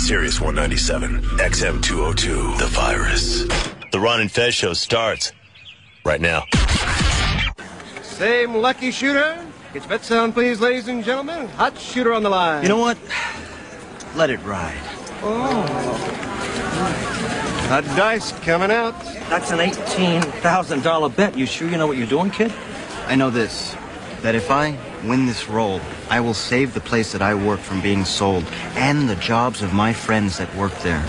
Sirius 197, XM 202, The Virus. The Ron and Fez show starts right now. Same lucky shooter. Get your bet sound, please, ladies and gentlemen. Hot shooter on the line. You know what? Let it ride. Oh. Hot dice coming out. That's an $18,000 bet. You sure you know what you're doing, kid? I know this that if I win this role, I will save the place that I work from being sold and the jobs of my friends that work there.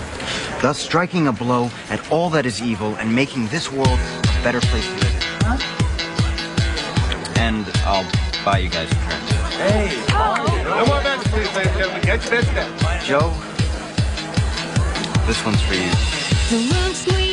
Thus, striking a blow at all that is evil and making this world a better place to live in. And I'll buy you guys a drink. Hey! No more bets, please, ladies and gentlemen. Get your bets down. Joe, this one's for you.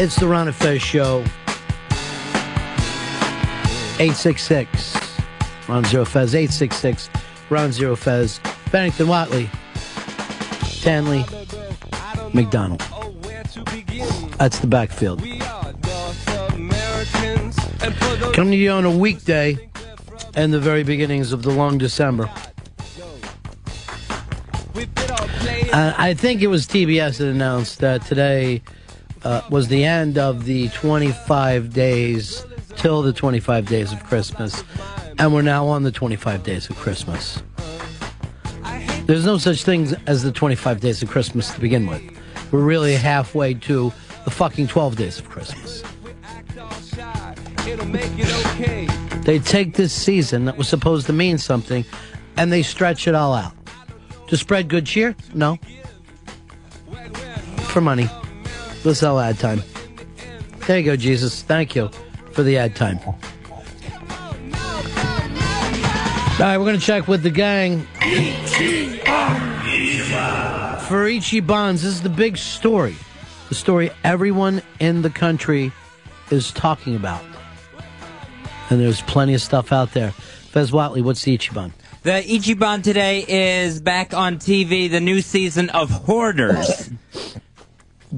It's the Ron Fez show. 866 Ron Zero Fez. 866 Ron Zero Fez. Bennington Whatley. Stanley. McDonald. That's the backfield. Coming to you on a weekday and the very beginnings of the long December. Uh, I think it was TBS that announced that today uh, was the end of the 25 days till the 25 days of Christmas, and we're now on the 25 days of Christmas. There's no such thing as the 25 days of Christmas to begin with. We're really halfway to the fucking 12 days of Christmas. They take this season that was supposed to mean something and they stretch it all out. To spread good cheer? No. For money. Let's sell ad time. There you go, Jesus. Thank you for the ad time. All right, we're going to check with the gang. For Ichibans, this is the big story. The story everyone in the country is talking about. And there's plenty of stuff out there. Fez Whatley, what's the Ichiban? The Ichiban today is back on TV, the new season of Hoarders.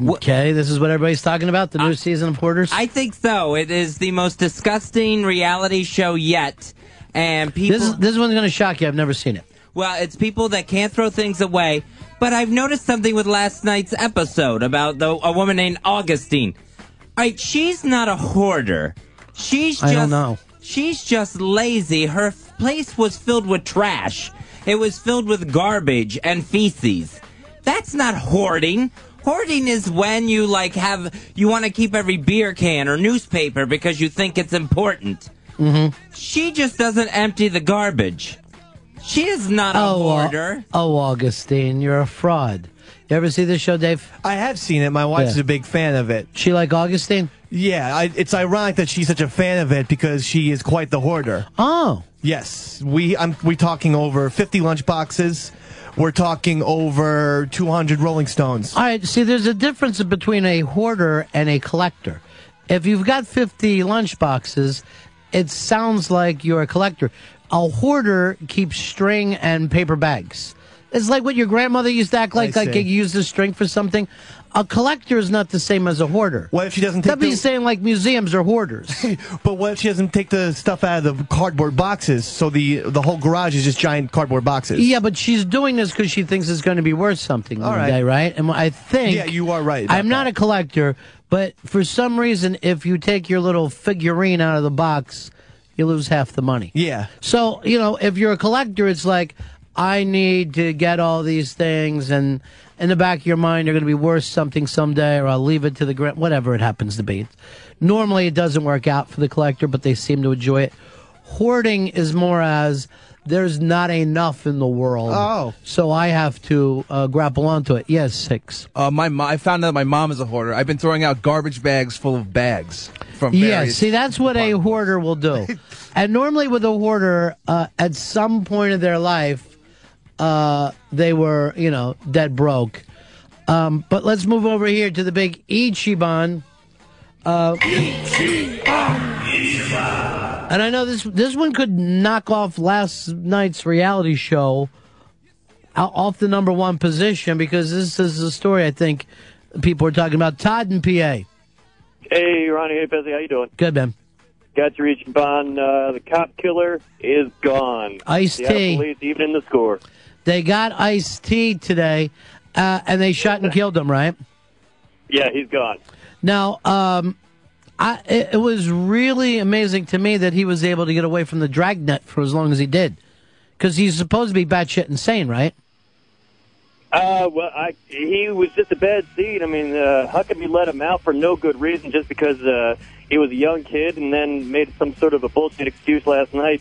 Okay, this is what everybody's talking about, the new season of Hoarders? I think so. It is the most disgusting reality show yet. And people. This, this one's going to shock you. I've never seen it. Well, it's people that can't throw things away. But I've noticed something with last night's episode about the, a woman named Augustine. All right, she's not a hoarder. She's just. I don't know. she's just lazy. Her place was filled with trash. It was filled with garbage and feces. That's not hoarding. Hoarding is when you like have you want to keep every beer can or newspaper because you think it's important. Mm-hmm. She just doesn't empty the garbage. She is not a Oh, Au- hoarder. oh, Augustine, you're a fraud. You ever see this show, Dave? I have seen it. My wife's Yeah. a big fan of it. She like Augustine? Yeah, I, it's ironic that she's such a fan of it because she is quite the hoarder. Oh. Yes, we I'm we talking over 50 lunch boxes. We're talking over 200 Rolling Stones. All right, see, there's a difference between a hoarder and a collector. If you've got 50 lunch boxes, it sounds like you're a collector. A hoarder keeps string and paper bags. It's like what your grandmother used to act like, I like see. you used the string for something. A collector is not the same as a hoarder. What if she doesn't take That'd be the, saying like museums are hoarders. But what if she doesn't take the stuff out of the cardboard boxes? So the the whole garage is just giant cardboard boxes. yeah, but she's doing this because she thinks it's going to be worth something All one right. day, right? And I think Yeah, you are right I'm not a collector, but for some reason, if you take your little figurine out of the box, you lose half the money. Yeah. So you know, if you're a collector, it's like I need to get all these things, and in the back of your mind, they're going to be worth something someday, or I'll leave it to the ground, whatever it happens to be. Normally, it doesn't work out for the collector, but they seem to enjoy it. Hoarding is more as there's not enough in the world. Oh. So I have to uh, grapple onto it. Yes, six. Uh, my mo- I found out my mom is a hoarder. I've been throwing out garbage bags full of bags from Yeah, see, that's what a hoarder will do. and normally, with a hoarder, uh, at some point of their life, uh, they were, you know, dead broke. Um, but let's move over here to the big Ichiban. Uh, and I know this this one could knock off last night's reality show off the number one position because this is a story I think people are talking about. Todd and PA. Hey, Ronnie. Hey, Busy. How you doing? Good, man. Got your Ichiban. Uh, the cop killer is gone. Ice-T. Seattle even in the score. They got Ice T today, uh, and they shot and killed him. Right Yeah, he's gone. now, um, I, it, it was really amazing to me that he was able to get away from the dragnet for as long as he did, because he's supposed to be batshit insane, right? Uh, well, I, he was just a bad seed. I mean, uh, how come you let him out for no good reason just because uh, he was a young kid and then made some sort of a bullshit excuse last night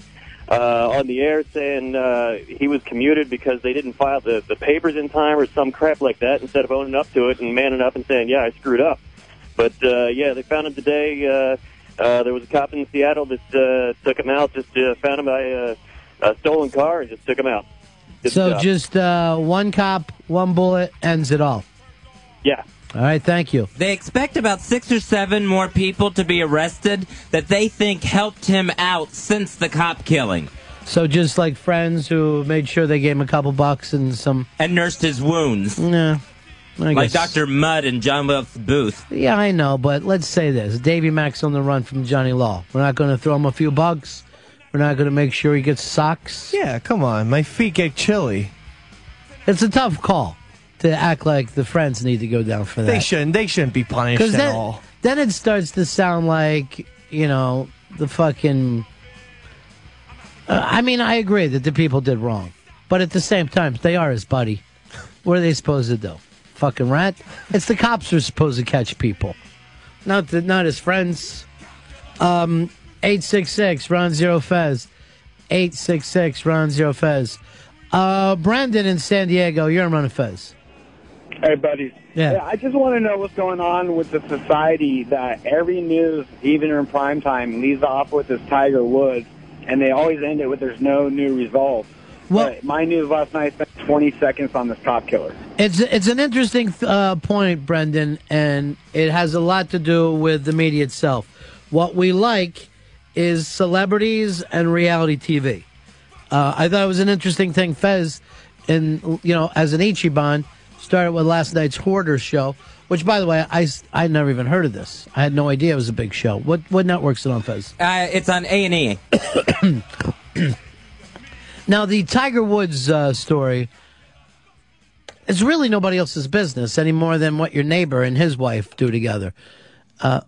uh, on the air saying uh, he was commuted because they didn't file the, the papers in time or some crap like that instead of owning up to it and manning up and saying, yeah, I screwed up. But, uh, yeah, they found him today. Uh, uh, there was a cop in Seattle that uh, took him out, just uh, found him by a, a stolen car and just took him out. Good so just uh, one cop, one bullet ends it all. Yeah. All right, thank you. They expect about six or seven more people to be arrested that they think helped him out since the cop killing. So just like friends who made sure they gave him a couple bucks and some and nursed his wounds. Yeah, I like guess. Dr. Mudd and John Wilkes Booth. Yeah, I know, but let's say this: Davy Mack's on the run from Johnny Law. We're not going to throw him a few bucks. We're not going to make sure he gets socks. Yeah, come on. My feet get chilly. It's a tough call to act like the friends need to go down for that. They shouldn't. They shouldn't be punished at then, all. then it starts to sound like you know the fucking. Uh, I mean, I agree that the people did wrong, but at the same time, they are his buddy. What are they supposed to do? Fucking rat! It's the cops who are supposed to catch people, not the, not his friends. Um, 866 Ron Zero Fez. 866 Ron Zero Fez. Uh, Brandon in San Diego, you're on Ron and Fez. Hey, buddies. Yeah. I just want to know what's going on with the society that every news, even in prime time, leads off with this Tiger Woods, and they always end it with there's no new results. Well- But my news last night spent 20 seconds on this cop killer. It's it's an interesting uh, point, Brendan, and it has a lot to do with the media itself. What we like is celebrities and reality TV. Uh, I thought it was an interesting thing. Fez, and you know, as an Ichiban, started with last night's Hoarders show, which, by the way, I I never even heard of this. I had no idea it was a big show. What what network's it on, Fez? Uh, it's on A and E. Now, the Tiger Woods uh, story It's really nobody else's business any more than what your neighbor and his wife do together. Uh,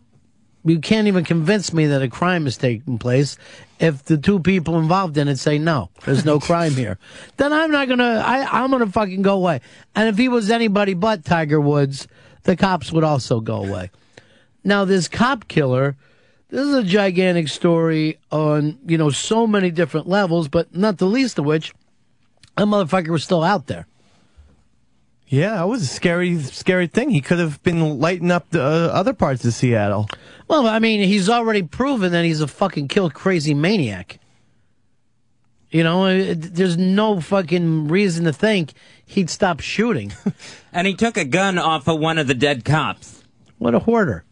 you can't even convince me that a crime is taking place if the two people involved in it say no, there's no crime here. Then I'm not gonna, I, I'm gonna fucking go away. And if he was anybody but Tiger Woods, the cops would also go away. Now, this cop killer, this is a gigantic story on, you know, so many different levels, but not the least of which, that motherfucker was still out there. Yeah, that was a scary, scary thing. He could have been lighting up the uh, other parts of Seattle. Well, I mean, he's already proven that he's a fucking kill crazy maniac. You know, there's no fucking reason to think he'd stop shooting. And he took a gun off of one of the dead cops. What a hoarder.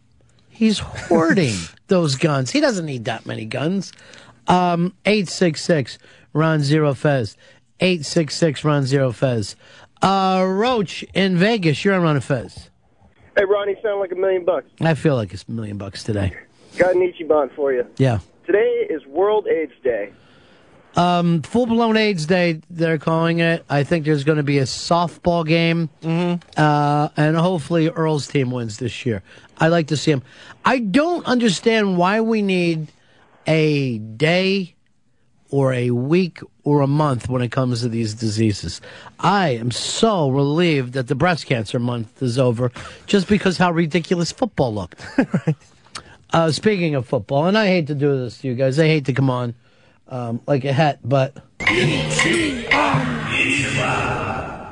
He's hoarding those guns. He doesn't need that many guns. Um, 866 Ron Zero Fez. 866 Ron Zero Fez. Uh, Roach in Vegas, you're on Ron and Fez. Hey, Ronnie, sound like a million bucks. I feel like it's a million bucks today. Got an Ichiban for you. Yeah. Today is World AIDS Day. Um, full blown AIDS Day, they're calling it. I think there's going to be a softball game, uh, and hopefully Earl's team wins this year. I like to see him. I don't understand why we need a day or a week or a month when it comes to these diseases. I am so relieved that the breast cancer month is over, just because how ridiculous football looked. uh, speaking of football, and I hate to do this to you guys, I hate to come on um, like a hat, but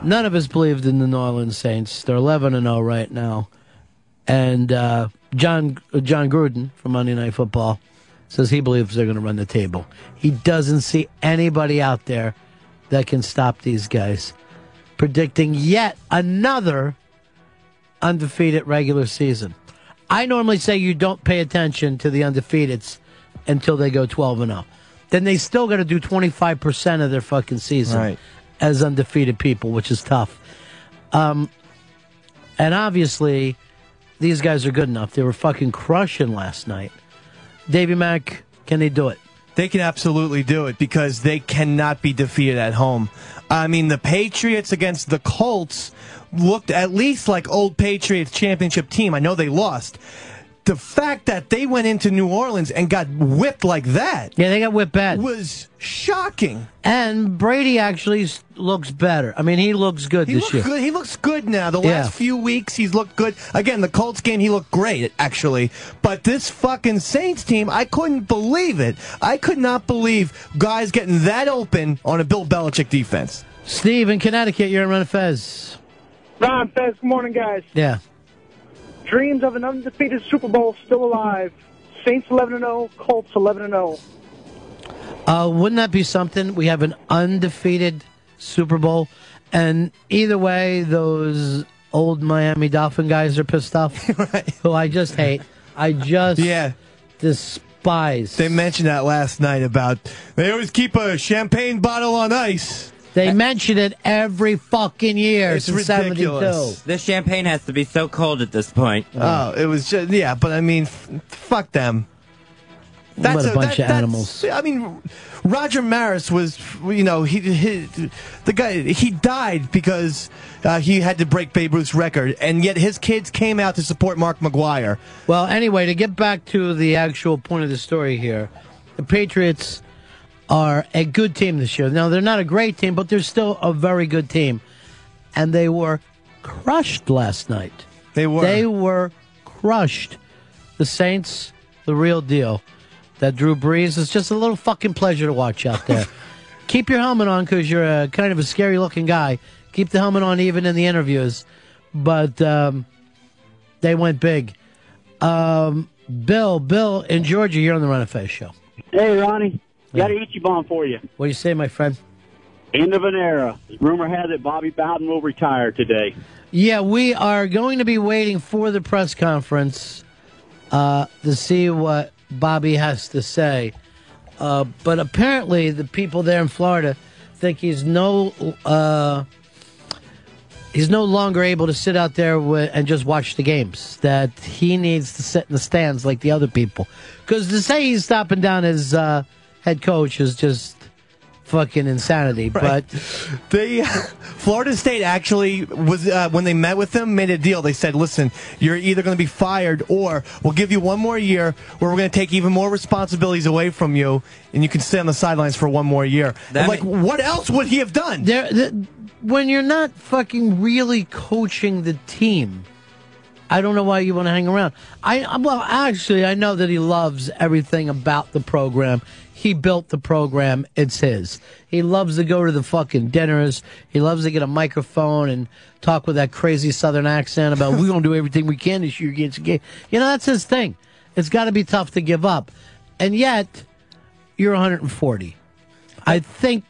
none of us believed in the New Orleans Saints. They're 11 and 0 right now, and uh, John uh, Jon Gruden from Monday Night Football says he believes they're going to run the table. He doesn't see anybody out there that can stop these guys. Predicting yet another undefeated regular season. I normally say you don't pay attention to the undefeateds until they go 12 and 0. Then they still got to do 25% of their fucking season Right. as undefeated people, which is tough. Um, and obviously, these guys are good enough. They were fucking crushing last night. Davy Mack, can they do it? They can absolutely do it because they cannot be defeated at home. I mean, the Patriots against the Colts looked at least like old Patriots championship team. I know they lost. The fact that they went into New Orleans and got whipped like that Yeah, they got whipped bad. was shocking. And Brady actually looks better. I mean, he looks good He this looks year. good. He looks good now. The Yeah. last few weeks, he's looked good. Again, the Colts game, he looked great, actually. But this fucking Saints team, I couldn't believe it. I could not believe guys getting that open on a Bill Belichick defense. Steve in Connecticut, you're in Ron Fez. Ron Fez, good morning, guys. Yeah. Dreams of an undefeated Super Bowl still alive. Saints 11 0, Colts 11 0. Uh, wouldn't that be something? We have an undefeated Super Bowl, and either way, those old Miami Dolphin guys are pissed off. right. Who I just hate. I just Yeah. despise. They mentioned that last night about they always keep a champagne bottle on ice. They mention it every fucking year It's since ridiculous. '72. This champagne has to be so cold at this point. Oh, it was just yeah, but I mean, f- fuck them. What a bunch of animals. I mean, Roger Maris was, you know, he, he the guy he died because uh, he had to break Babe Ruth's record, and yet his kids came out to support Mark McGwire. Well, anyway, to get back to the actual point of the story here, the Patriots are a good team this year. Now, they're not a great team, but they're still a very good team. And they were crushed last night. They were. They were crushed. The Saints, the real deal. that Drew Brees is just a little fucking pleasure to watch out there. Keep your helmet on because you're a kind of a scary looking guy. Keep the helmet on even in the interviews. But um, they went big. Um, Bill, Bill in Georgia, you're on the Ron and Fez show. Hey, Ronnie. Got an Ichiban for you. What do you say, my friend? End of an era. Rumor has it Bobby Bowden will retire today. Yeah, we are going to be waiting for the press conference uh, to see what Bobby has to say. Uh, but apparently, the people there in Florida think he's no uh, he's no longer able to sit out there wi- and just watch the games. That he needs to sit in the stands like the other people. Because to say he's stopping down as uh, head coach is just fucking insanity. But They, Florida State actually was uh, when they met with him, made a deal. They said, "Listen, you're either going to be fired, or we'll give you one more year, where we're going to take even more responsibilities away from you, and you can stay on the sidelines for one more year." That like, what else would he have done? There, the, when you're not fucking really coaching the team, I don't know why you want to hang around. I well, actually, I know that he loves everything about the program. He built the program; it's his. He loves to go to the fucking dinners. He loves to get a microphone and talk with that crazy Southern accent about we're gonna do everything we can this year against the game. You know, that's his thing. It's got to be tough to give up, and yet you're 140. I think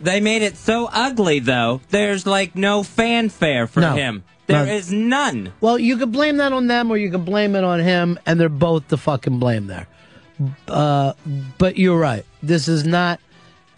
They made it so ugly, though. There's like no fanfare for No. him. There None. is none. Well, you could blame that on them or you can blame it on him, and they're both the fucking blame there. Uh, but you're right. This is not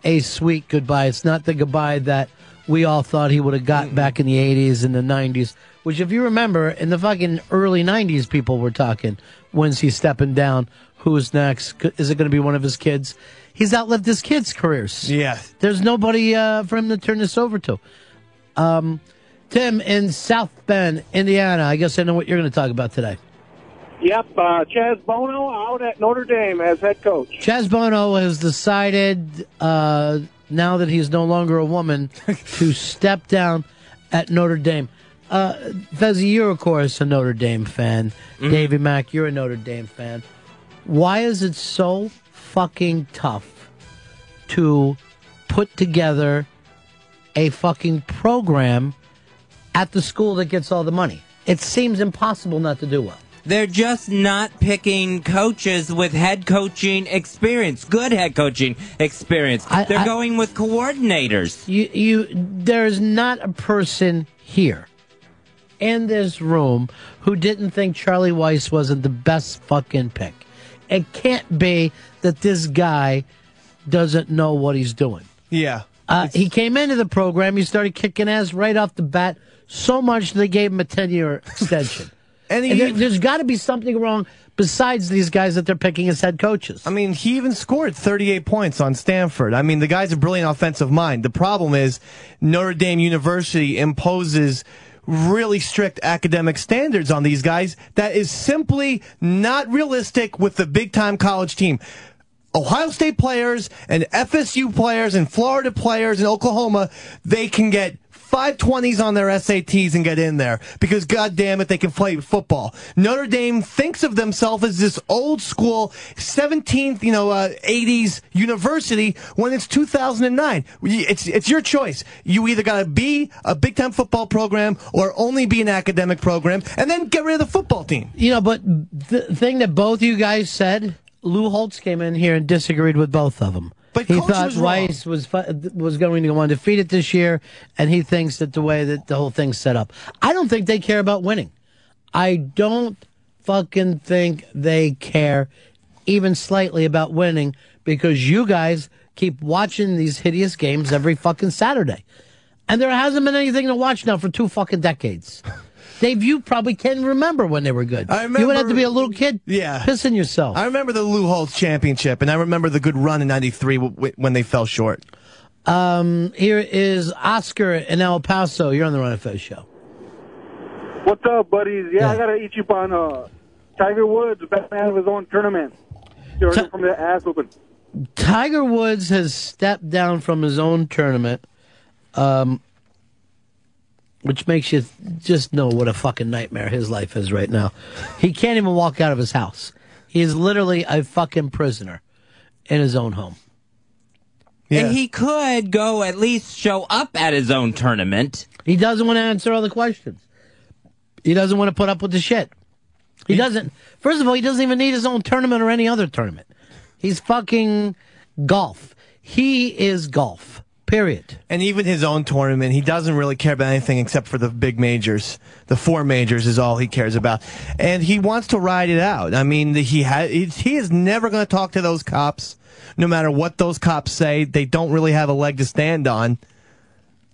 a sweet goodbye. It's not the goodbye that we all thought he would have got back in the 80s and the 90s. Which, if you remember, in the fucking early 90s, people were talking, when's he stepping down? Who's next? Is it going to be one of his kids? He's outlived his kids' careers. Yeah. There's nobody uh, for him to turn this over to. Um, Tim in South Bend, Indiana. I guess I know what you're going to talk about today. Yep, uh, Chaz Bono out at Notre Dame as head coach. Chaz Bono has decided, uh, now that he's no longer a woman, to step down at Notre Dame. Uh, Fezzi, you're, of course, a Notre Dame fan. Davey Mack, you're a Notre Dame fan. Why is it so fucking tough to put together a fucking program at the school that gets all the money? It seems impossible not to do well. They're just not picking coaches with head coaching experience, good head coaching experience. They're I- going with coordinators. You, you, there's not a person here in this room who didn't think Charlie Weis wasn't the best fucking pick. It can't be that this guy doesn't know what he's doing. Yeah. Uh, he came into the program, he started kicking ass right off the bat, so much they gave him a 10 year extension. and And there, there's got to be something wrong besides these guys that they're picking as head coaches. I mean, he even scored 38 points on Stanford. I mean, the guy's a brilliant offensive mind. The problem is Notre Dame University imposes really strict academic standards on these guys that is simply not realistic with the big time college team. Ohio State players and FSU players and Florida players and Oklahoma, they can get 520s on their SATs and get in there because god damn it they can play football. Notre Dame thinks of themselves as this old school 17th, you know, uh, 80s university when it's 2009. It's it's your choice. You either got to be a big time football program or only be an academic program and then get rid of the football team. You know, but the thing that both you guys said, Lou Holtz came in here and disagreed with both of them. But he coach thought was wrong. Was was going to go undefeated this year, and he thinks that the way that the whole thing's set up, I don't think they care about winning. I don't fucking think they care even slightly about winning because you guys keep watching these hideous games every fucking Saturday, and there hasn't been anything to watch now for two fucking decades. Dave, you probably can't remember when they were good. I you would have to be a little kid, Yeah. pissing yourself. I remember the Lou Holtz championship, and I remember the good run in '93 w- w- when they fell short. Um, here is Oscar in El Paso. You're on the Ron and Fez show. What's up, buddies? Yeah, I got to eat you on uh, Tiger Woods, the best man of his own tournament. You heard him from the ass open. Tiger Woods has stepped down from his own tournament, um, which makes you just know what a fucking nightmare his life is right now. He can't even walk out of his house. He is literally a fucking prisoner in his own home. And he could go at least show up at his own tournament. He doesn't want to answer all the questions. He doesn't want to put up with the shit. He doesn't. First of all, he doesn't even need his own tournament or any other tournament. He's fucking golf. He is golf. Period. And even his own tournament, he doesn't really care about anything except for the big majors. The four majors is all he cares about, and he wants to ride it out. I mean, he ha- he he is never going to talk to those cops, no matter what those cops say. They don't really have a leg to stand on.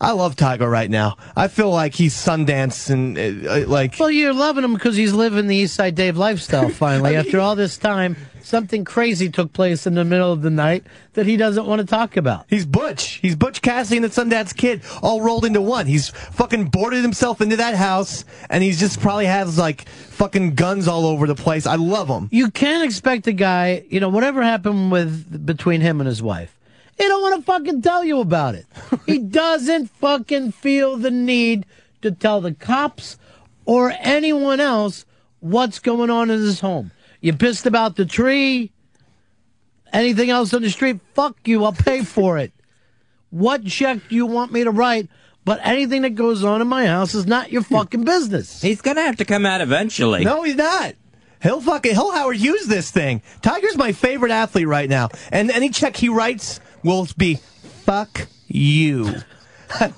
I love Tiger right now. I feel like he's Sundance and uh, uh, like. Well, you're loving him because he's living the East Side Dave lifestyle finally. After all this time, something crazy took place in the middle of the night that he doesn't want to talk about. He's Butch. He's Butch Cassidy and the Sundance Kid all rolled into one. He's fucking boarded himself into that house, and he's just probably has like fucking guns all over the place. I love him. You can't expect a guy, you know, whatever happened with between him and his wife. He don't want to fucking tell you about it. he doesn't fucking feel the need to tell the cops or anyone else what's going on in his home. You pissed about the tree? Anything else on the street? Fuck you. I'll pay for it. What check do you want me to write? But anything that goes on in my house is not your fucking business. He's gonna have to come out eventually. No, he's not. He'll fucking he'll Howard Hughes this thing. Tiger's my favorite athlete right now, and any check he writes will be fuck you.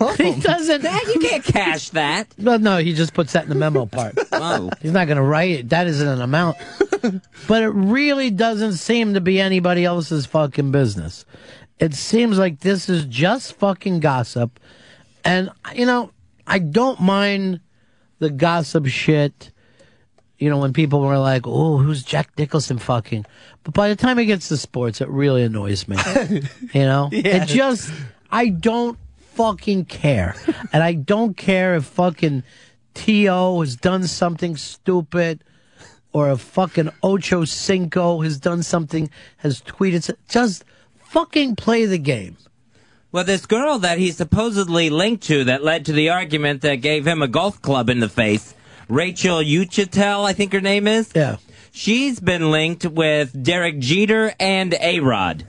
Oh. He doesn't. you can't cash that. Well, no, he just puts that in the memo part. Oh. He's not going to write it. That isn't an amount. but it really doesn't seem to be anybody else's fucking business. It seems like this is just fucking gossip. And, you know, I don't mind the gossip shit. You know, when people were like, oh, who's Jack Nicholson fucking? But by the time it gets to sports, it really annoys me. you know? Yeah. It just, I don't fucking care. and I don't care if fucking T.O. has done something stupid or if fucking Ocho Cinco has done something, has tweeted. Just fucking play the game. Well, this girl that he supposedly linked to that led to the argument that gave him a golf club in the face, Rachel Uchitel, I think her name is. Yeah. She's been linked with Derek Jeter and A Rod.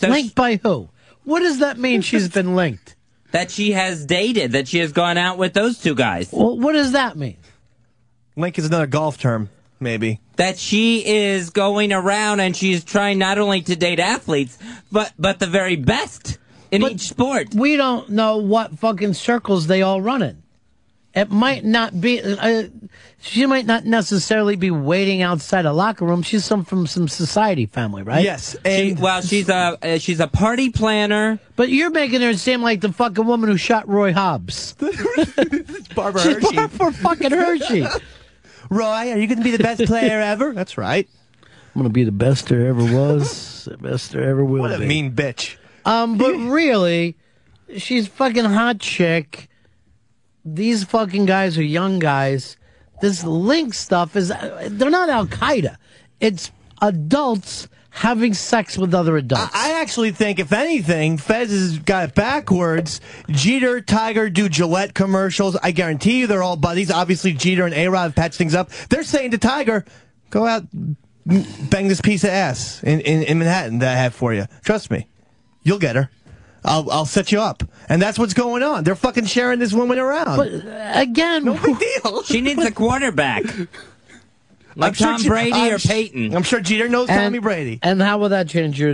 linked by who? What does that mean she's been linked? That she has dated, that she has gone out with those two guys. Well, what does that mean? Link is another golf term, maybe. That she is going around and she's trying not only to date athletes, but but the very best in each sport. We don't know what fucking circles they all run in. It might not be. Uh, she might not necessarily be waiting outside a locker room. She's some from some society family, right? Yes, She, well, she's a uh, she's a party planner. But you're making her seem like the fucking woman who shot Roy Hobbs. Barbara She's Hershey. Barbara fucking Hershey. Roy, are you going to be the best player ever? That's right. I'm gonna be the best there ever was, the best there ever will be. What a be. mean bitch. Um, but really, she's fucking hot chick. These fucking guys are young guys. This link stuff is, they're not Al Qaeda. It's adults having sex with other adults. I actually think, if anything, Fez has got it backwards. Jeter, Tiger do Gillette commercials. I guarantee you they're all buddies. Obviously, Jeter and A-Rod have patched things up. They're saying to Tiger, go out, bang this piece of ass in, in, in Manhattan that I have for you. Trust me. You'll get her. I'll, I'll set you up. And that's what's going on. They're fucking sharing this woman around. But again, no big deal. She needs a quarterback. Like I'm Tom Je- Brady I'm or Peyton. I'm sure Jeter knows Tommy Brady. And how will that change your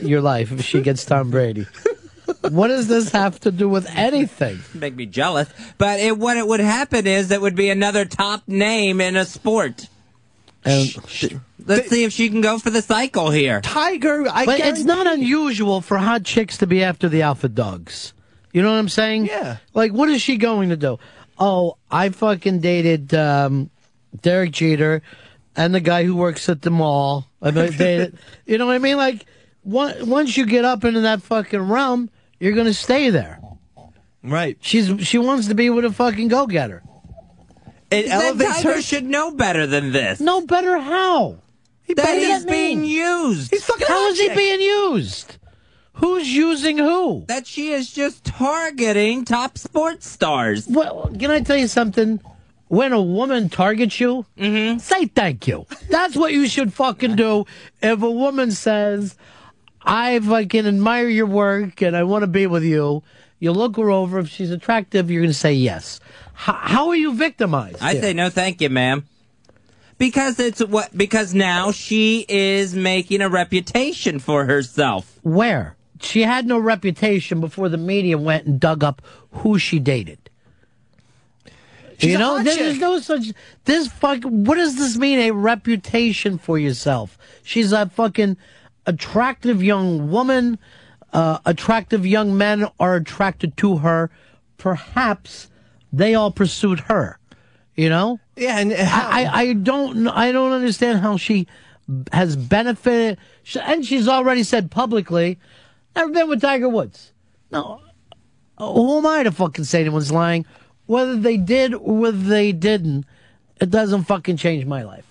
your life if she gets Tom Brady? what does this have to do with anything? Make me jealous. But it, what it would happen is it would be another top name in a sport. And Let's see if she can go for the cycle here. Tiger, I but it's not unusual for hot chicks to be after the alpha dogs. You know what I'm saying? Yeah. Like, what is she going to do? Oh, I fucking dated um, Derek Jeter and the guy who works at the mall. I dated, you know what I mean? Like, on- once you get up into that fucking realm, you're going to stay there. Right. She's she wants to be with a fucking go getter. It elevates her. should know better than this. No better how? that he's being used. He's fucking How is he being used? Who's using who? That she is just targeting top sports stars. Well, can I tell you something? when a woman targets you, mm-hmm. say thank you. That's what you should fucking do. If a woman says, I fucking admire your work and I want to be with you, you look her over. If she's attractive, you're going to say yes. H- how are you victimized? I here? say no, thank you, ma'am. Because it's what? Because now she is making a reputation for herself. Where? She had no reputation before the media went and dug up who she dated. She's you know, there- there's no such. This fuck. What does this mean? A reputation for yourself? She's a fucking attractive young woman. Uh, attractive young men are attracted to her. Perhaps they all pursued her. You know? Yeah, and uh, I, I, I don't, I don't understand how she has benefited, and she's already said publicly, never been with Tiger Woods. No, uh, who am I to fucking say anyone's lying? Whether they did or whether they didn't, it doesn't fucking change my life.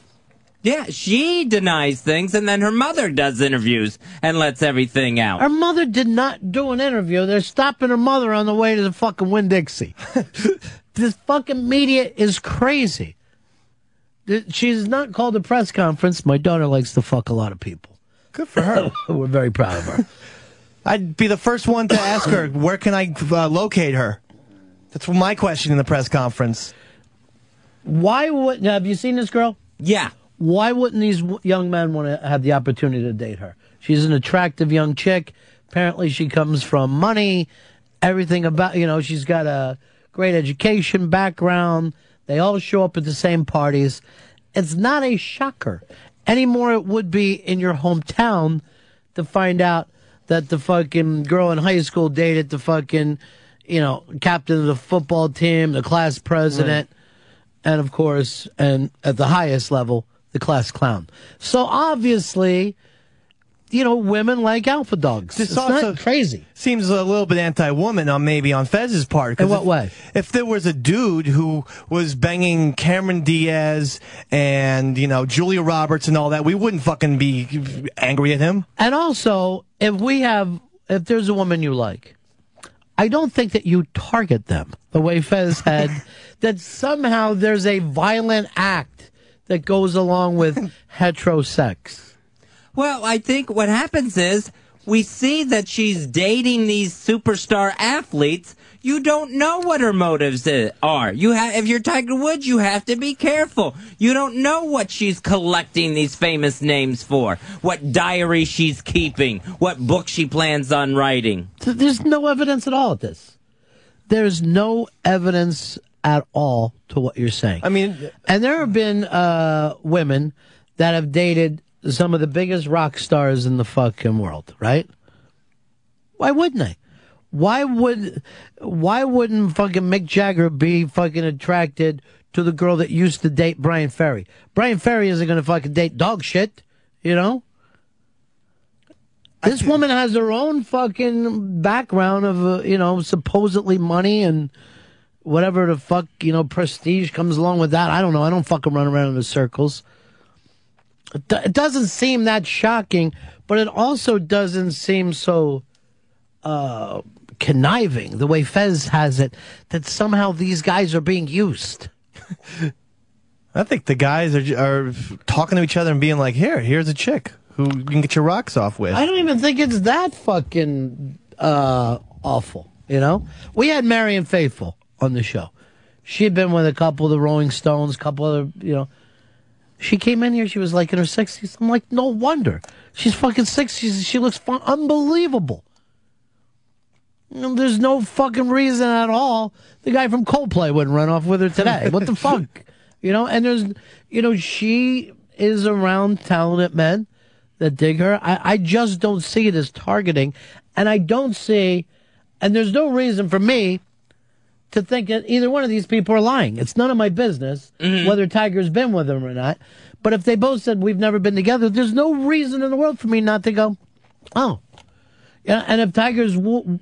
Yeah, she denies things, and then her mother does interviews and lets everything out. Her mother did not do an interview. They're stopping her mother on the way to the fucking Winn Dixie. this fucking media is crazy. Th- She's not called a press conference. My daughter likes to fuck a lot of people. Good for her. We're very proud of her. I'd be the first one to ask her, where can I uh, locate her? That's my question in the press conference. Why would have you seen this girl? Yeah. Why wouldn't these young men want to have the opportunity to date her? She's an attractive young chick. Apparently, she comes from money. Everything about you know, she's got a great education background. They all show up at the same parties. It's not a shocker anymore. It would be in your hometown to find out that the fucking girl in high school dated the fucking, you know, captain of the football team, the class president, and of course, and at the highest level, the class clown. So obviously, you know, women like alpha dogs. This it's also not crazy. Seems a little bit anti-woman on maybe on Fez's part. In what if, way? If there was a dude who was banging Cameron Diaz and you know Julia Roberts and all that, we wouldn't fucking be angry at him. And also, if we have, if there's a woman you like, I don't think that you target them the way Fez had, that somehow there's a violent act that goes along with heterosex. Well, I think what happens is we see that she's dating these superstar athletes. You don't know what her motives are. You have, if you're Tiger Woods, you have to be careful. You don't know what she's collecting these famous names for, what diary she's keeping, what book she plans on writing. Th- There's no evidence at all of this. There's no evidence at all to what you're saying. I mean, and there have been uh, women that have dated some of the biggest rock stars in the fucking world, right? Why wouldn't they? Why would why wouldn't fucking Mick Jagger be fucking attracted to the girl that used to date Bryan Ferry? Bryan Ferry isn't gonna fucking date dog shit, you know? This woman has her own fucking background of, uh, you know, supposedly money and whatever the fuck, you know, prestige comes along with that. I don't know. I don't fucking run around in the circles. It, do- it doesn't seem that shocking, but it also doesn't seem so uh, conniving the way Fez has it that somehow these guys are being used. I think the guys are are talking to each other and being like, "Here, here's a chick who you can get your rocks off with." I don't even think it's that fucking uh, awful. You know, we had Marianne Faithfull on the show. She had been with a couple of the Rolling Stones, couple other, you know. She came in here. She was like in her sixties. I'm like, no wonder she's fucking sixties. She looks fun, unbelievable. There's no fucking reason at all. The guy from Coldplay wouldn't run off with her today. What the fuck? You know, and there's, you know, she is around talented men that dig her. I, I just don't see it as targeting. And I don't see, and there's no reason for me to think that either one of these people are lying. It's none of my business mm-hmm. whether Tiger's been with them or not. But if they both said we've never been together, there's no reason in the world for me not to go, oh. Yeah, and if Tiger's w-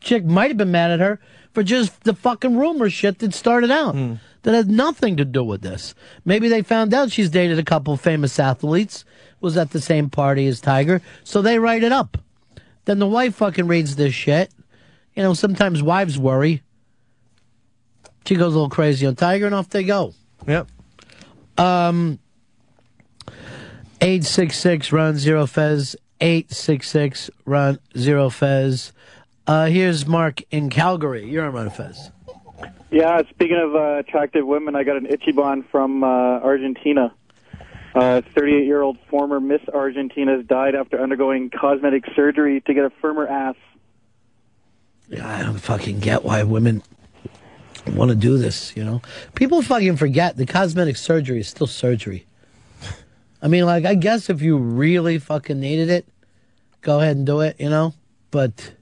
chick might have been mad at her for just the fucking rumor shit that started out hmm. that had nothing to do with this. Maybe they found out she's dated a couple famous athletes, was at the same party as Tiger, so they write it up. Then the wife fucking reads this shit. You know, sometimes wives worry. She goes a little crazy on Tiger, and off they go. Yep. Um, eight six six Ron zero fez. Eight six six Ron zero fez. Uh, here's Mark in Calgary. You're on Ron Fez. Yeah, speaking of uh, attractive women, I got an Ichiban from uh, Argentina. Uh, 38-year-old former Miss Argentina has died after undergoing cosmetic surgery to get a firmer ass. Yeah, I don't fucking get why women want to do this. You know, people fucking forget the cosmetic surgery is still surgery. I mean, like, I guess if you really fucking needed it, go ahead and do it. You know, but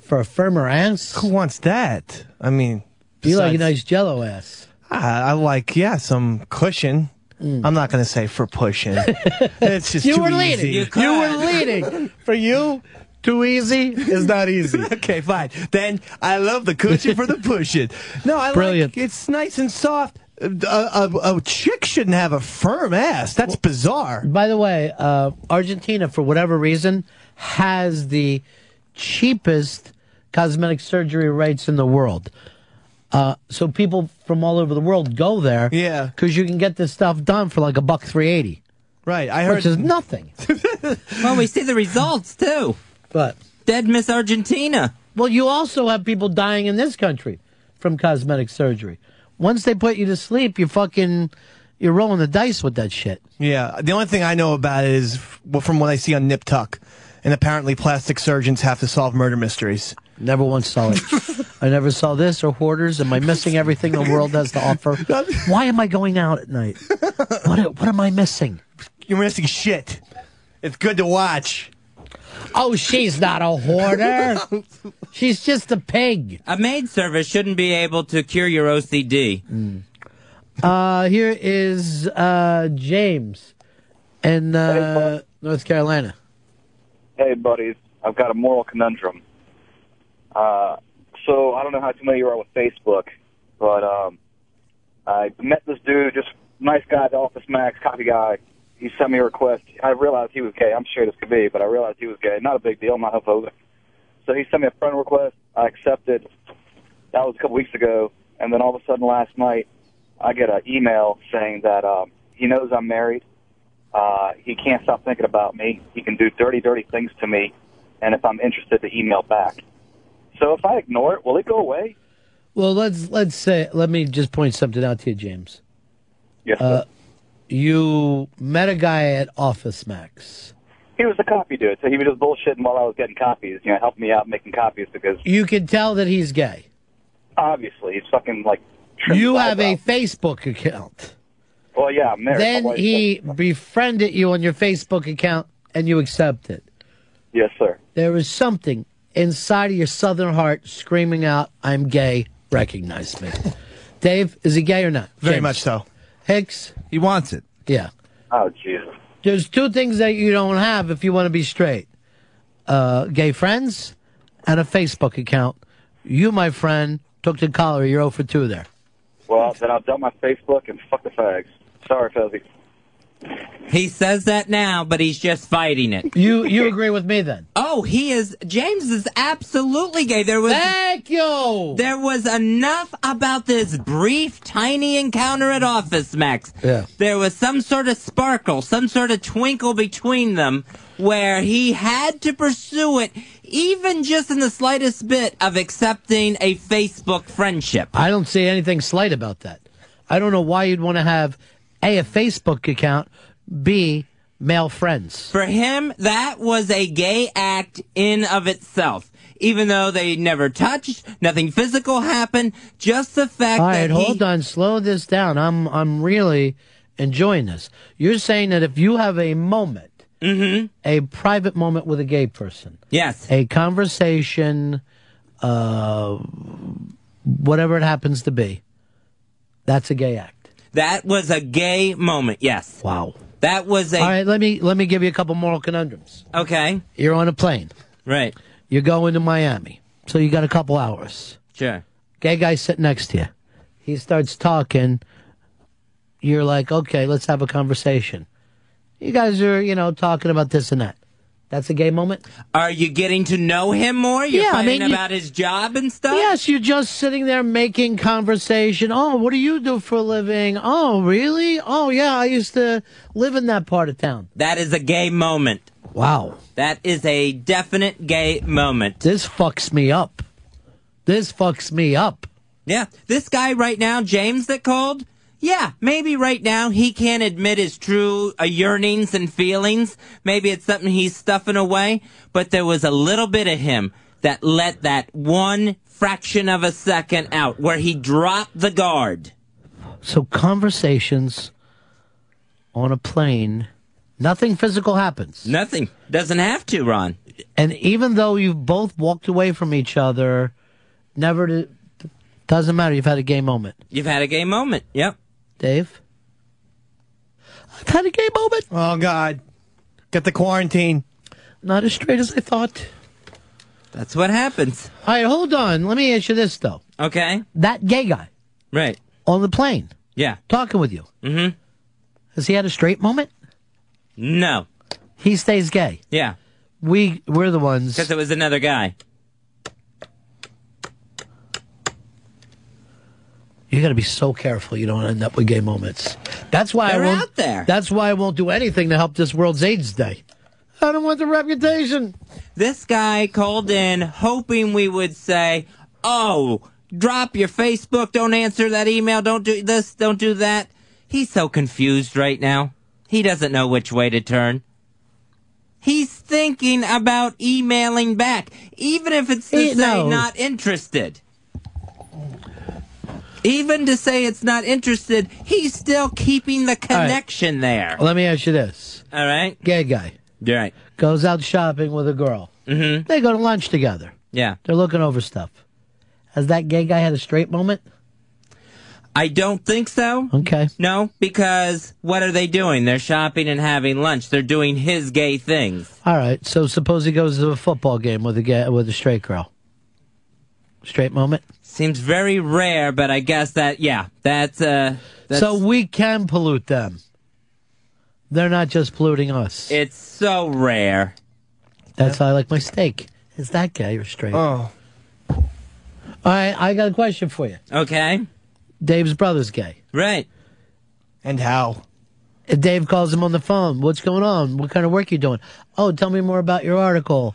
for a firmer ass, Who wants that? I mean, you like a nice Jello ass. I, I like, yeah, some cushion. I'm not going to say for pushing. it's just Mm. you too were easy. leading. You, were leading. For you, too easy is not easy. okay, fine. Then I love the cushion for the pushing. No, I Brilliant. like it's nice and soft. A, a, a chick shouldn't have a firm ass. That's bizarre. By the way, uh, Argentina, for whatever reason, has the cheapest cosmetic surgery rates in the world. Uh, so people from all over the world go there. Yeah. Because you can get this stuff done for like a buck three eighty. Right. I heard Which is nothing. Well, we see the results too. But dead Miss Argentina. Well, you also have people dying in this country from cosmetic surgery. Once they put you to sleep, you fucking you're rolling the dice with that shit. Yeah, the only thing I know about it is from what I see on Nip Tuck, and apparently plastic surgeons have to solve murder mysteries. Never once saw it. I never saw this or hoarders. Am I missing everything the world has to offer? Why am I going out at night? What what am I missing? You're missing shit. It's good to watch. Oh, she's not a hoarder. she's just a pig. A maid service shouldn't be able to cure your OCD. Uh, here is uh, James in uh, North Carolina. Hey, buddies, I've got a moral conundrum. Uh, so I don't know how familiar you are with Facebook, but um, I met this dude, just nice guy, the Office Max copy guy. He sent me a request. I realized he was gay. I'm sure this could be, but I realized he was gay. Not a big deal. I'm not homophobic. So he sent me a friend request. I accepted. That was a couple weeks ago, and then all of a sudden last night, I get an email saying that um, he knows I'm married. Uh, he can't stop thinking about me. He can do dirty, dirty things to me, and if I'm interested, to email back. So if I ignore it, will it go away? Well, let's let's say let me just point something out to you, James. Yes, Uh, you met a guy at Office Max. He was a copy dude, so he was just bullshitting while I was getting copies. You know, helping me out making copies because You can tell that he's gay. obviously he's fucking like. You have a. Facebook account. Well, yeah, I'm married. Then wife's- he befriended you on your Facebook account, and you accept it. Yes, sir. There is something inside of your southern heart screaming out, "I'm gay. Recognize me." Dave, is he gay or not? Very James. much so. Hicks, He wants it. yeah. Oh, Jesus. There's two things that you don't have if you want to be straight: uh, gay friends and a Facebook account. You, my friend, took the collar. You're 0 for 2 there. Well, then I'll dump my Facebook and fuck the fags. Sorry, Fuzzy. He says that now, but he's just fighting it. You you agree with me then? Oh, he is. James is absolutely gay. There was. Thank you. There was enough about this brief, tiny encounter at Office Max. Yeah. There was some sort of sparkle, some sort of twinkle between them, where he had to pursue it, even just in the slightest bit of accepting a Facebook friendship. I don't see anything slight about that. I don't know why you'd want to have a a Facebook account, b male friends. For him, that was a gay act in of itself. Even though they never touched, nothing physical happened, just the fact All that right, he hold on, slow this down. I'm I'm really enjoying this. You're saying that if you have a moment, a private moment with a gay person, Yes. a conversation, uh, whatever it happens to be, that's a gay act. That was a gay moment, yes. Wow. That was a All right, let me let me give you a couple moral conundrums. Okay. You're on a plane. Right. You're going to Miami, so you got a couple hours. Sure. Gay guy sitting next to you. He starts talking. You're like, okay, let's have a conversation. You guys are, you know, talking about this and that. That's a gay moment. Are you getting to know him more? You're Yeah, I mean, you- about his job and stuff? Yes, you're just sitting there making conversation. Oh, what do you do for a living? Oh, really? Oh, yeah, I used to live in that part of town. That is a gay moment. Wow. That is a definite gay moment. This fucks me up. This fucks me up. Yeah. This guy right now, James that called, yeah, maybe right now he can't admit his true uh, yearnings and feelings. Maybe it's something he's stuffing away, but there was a little bit of him that let that one fraction of a second out where he dropped the guard. So conversations on a plane, nothing physical happens. Nothing. Doesn't have to, Ron. And even though you've both walked away from each other, never to, doesn't matter. You've had a gay moment. You've had a gay moment. Yep. Dave? I've had a gay moment. Oh God, get the quarantine. Not as straight as I thought. That's what happens. All right, hold on. Let me ask you this though. Okay. That gay guy Right. on the plane Yeah. talking with you, Mm-hmm. has he had a straight moment? No. He stays gay. Yeah. We we're the ones. Because it was another guy. You got to be so careful you don't end up with gay moments. That's why They're I won't. out there. That's why I won't do anything to help this World's AIDS Day. I don't want the reputation. This guy called in hoping we would say, "Oh, drop your Facebook, don't answer that email, don't do this, don't do that." He's so confused right now. He doesn't know which way to turn. He's thinking about emailing back, even if it's to He- say no. not interested. Even to say it's not interested, he's still keeping the connection there. Let me ask you this: All right? Gay guy right. goes out shopping with a girl. Mm-hmm. They go to lunch together. Yeah. They're looking over stuff. Has that gay guy had a straight moment? I don't think so. Okay. No, because what are they doing? They're shopping and having lunch. They're doing his gay things. All right. So suppose he goes to a football game with a gay, with a straight girl. Straight moment. Seems very rare, but I guess that yeah, that's uh that's, so we can pollute them. They're not just polluting us. it's so rare. That's how I like my steak. Is that gay or straight? Oh. All right, I got a question for you. Okay. Dave's brother's gay. Right. And how? And Dave calls him on the phone. What's going on? What kind of work you doing? Oh, tell me more about your article.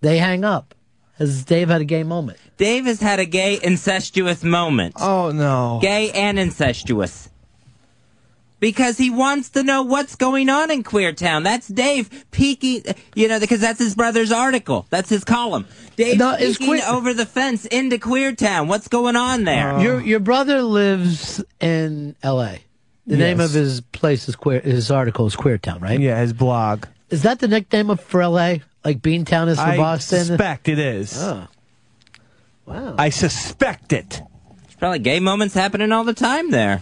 They hang up. Has Dave had a gay moment? Dave has had a gay incestuous moment. Oh no. Gay and incestuous. Because he wants to know what's going on in Queer Town. That's Dave peeking, you know, because that's his brother's article. That's his column. Dave No, peeking Queer- over the fence into Queer Town. What's going on there? Uh. Your your brother lives in L.A. The name of his place is queer. His article is Queer Town, right? Yeah, his blog. Is that the nickname of for L.A. Like Beantown is for I Boston? I suspect it is. Oh. Wow. I suspect it. There's probably gay moments happening all the time there.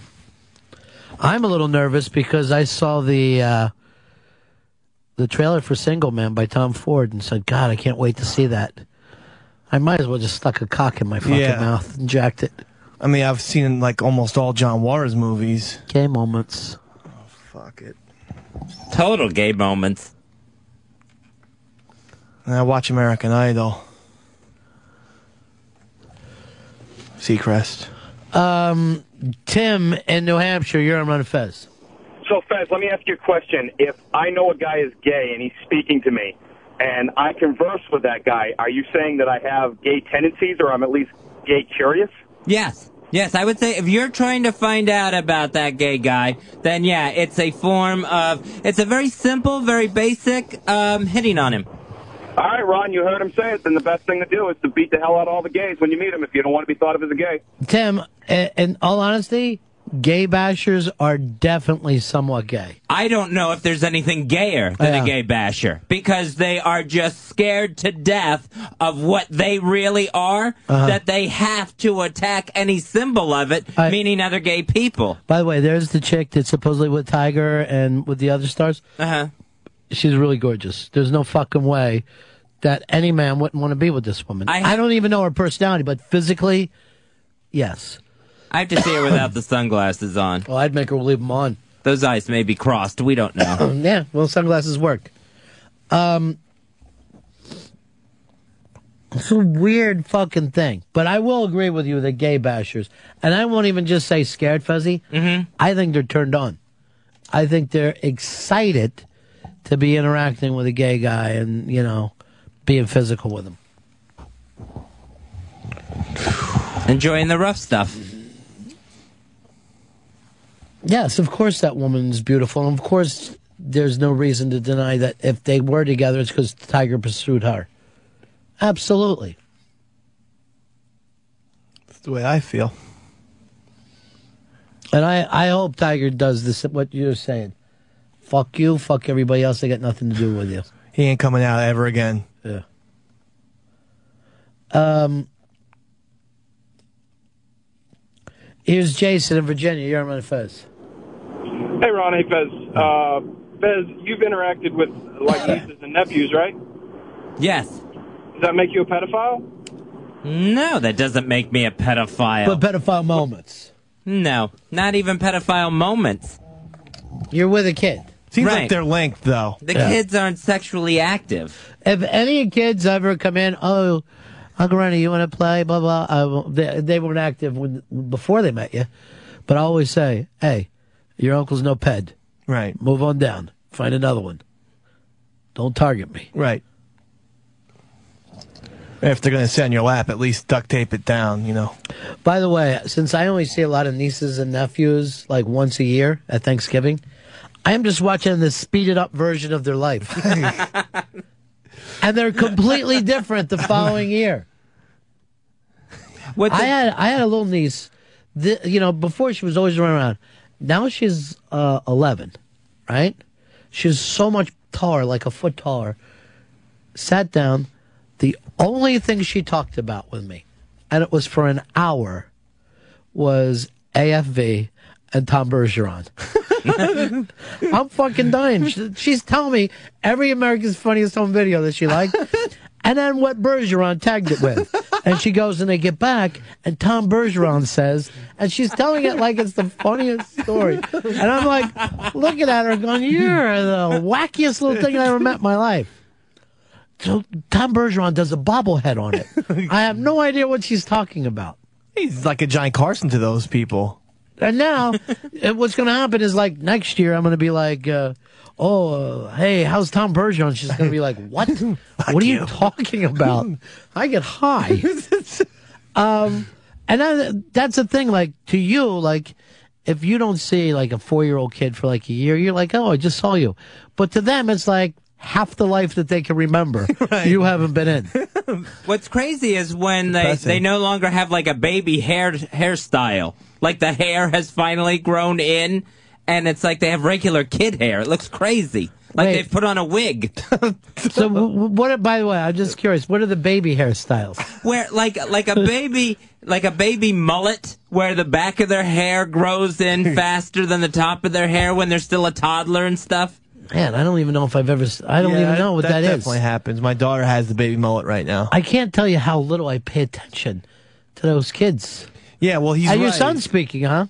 I'm a little nervous because I saw the uh, the trailer for Single Man by Tom Ford and said, "God, I can't wait to see that." I might as well just stuck a cock in my fucking Yeah. mouth and jacked it. I mean, I've seen like almost all John Waters movies. Gay moments. Fuck it. Total gay moments. And I watch American Idol. Seacrest. Um, Tim in New Hampshire, you're on Ron Fez. So, Fez, let me ask you a question. If I know a guy is gay and he's speaking to me, and I converse with that guy, are you saying that I have gay tendencies, or I'm at least gay curious? Yes. Yes, I would say if you're trying to find out about that gay guy, then yeah, it's a form of, it's a very simple, very basic, um, hitting on him. All right, Ron, you heard him say it. Then the best thing to do is to beat the hell out of all the gays when you meet them if you don't want to be thought of as a gay. Tim, in all honesty, gay bashers are definitely somewhat gay. I don't know if there's anything gayer than Yeah. a gay basher because they are just scared to death of what they really are Uh-huh. that they have to attack any symbol of it, I- meaning other gay people. By the way, there's the chick that's supposedly with Tiger and with the other stars. Uh huh. She's really gorgeous. There's no fucking way that any man wouldn't want to be with this woman. I, don't even know her personality, but physically, yes. I have to see her without the sunglasses on. Well, I'd make her leave them on. Those eyes may be crossed. We don't know. yeah, well, sunglasses work. Um, it's a weird fucking thing, but I will agree with you that gay bashers, and I won't even just say scared fuzzy. Mm-hmm. I think they're turned on. I think they're excited to be interacting with a gay guy and you know being physical with him. Enjoying the rough stuff. Yes, of course that woman's beautiful, and of course there's no reason to deny that if they were together, it's because Tiger pursued her. Absolutely. That's the way I feel. And I, I hope Tiger does this. What you're saying, fuck you, fuck everybody else. They got nothing to do with you. He ain't coming out ever again. Yeah. Um. Here's Jason in Virginia. You're on Fez. Hey, Ron. Hey, Fez. Uh, Fez, you've interacted with like nieces and nephews, right? Yes. Does that make you a pedophile? No, that doesn't make me a pedophile. But pedophile moments. No, not even pedophile moments. You're with a kid. Seems Right. like they're linked, though. The kids aren't sexually active. If any kids ever come in, oh, Uncle Ronnie, you want to play? Blah blah. I they, they weren't active when, before they met you, but I always say, hey, your uncle's no ped. Right. Move on down. Find another one. Don't target me. Right. If they're going to sit on your lap, at least duct tape it down, you know. By the way, since I only see a lot of nieces and nephews like once a year at Thanksgiving, I am just watching the speeded up version of their life. and they're completely different the following year. I had I had a little niece, the, you know, before she was always running around. Now she's uh, 11, right? She's so much taller, like a foot taller. Sat down. The only thing she talked about with me, and it was for an hour, was AFV and Tom Bergeron. I'm fucking dying. She- She's telling me every America's Funniest Home Video that she liked, and then what Bergeron tagged it with. And she goes and they get back, and Tom Bergeron says, and she's telling it like it's the funniest story. And I'm like looking at her going, You're the wackiest little thing I ever met in my life. So Tom Bergeron does a bobblehead on it. I have no idea what she's talking about. He's like a Johnny Carson to those people. And now, what's going to happen is like next year, I'm going to be like, uh, oh, uh, hey, how's Tom Bergeron? She's going to be like, what? what are you talking about? I get high. um, and then, that's the thing. Like to you, like if you don't see like a four year old kid for like a year, you're like, oh, I just saw you. But to them, it's like half the life that they can remember. You haven't been in. What's crazy is when they, they no longer have like a baby hair hairstyle. Like the hair has finally grown in, and it's like they have regular kid hair. It looks crazy. Like Wait. they've put on a wig. So w- w- what? By the way, I'm just curious. What are the baby hairstyles? where like like a baby like a baby mullet where the back of their hair grows in faster than the top of their hair when they're still a toddler and stuff. Man, I don't even know if I've ever. I don't Yeah, even know what that is. definitely happens. My daughter has the baby mullet right now. I can't tell you how little I pay attention to those kids. Yeah, well, he's and your right. son's speaking, huh?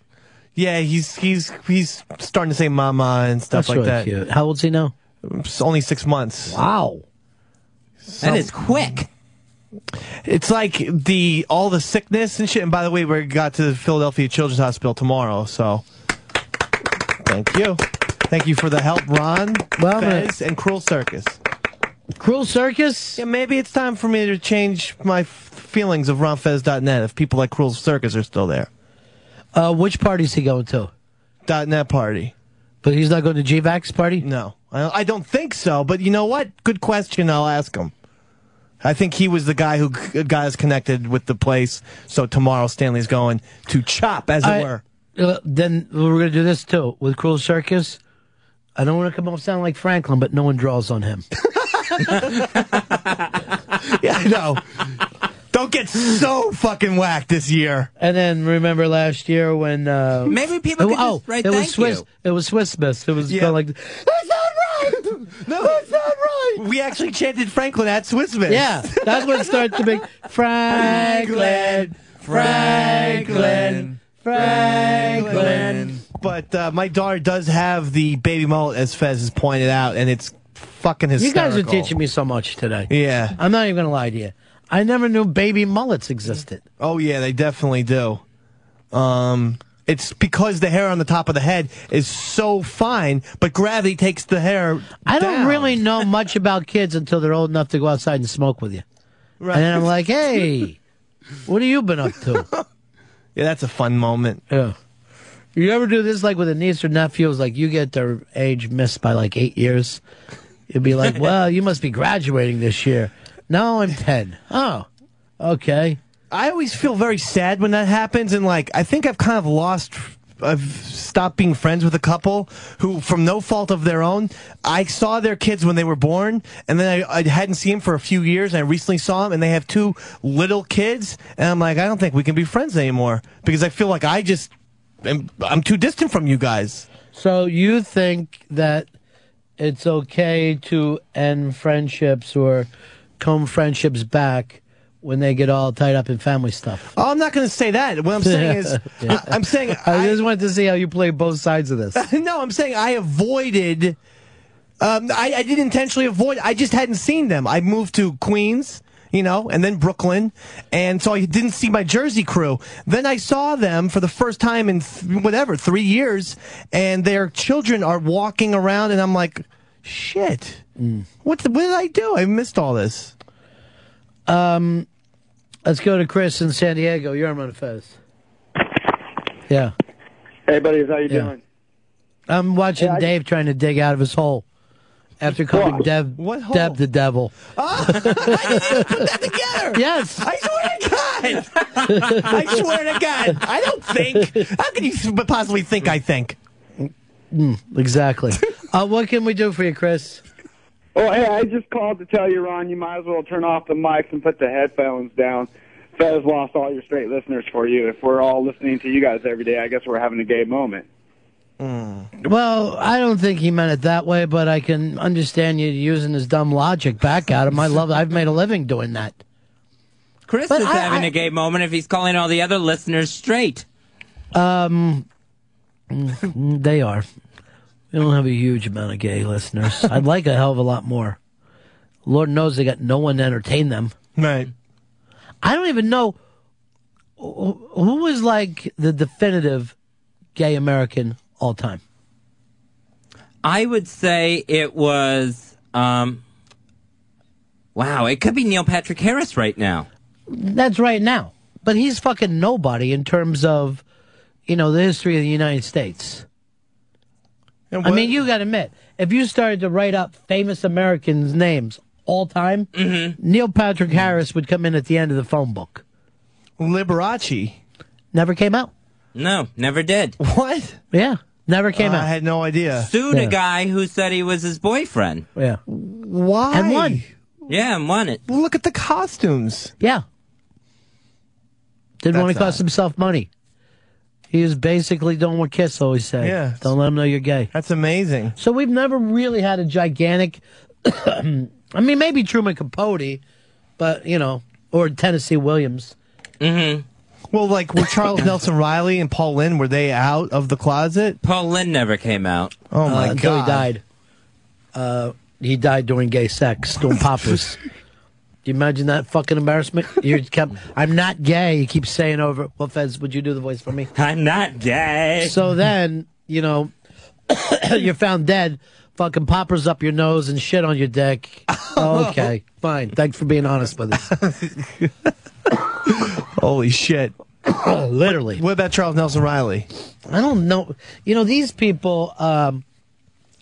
Yeah, he's he's he's starting to say "mama" and stuff That's like really that. cute. How old's he now? It's only six months. Wow, that is quick. It's like the all the sickness and shit. And by the way, we got to the Philadelphia Children's Hospital tomorrow, so thank you, thank you for the help, Ron, Well. Fez, and Cruel Circus. Cruel Circus. Yeah, maybe it's time for me to change my f- feelings of RonFez.net if people like Cruel Circus are still there. Uh, which party's he going to? .net party. But he's not going to GVAX party. No, I, I don't think so. But you know what? Good question. I'll ask him. I think he was the guy who got us connected with the place. So tomorrow Stanley's going to chop, as it I- were. Uh, then we're going to do this too with Cruel Circus. I don't want to come off sounding like Franklin, but no one draws on him. yeah, I know. Don't get so fucking whacked this year. And then remember last year when uh, Maybe people could oh, just write it was Swiss. you. It was Swiss Miss. It was Yeah. kinda like That's not right. No, that's not right. We actually chanted Franklin at Swiss Miss. yeah. That's when it started to be Franklin, Franklin, Franklin. But uh, my daughter does have the baby mullet, as Fez has pointed out, and it's fucking You guys are teaching me so much today. Yeah. I'm not even going to lie to you. I never knew baby mullets existed. Oh yeah, they definitely do. Um, it's because the hair on the top of the head is so fine, but gravity takes the hair. I don't really know much about kids until they're old enough to go outside and smoke with you. Right. And then I'm like, hey, what have you been up to? Yeah, that's a fun moment. Yeah. You ever do this like with a niece or nephew? It's like you get their age missed by like eight years. You'd be like, well, you must be graduating this year. No, I'm 10. Oh, okay. I always feel very sad when that happens, and like I think I've kind of lost. I've stopped being friends with a couple who, from no fault of their own, I saw their kids when they were born, and then I, I hadn't seen them for a few years, and I recently saw them, and they have two little kids, and I'm like, I don't think we can be friends anymore because I feel like I just, am, I'm too distant from you guys. So you think that it's okay to end friendships or come friendships back when they get all tied up in family stuff? Oh, I'm not going to say that. What I'm saying is, Yeah. I, am saying I just wanted to see how you play both sides of this. no, I'm saying I avoided. Um, I, I didn't intentionally avoid. I just hadn't seen them. I moved to Queens, you know, and then Brooklyn, and so I didn't see my Jersey crew. Then I saw them for the first time in th- whatever three years, and their children are walking around, and I'm like, shit. What, the, what did I do? I missed all this. Um, let's go to Chris in San Diego. You're on Fez. Yeah. Hey, buddies, how you Yeah. doing? I'm watching Yeah, I- Dave trying to dig out of his hole after calling What? Deb, What hole? Deb the devil. Oh put that together. Yes. I swear to God. I swear to God. I don't think. How can you possibly think I think? Mm, exactly. uh, what can we do for you, Chris? Oh, hey, I just called to tell you, Ron, you might as well turn off the mics and put the headphones down. Fez lost all your straight listeners for you. If we're all listening to you guys every day, I guess we're having a gay moment. Well, I don't think he meant it that way, but I can understand you using his dumb logic back at him. I love. I've made a living doing that. Chris But is I- having I- a gay moment if he's calling all the other listeners straight. Um, mm, they are. We don't have a huge amount of gay listeners. I'd like a hell of a lot more. Lord knows they got no one to entertain them. Right. I don't even know who who was like the definitive gay American all time. I would say it was. Um, wow, it could be Neil Patrick Harris right now. That's right now. But he's fucking nobody in terms of, you know, the history of the United States. I mean, you got to admit, if you started to write up famous Americans' names all time, Neil Patrick Harris would come in at the end of the phone book. Liberace. Never came out. No, never did. What? Yeah, never came Uh, out. I had no idea. Sued Yeah. a guy who said he was his boyfriend. Yeah. Why? And won. Yeah, and won it. Look at the costumes. Yeah. Didn't want to That's cost himself money. He was basically doing what Kiss always say. Yeah. Don't let him know you're gay. That's amazing. So we've never really had a gigantic. I mean, maybe Truman Capote, but you know, or Tennessee Williams. Mm-hmm. Well, like were Charles Nelson Reilly and Paul Lynde were they out of the closet? Paul Lynde never came out. Oh my uh, Until god! he died. Uh, he died during gay sex, doing poppers. Do you imagine that fucking embarrassment? You kept, I'm not gay. You keep saying over. Well, Fez, would you do the voice for me? I'm not gay. So then, you know, you're found dead. Fucking poppers up your nose and shit on your dick. Okay, fine. Thanks for being honest with us. Holy shit! Literally. What about Charles Nelson Reilly? I don't know. You know, these people. Um,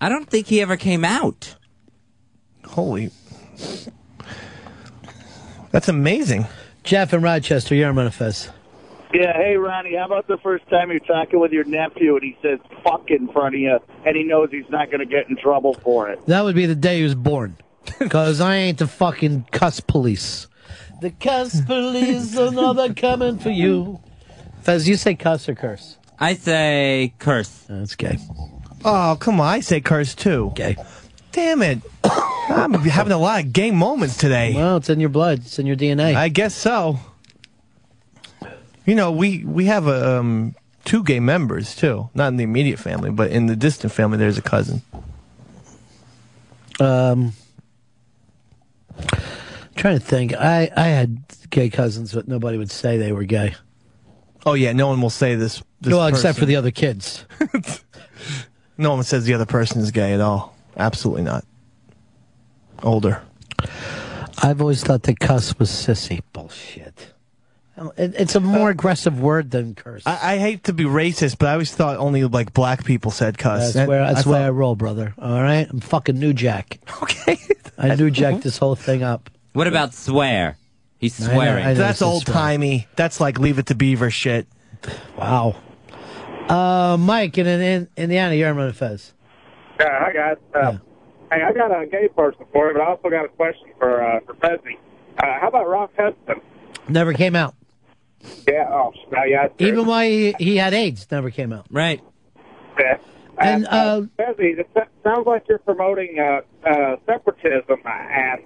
I don't think he ever came out. Holy, that's amazing. Jeff in Rochester, you're on Manifest. Yeah, hey Ronnie, how about the first time you're talking with your nephew and he says "fuck" in front of you, and he knows he's not going to get in trouble for it? That would be the day he was born. Because I ain't the fucking cuss police. The cuss police, another coming for you. Fez, you say cuss or curse? I say curse. That's gay. Oh come on! I say curse too. Gay. Damn it! I'm having a lot of gay moments today. Well, it's in your blood. It's in your DNA. I guess so. You know, we we have um, two gay members too. Not in the immediate family, but in the distant family, there's a cousin. Um, trying to think. I I had gay cousins, but nobody would say they were gay. Oh yeah, no one will say this. this well, except for the other kids. No one says the other person is gay at all. Absolutely not. Older. I've always thought that cuss was sissy. Bullshit. It, it's a more uh, aggressive word than curse. I, I hate to be racist, but I always thought only like black people said cuss. That's where that's I where I roll, brother. All right, I'm fucking New Jack. Okay, I New Jack this whole thing up. What about swear? He's I know- swearing. I know That's this is old timey. That's like leave it to Beaver shit. Wow. Uh, Mike in, in Indiana, you're on Fez. Yeah, hi guys. Uh, Hey, I got a gay person for you, but I also got a question for uh, for Fezzi. Uh, how about Rock Hudson? Never came out. Yeah, oh, now yeah. Even while he, he had AIDS, never came out. Right. Yeah. And uh, Fezzi, it s- sounds like you're promoting uh, uh, separatism, and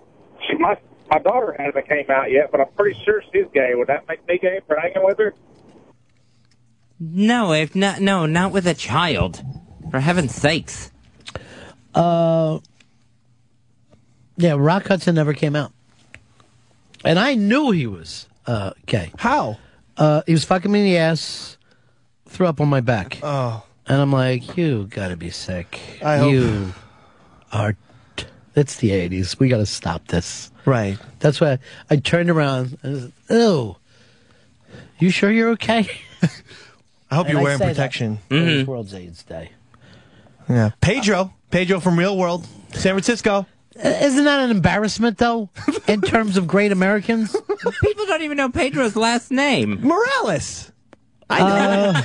she must. My daughter hasn't came out yet, but I'm pretty sure she's gay. Would that make me gay for hanging with her? No, if not, no, not with a child. For heaven's sakes. uh, yeah, Rock Hudson never came out, and I knew he was uh, gay. How? Uh, he was fucking me in the ass, threw up on my back. Oh. And I'm like, you gotta be sick. I hope- you are. It's the 80s. We gotta stop this. Right. That's why I, I turned around and was, ew. You sure you're okay? I hope And you're I wearing say that. protection. It's World's AIDS Day. Yeah. Pedro. Pedro from Real World, San Francisco. Uh, Isn't that an embarrassment, though, in terms of great Americans? People don't even know Pedro's last name. Morales. Uh,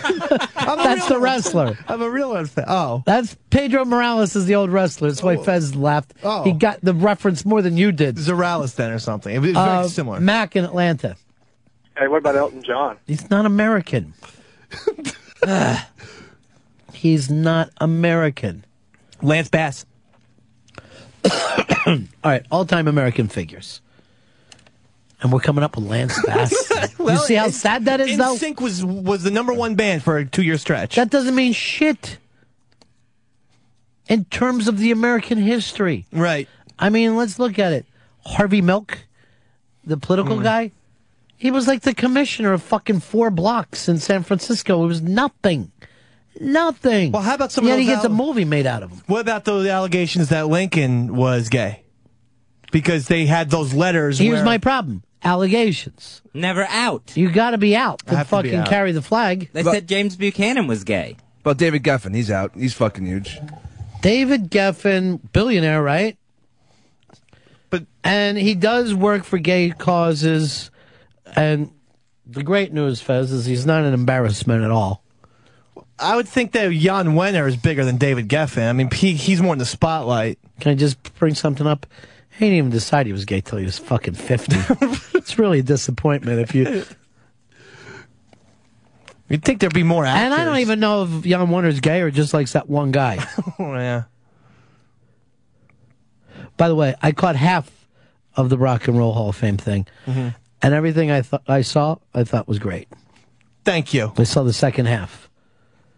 I'm a that's real the one. wrestler. I'm a real one fan. Oh. That's Pedro Morales is the old wrestler. That's why Fez laughed. Oh. He got the reference more than you did. Zorales then or something. It was very Uh, similar. Mac in Atlanta. Hey, what about Elton John? He's not American. Ugh. He's not American. Lance Bass. All right, all-time American figures. And we're coming up with Lance Bass. you see how sad that is, though? Sync was was the number one band for a two year stretch. That doesn't mean shit in terms of the American history. Right. I mean, let's look at it. Harvey Milk, the political mm. guy, he was like the commissioner of fucking four blocks in San Francisco. It was nothing. Nothing. Well, how about some Yet he gets a movie made out of him. What about those allegations that Lincoln was gay? Because they had those letters. Here's where- my problem. Allegations. Never out. You got to be out to have to be fucking out. carry the flag. They said James Buchanan was gay. But David Geffen, he's out. He's fucking huge. David Geffen, billionaire, right? But and he does work for gay causes. And the great news, Fez, is he's not an embarrassment at all. I would think that Jan Wenner is bigger than David Geffen. I mean, he, he's more in the spotlight. Can I just bring something up? He didn't even decide he was gay till he was fucking fifty. it's really a disappointment if you. You'd think there'd be more actors. And I don't even know if Jan Wenner's gay or just likes that one guy. Oh, yeah. By the way, I caught half of the Rock and Roll Hall of Fame thing, Mhm. and everything I thought I saw, I thought was great. Thank you. I saw the second half.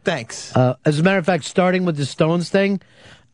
Thanks. Uh, as a matter of fact, starting with the Stones thing,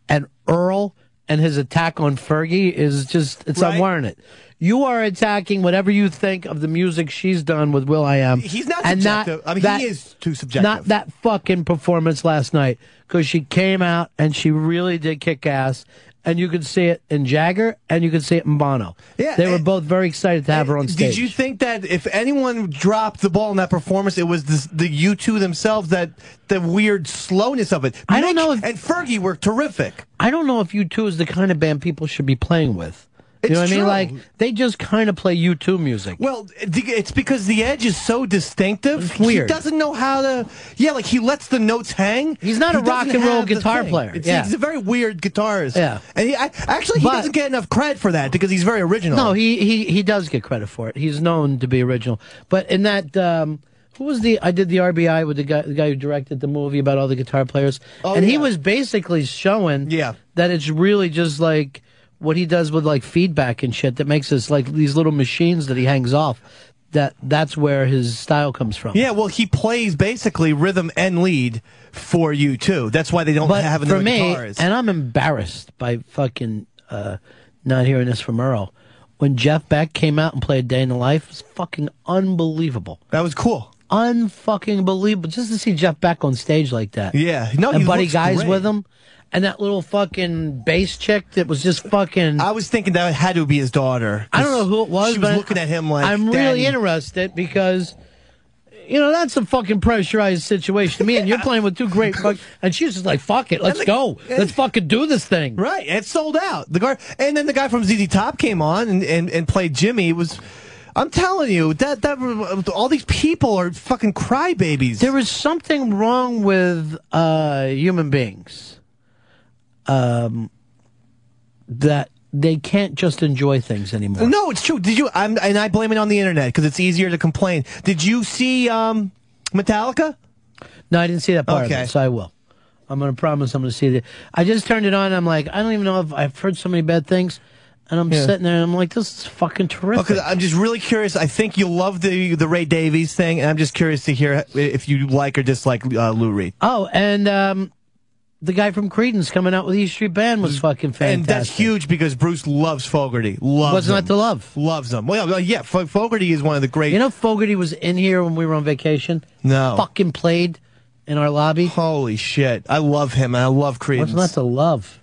and Earl and his attack on Fergie is just it's Right. unwarranted. You are attacking whatever you think of the music she's done with will.i.am. He's not and subjective. I mean, that- he is too subjective. Not that fucking performance last night because she came out and she really did kick ass. And you could see it in Jagger and you could see it in Bono. Yeah, they were eh, both very excited to have her on stage. Did you think that if anyone dropped the ball in that performance, it was this, the U2 themselves that the weird slowness of it? I don't know if and Fergie were terrific. I don't know if U2 is the kind of band people should be playing with. You know what It's I mean? Like they just kind of play U2 music. Well, it's because the edge is so distinctive. weird. He doesn't know how to. Yeah, like he lets the notes hang. He's not He a rock and roll guitar player. It's, Yeah. he's a very weird guitarist. Yeah. and he, I, actually he But- doesn't get enough credit for that because he's very original. No, he, he he does get credit for it. He's known to be original. But in that, um, who was the? I did the RBI with the guy, the guy who directed the movie about all the guitar players, Oh, and he was basically showing Yeah. that it's really just like what he does with like feedback and shit that makes us like these little machines that he hangs off. That that's where his style comes from. Yeah, well, he plays basically rhythm and lead for U2. That's why they don't But have for another me, guitarist. and I'm embarrassed by fucking uh, not hearing this from Earl. When Jeff Beck came out and played Day in the Life, it was fucking unbelievable. That was cool. Unfucking believable. Just to see Jeff Beck on stage like that. Yeah. No, and Buddy Guy's great. with him. And that little fucking bass chick that was just fucking. I was thinking that had to be his daughter. I don't know who it was, She was but looking at him like, I'm "Daddy." really interested because, you know, that's a fucking pressurized situation to me. And you're playing with two great, fuck, and she's just like, "Fuck it, let's the- go, let's fucking do this thing." Right, it sold out. The guy, and then the guy from ZZ Top came on and, and, and played Jimmy. It was, I'm telling you that that all these people are fucking crybabies. There is something wrong with uh, human beings. Um, that they can't just enjoy things anymore. No, it's true. Did you? I'm, and I blame it on the internet because it's easier to complain. Did you see um, Metallica? No, I didn't see that part Okay. of it, so I will. I'm going to promise I'm going to see it. I just turned it on. And I'm like, I don't even know if I've heard so many bad things, and I'm Yeah. sitting there and I'm like, this is fucking terrific. Because I'm just really curious. I think you'll love the the Ray Davies thing, and I'm just curious to hear if you like or dislike uh, Lou Reed. Oh, and um, the guy from Creedence coming out with E Street Band was fucking fantastic. And that's huge because Bruce loves Fogerty. Loves What's him. not to love? Loves them. Well, uh, yeah, yeah, Fogerty is one of the great. You know, Fogerty was in here when we were on vacation. No. fucking played in our lobby. Holy shit! I love him. and I love Creedence. What's not to love?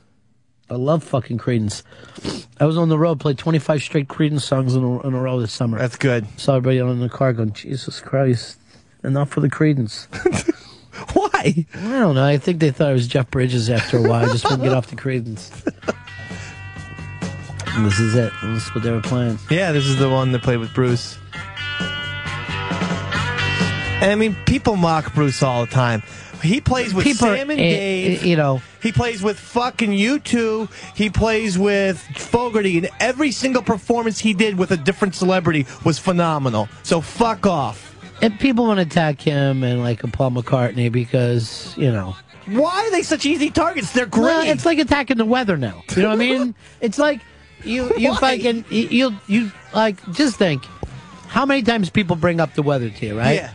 I love fucking Creedence. I was on the road, played 25 straight Creedence songs in a, in a row this summer. That's good. Saw everybody on the car going, Jesus Christ, enough for the Creedence. Why? I don't know. I think they thought it was Jeff Bridges after a while. I just wouldn't get off the Creedence. And this is it. This is what they were playing. Yeah, this is the one that played with Bruce. And I mean, people mock Bruce all the time. He plays with People are- Sam and eh, Dave. eh, you know. He plays with fucking U2. He plays with Fogerty, and every single performance he did with a different celebrity was phenomenal. So fuck off. And people want to attack him and like a Paul McCartney because, you know. Why are they such easy targets? They're great. Well, it's like attacking the weather now. You know what I mean? It's like you you fucking you you, you like just think how many times people bring up the weather to you, right? Yeah.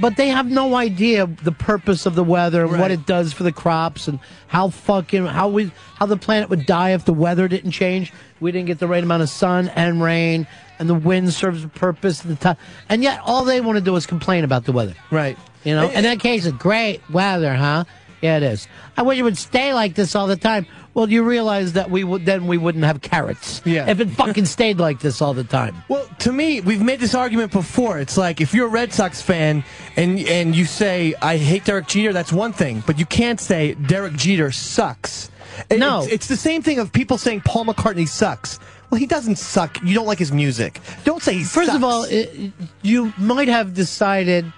But they have no idea the purpose of the weather and what it does for the crops and how fucking how we how the planet would die if the weather didn't change. We didn't get the right amount of sun and rain, and the wind serves a purpose at the time. And yet, all they want to do is complain about the weather. Right. You know, eh, in eh. that case, it's great weather, huh? Yeah, it is. I wish it would stay like this all the time. Well, you realize that we would then we wouldn't have carrots. Yeah. If it fucking stayed like this all the time. Well, to me, we've made this argument before. It's like if you're a Red Sox fan and and you say I hate Derek Jeter, that's one thing, but you can't say Derek Jeter sucks. And No. it's, it's the same thing of people saying Paul McCartney sucks. Well, he doesn't suck. You don't like his music. Don't say he First sucks. of all, it, you might have decided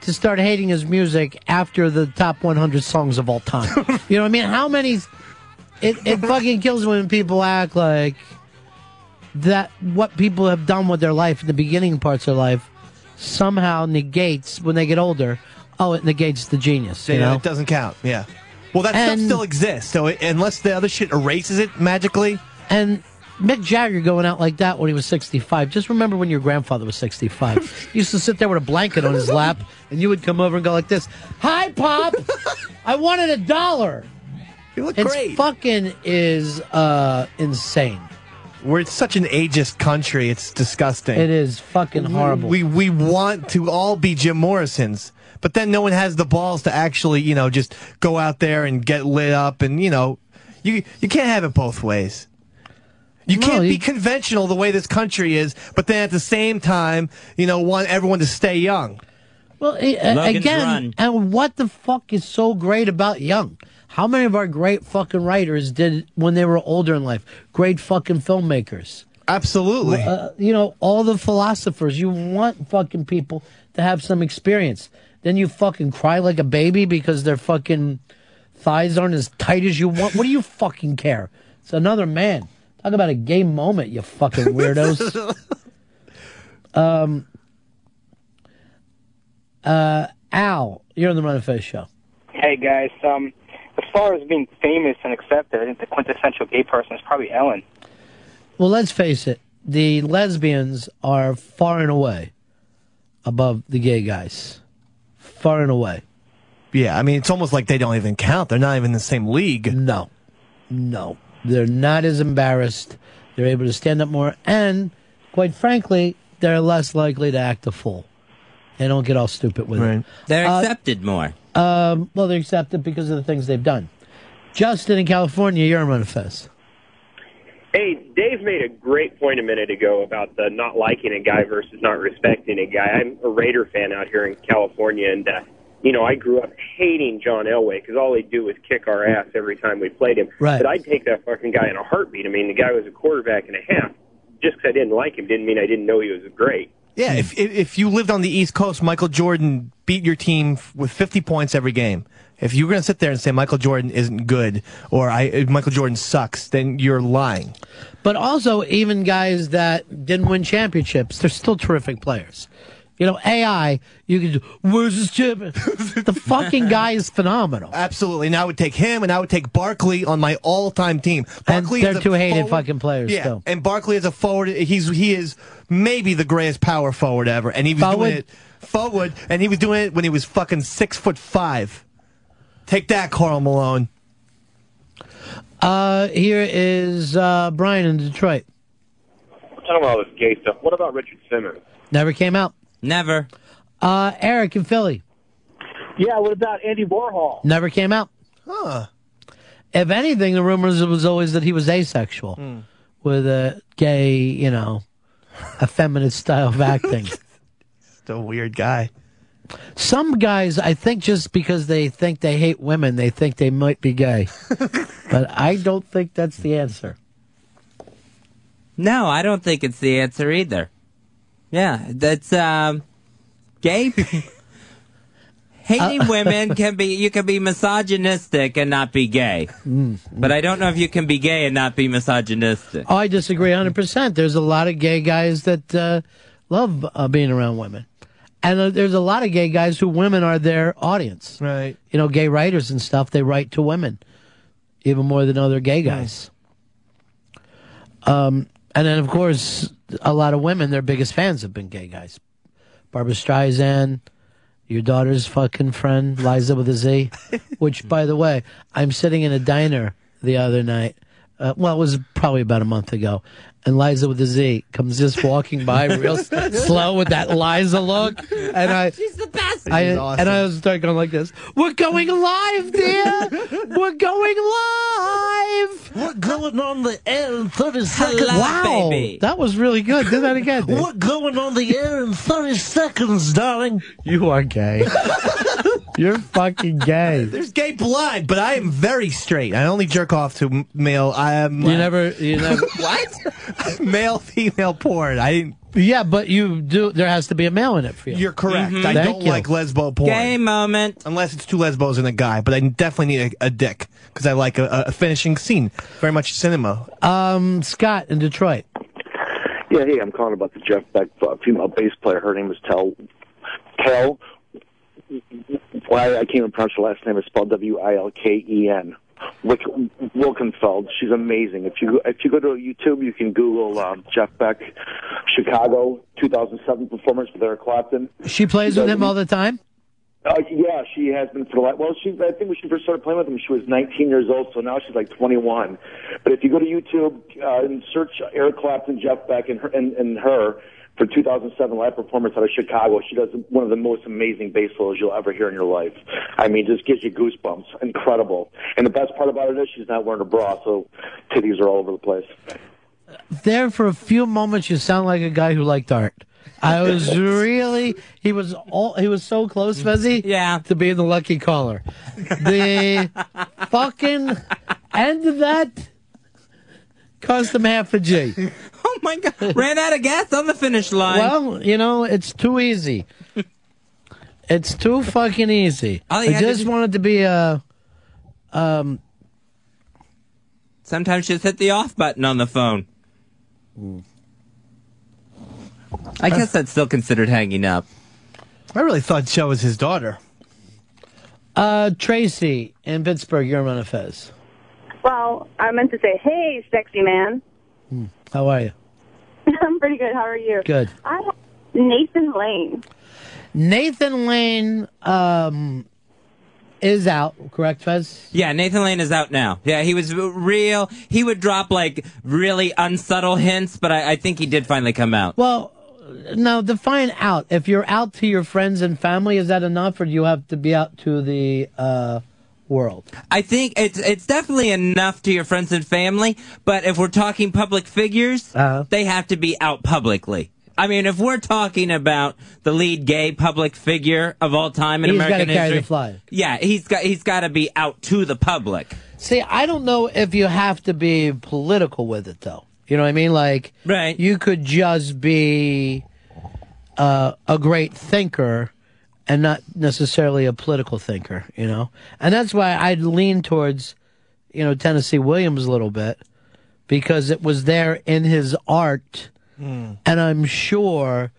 to start hating his music after the top 100 songs of all time. you know what I mean? How many? It, it fucking kills when people act like that what people have done with their life in the beginning parts of life somehow negates when they get older. Oh, it negates the genius. You Yeah, know? it doesn't count. Yeah. Well, that And- stuff still exists. So it, unless the other shit erases it magically, And Mick Jagger going out like that when he was 65. Just remember when your grandfather was 65. he used to sit there with a blanket on his lap, and you would come over and go like this Hi, Pop! I wanted a dollar. You look it's great. fucking is uh, insane. we're such an ageist country. It's disgusting. It is fucking horrible. We we want to all be Jim Morrisons, but then no one has the balls to actually, you know, just go out there and get lit up, and you know, you you can't have it both ways. You No, can't be conventional the way this country is, but then at the same time, you know, want everyone to stay young. Well, a- a- again, Ron. and what the fuck is so great about Young? How many of our great fucking writers did when they were older in life? Great fucking filmmakers. Absolutely. Uh, you know, all the philosophers. You want fucking people to have some experience. Then you fucking cry like a baby because their fucking thighs aren't as tight as you want. What do you fucking care? It's another man. Talk about a gay moment, you fucking weirdos. um, uh, Al, you're on the Ron and Fez show. Hey guys, um, as far as being famous and accepted, I think the quintessential gay person is probably Ellen. Well, let's face it. The lesbians are far and away above the gay guys. Far and away. Yeah, I mean, it's almost like they don't even count. They're not even in the same league. No, no. They're not as embarrassed. They're able to stand up more, and quite frankly, they're less likely to act a fool. They don't get all stupid with it. They're Uh, accepted more. Um, well, they're accepted because of the things they've done. Justin in California, you're on Ron Fez. Hey, Dave made a great point a minute ago about the not liking a guy versus not respecting a guy. I'm a Raider fan out here in California, and uh, you know I grew up hating John Elway because all he'd do was kick our ass every time we played him. Right. But I'd take that fucking guy in a heartbeat. I mean, the guy was a quarterback and a half. Just because I didn't like him didn't mean I didn't know he was great. Yeah, if, if if you lived on the East Coast, Michael Jordan beat your team with 50 points every game. If you're going to sit there and say Michael Jordan isn't good or I uh, Michael Jordan sucks, then you're lying. But also, even guys that didn't win championships, they're still terrific players. You know, AI, you can do, where's his chip? the fucking guy is phenomenal. Absolutely. And I would take him and I would take Barkley on my all-time team. Barkley they're is a two hated forward- fucking players Yeah, still. and Barkley is a forward. He's he is maybe the greatest power forward ever, and he was Forward? doing it forward, and he was doing it when he was fucking six foot five. Take that, Karl Malone. Uh, here is uh, Brian in Detroit. We're talking about all this gay stuff. What about Richard Simmons? Never came out. Never. Uh, Eric in Philly. Yeah, what about Andy Warhol? Never came out. Huh. If anything, the rumors was always that he was asexual Hmm. with a gay, you know, effeminate style of acting. Still a weird guy. Some guys, I think, just because they think they hate women, they think they might be gay. but I don't think that's the answer. No, I don't think it's the answer either. Yeah, that's um, gay. Hating Uh, women can be you can be misogynistic and not be gay, but I don't know if you can be gay and not be misogynistic. Oh, I disagree 100%. There's a lot of gay guys that uh, love uh, being around women. And uh, there's a lot of gay guys who women are their audience. Right. You know, gay writers and stuff, they write to women even more than other gay guys. Um, and then, of course, a lot of women, their biggest fans have been gay guys. Barbra Streisand, your daughter's fucking friend, Liza with a Z, which, by the way, I'm sitting in a diner the other night. Uh, well, it was probably about a month ago. And Liza with a Z comes just walking by real slow with that Liza look. And I, She's the best. I, awesome. and I was start going like this. We're going live, dear. We're going live. We're going on the air in 30 seconds. wow, that was really good. Do that again. Dave. We're going on the air in 30 seconds, darling. You are gay. You're fucking gay. There's gay blood, but I am very straight. I only jerk off to male. I am. You uh, never, you never. what? male female porn. I didn't. Yeah, but you do. There has to be a male in it for you. You're correct. Mhm. I Thank don't you. like lesbo porn. Gay moment. Unless it's two lesbos and a guy, but I definitely need a, a dick because I like a, a finishing scene. Very much cinema. Um, Scott in Detroit. Yeah, hey, I'm calling about the Jeff Beck uh, female bass player. Her name is Tal. Tal. Why I can't even pronounce her last name. It's spelled W I L K E N. Wick, Wilkenfeld. She's amazing. If you if you go to YouTube, you can Google um, Jeff Beck, Chicago 2007 performance with Eric Clapton. She plays with him all the time. Uh, yeah, she has been for the last. Well, she I think when she first started playing with him, she was 19 years old. So now she's like 21. But if you go to YouTube uh, and search Eric Clapton, Jeff Beck, and her and, and her for 2007 live performance out of Chicago, she does one of the most amazing bass solos you'll ever hear in your life. I mean, just gives you goosebumps. Incredible. And the best part about it is she's not wearing a bra, so titties are all over the place. There for a few moments, you sound like a guy who liked art. I was really. He was all. He was so close, Fezzy. Yeah. To being the lucky caller. The fucking end of that cost him half a G. Oh my god! Ran out of gas on the finish line. Well, you know, it's too easy. It's too fucking easy. All I you had to just do- wanted to be a. Um, Sometimes just hit the off button on the phone. I guess that's still considered hanging up. I really thought Joe was his daughter. uh, Tracy in Pittsburgh, you're on a Fez. Well, I meant to say, hey, sexy man. How are you? I'm pretty good. How are you? Good. I Nathan Lane. Nathan Lane, um, is out, correct, Fez? Yeah, Nathan Lane is out now. Yeah, he was real. He would drop like really unsubtle hints, but I, I think he did finally come out. Well, now define out. If you're out to your friends and family, is that enough, or do you have to be out to the uh, world? I think it's it's definitely enough to your friends and family, but if we're talking public figures, Uh-huh. they have to be out publicly. I mean, if we're talking about the lead gay public figure of all time in He's American history, yeah, he's got he's got to be out to the public. See, I don't know if you have to be political with it, though. You know what I mean? Like, right? You could just be uh, a great thinker and not necessarily a political thinker. You know, and that's why I'd lean towards, you know, Tennessee Williams a little bit because it was there in his art, and I'm sure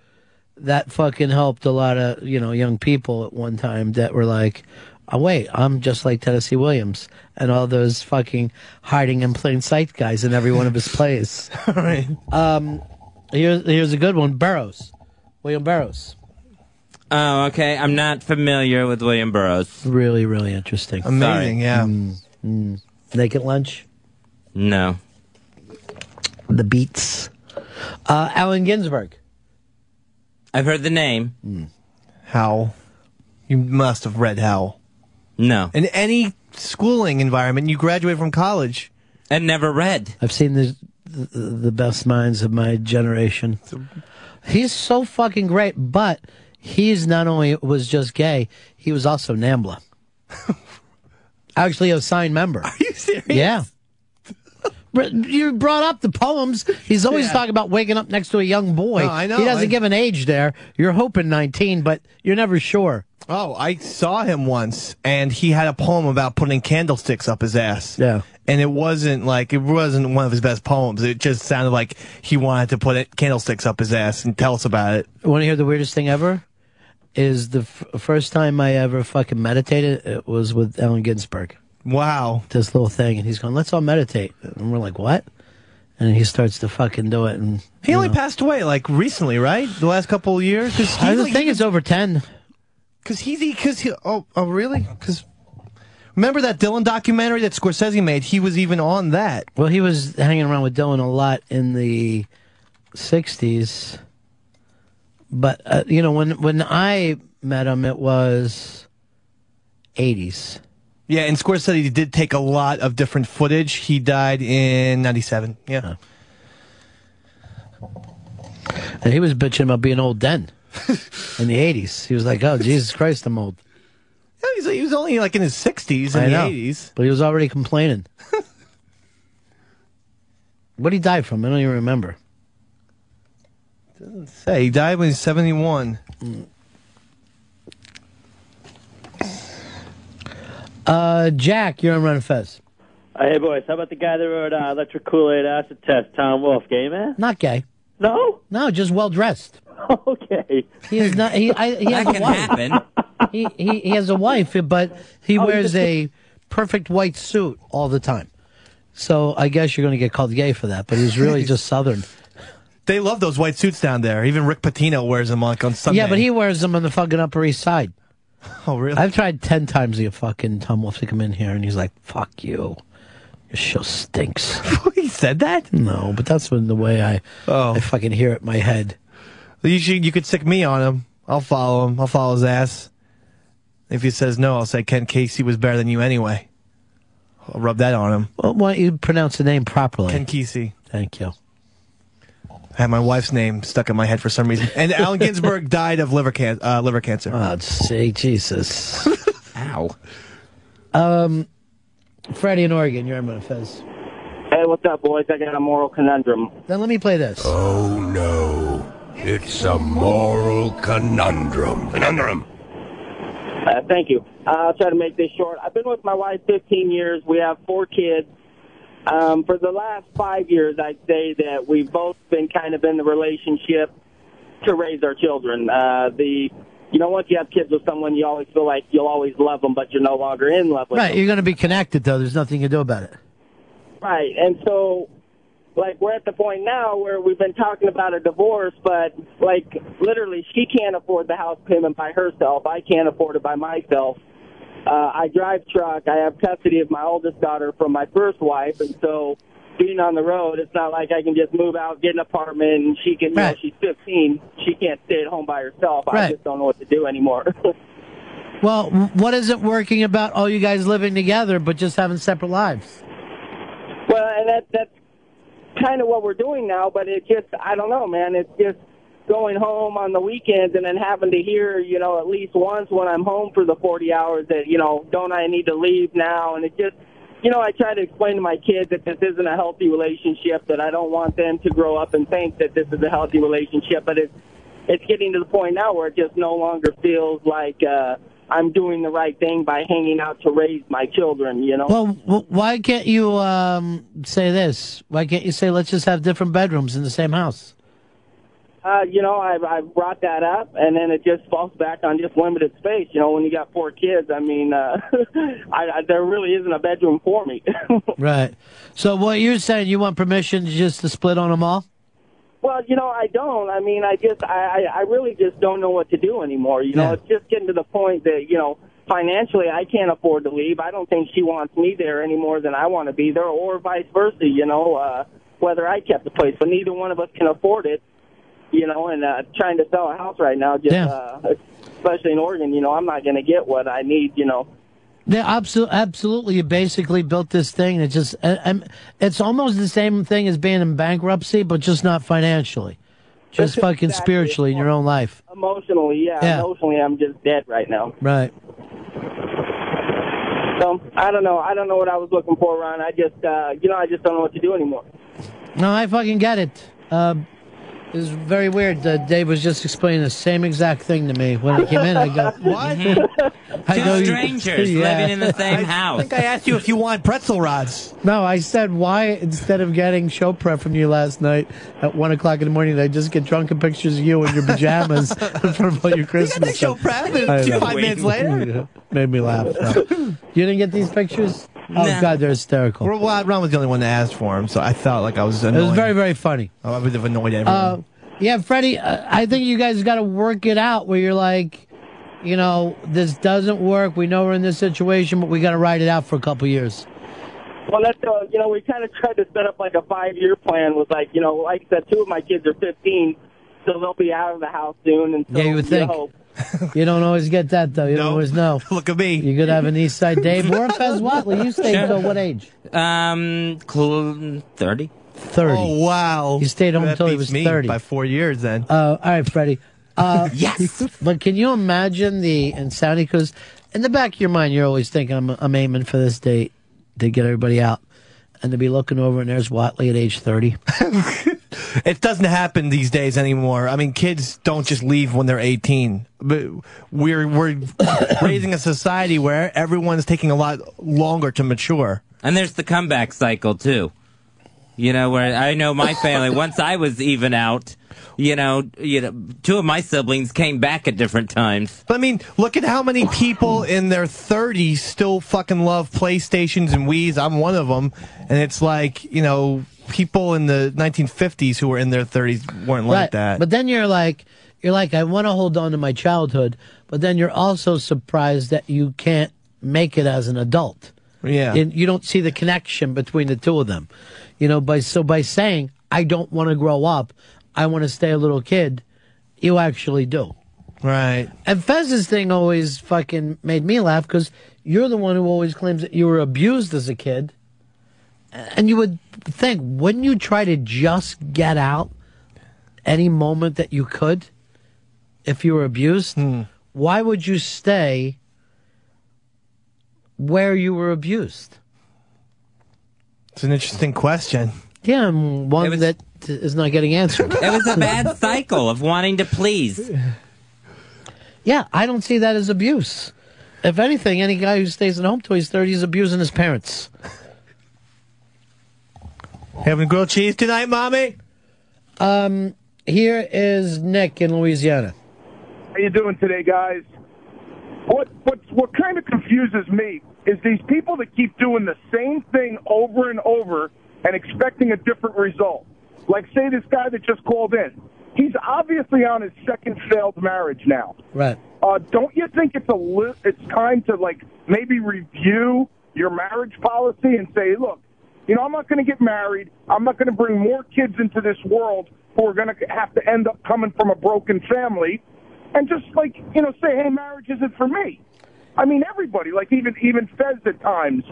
that fucking helped a lot of you know young people at one time that were like, oh, "Wait, I'm just like Tennessee Williams," and all those fucking hiding in plain sight guys in every one of his plays. right. Um, here's here's a good one: Burroughs, William Burroughs. Oh, okay. I'm not familiar with William Burroughs. Really, really interesting. Amazing, yeah. Mm, mm. Naked Lunch, No. The Beats, uh, Allen Ginsberg. I've heard the name. Howl. You must have read Howl. No. In any schooling environment, you graduate from college. And never read. I've seen the, the the best minds of my generation. He's so fucking great, but he's not only was just gay, he was also NAMBLA. Actually, a signed member. Are you serious? Yeah. You brought up the poems. He's always Yeah. talking about waking up next to a young boy. No, I know. He doesn't I- give an age there. You're hoping 19, but you're never sure. Oh, I saw him once, and he had a poem about putting candlesticks up his ass. Yeah. And it wasn't like, it wasn't one of his best poems. It just sounded like he wanted to put it, candlesticks up his ass and tell us about it. Want to hear the weirdest thing ever? Is the f- first time I ever fucking meditated, it was with Allen Ginsberg. Wow. This little thing, and he's going, let's all meditate. And we're like, what? And he starts to fucking do it. And He only know. passed away like recently, right? The last couple of years. Cause I he's uh, like- think it's over 10. Cause he's because he oh oh really? Cause remember that Dylan documentary that Scorsese made? He was even on that. Well, he was hanging around with Dylan a lot in the 60s. But, uh, you know, when, when I met him, it was 80s. Yeah, and Scorsese did take a lot of different footage. He died in '97. Yeah. And he was bitching about being old then in the 80s. He was like, oh, Jesus Christ, I'm old. Yeah, he's, he was only like in his 60s in I the know, 80s. But he was already complaining. what did he die from? I don't even remember. Doesn't say. He died when he was 71. Uh, Jack, you're on Ron Fez. Hey, boys, how about the guy that wrote uh, Electric Kool-Aid Acid Test, Tom Wolfe? Gay man? Not gay. No? No, just well dressed. okay. He is not. He, I, he has That a can wife. happen. He, he he has a wife, but he Oh, wears a perfect white suit all the time. So I guess you're going to get called gay for that. But he's really just Southern. They love those white suits down there. Even Rick Pitino wears them like on Sunday. Yeah, but he wears them on the fucking Upper East Side. Oh, really? I've tried ten times to get fucking Tom Wolfe to come in here, and he's like, "Fuck you, your show stinks." he said that? No, but that's when the way I Oh. I fucking hear it in my head. You should, you could stick me on him. I'll follow him. I'll follow his ass. If he says no, I'll say Ken Casey was better than you anyway. I'll rub that on him. Well, why don't you pronounce the name properly? Ken Kesey. Thank you. I had my wife's name stuck in my head for some reason. And Allen Ginsberg died of liver, can- uh, liver cancer. Oh, say Jesus. Ow. Um, Freddie in Oregon, you're on Fez. Hey, what's up, boys? I got a moral conundrum. Then let me play this. Oh no, it's a moral conundrum. Conundrum. Uh, thank you. I'll try to make this short. I've been with my wife 15 years. We have four kids. Um, for the last five years, I'd say that we've both been kind of in the relationship to raise our children. Uh, the, you know, once you have kids with someone, you always feel like you'll always love them, but you're no longer in love with Right, them. you're going to be connected though. There's nothing you can do about it. Right. And so, like, we're at the point now where we've been talking about a divorce, but, like, literally, she can't afford the house payment by herself. I can't afford it by myself. Uh, I drive truck. I have custody of my oldest daughter from my first wife, and so being on the road, it's not like I can just move out, get an apartment, and she can. You know, she's 15. She can't stay at home by herself. I just don't know what to do anymore. Well, what isn't working about all you guys living together but just having separate lives? Well, and that that's kind of what we're doing now, but it just I don't know, man. It's just going home on the weekends and then having to hear, you know, at least once when I'm home for the 40 hours that, you know, don't I need to leave now? And it just, you know, I try to explain to my kids that this isn't a healthy relationship, that I don't want them to grow up and think that this is a healthy relationship, but it's it's getting to the point now where it just no longer feels like uh I'm doing the right thing by hanging out to raise my children, you know. Well, why can't you um, say this? Why can't you say let's just have different bedrooms in the same house? Uh, you know, I I brought that up, and then it just falls back on just limited space. You know, when you got four kids, I mean, uh, I, I there really isn't a bedroom for me. Right. So what you're saying, you want permission just to split on them all? well, you know, I don't. I mean, I just I I I really just don't know what to do anymore. You know, Yeah. it's just getting to the point that you know. Financially, I can't afford to leave. I don't think she wants me there any more than I want to be there, or vice versa. You know, uh, whether I kept the place, but neither one of us can afford it. You know, and uh, trying to sell a house right now, just Yeah. uh, especially in Oregon, you know, I'm not going to get what I need. You know, Yeah, absolutely. Absolutely, you basically built this thing. It just, I, I'm, it's almost the same thing as being in bankruptcy, but just not financially, just fucking Exactly. spiritually in your own life. emotionally, yeah, Yeah. emotionally, I'm just dead right now. Right. So I don't know. I don't know what I was looking for, Ron. I just, uh, you know, I just don't know what to do anymore. No, I fucking get it. Uh, it was very weird. Uh, Dave was just explaining the same exact thing to me when I came in. I go, What? I Two go, you- strangers Yeah. living in the same I house. I think I asked you if you want pretzel rods. No, I said why instead of getting show prep from you last night at one o'clock in the morning, did I just get drunken pictures of you in your pajamas in front of all your Christmas. show stuff? prep and I know. five minutes later? Yeah, Made me laugh. though. you didn't get these pictures? Oh Nah. God, they're hysterical. Well, well, Ron was the only one that asked for him, so I felt like I was It annoying. was very, very funny. I would have annoyed everyone. Uh, yeah, Freddie, uh, I think you guys got to work it out where you're like, you know, this doesn't work. We know we're in this situation, but we got to ride it out for a couple years. Well, that's uh, you know, we kind of tried to set up like a five-year plan. Was like, you know, like I said, two of my kids are 15, so they'll be out of the house soon. And so Yeah, you would think. hope- You don't always get that though. You don't always know. Look at me. You could have an East Side Dave or a Fez Whatley. You stayed Sure. until what age? Um, 30. Thirty. Oh wow! You stayed home until he was 30. by four years. Then Uh, all right, Freddie. Uh, yes. But can you imagine the insanity? Because in the back of your mind, you're always thinking, I'm, I'm aiming for this date to get everybody out. And to be looking over and there's Whatley at age 30. It doesn't happen these days anymore. I mean, kids don't just leave when they're 18. But we're we're raising a society where everyone's taking a lot longer to mature. And there's the comeback cycle too. You know, where I know my family. once I was even out, you know, you know, two of my siblings came back at different times. But I mean, look at how many people in their 30s still fucking love PlayStations and Wii's. I'm one of them, and it's like you know, people in the 1950s who were in their 30s weren't like Right. that. But then you're like, you're like, I want to hold on to my childhood, but then you're also surprised that you can't make it as an adult. Yeah. And you don't see the connection between the two of them. You know, by so by saying I don't want to grow up, I want to stay a little kid, you actually do. Right. And Fez's thing always fucking made me laugh because you're the one who always claims that you were abused as a kid. And you would think, wouldn't you try to just get out any moment that you could if you were abused? Hmm. Why would you stay where you were abused? It's an interesting question. Yeah, and one that is not getting answered. It was a bad cycle of wanting to please. Yeah, I don't see that as abuse. If anything, any guy who stays at home till he's 30 is abusing his parents. Having grilled cheese tonight, mommy? Um, here is Nick in Louisiana. How you doing today, guys? What what what kind of confuses me is these people that keep doing the same thing over and over and expecting a different result. Like say this guy that just called in. He's obviously on his second failed marriage now. Right. uh, don't you think it's a li- it's time to like maybe review your marriage policy and say, look, you know, I'm not going to get married. I'm not going to bring more kids into this world who are going to have to end up coming from a broken family, and just like you know, say, hey, marriage isn't for me. I mean, everybody, like even even Fez at times,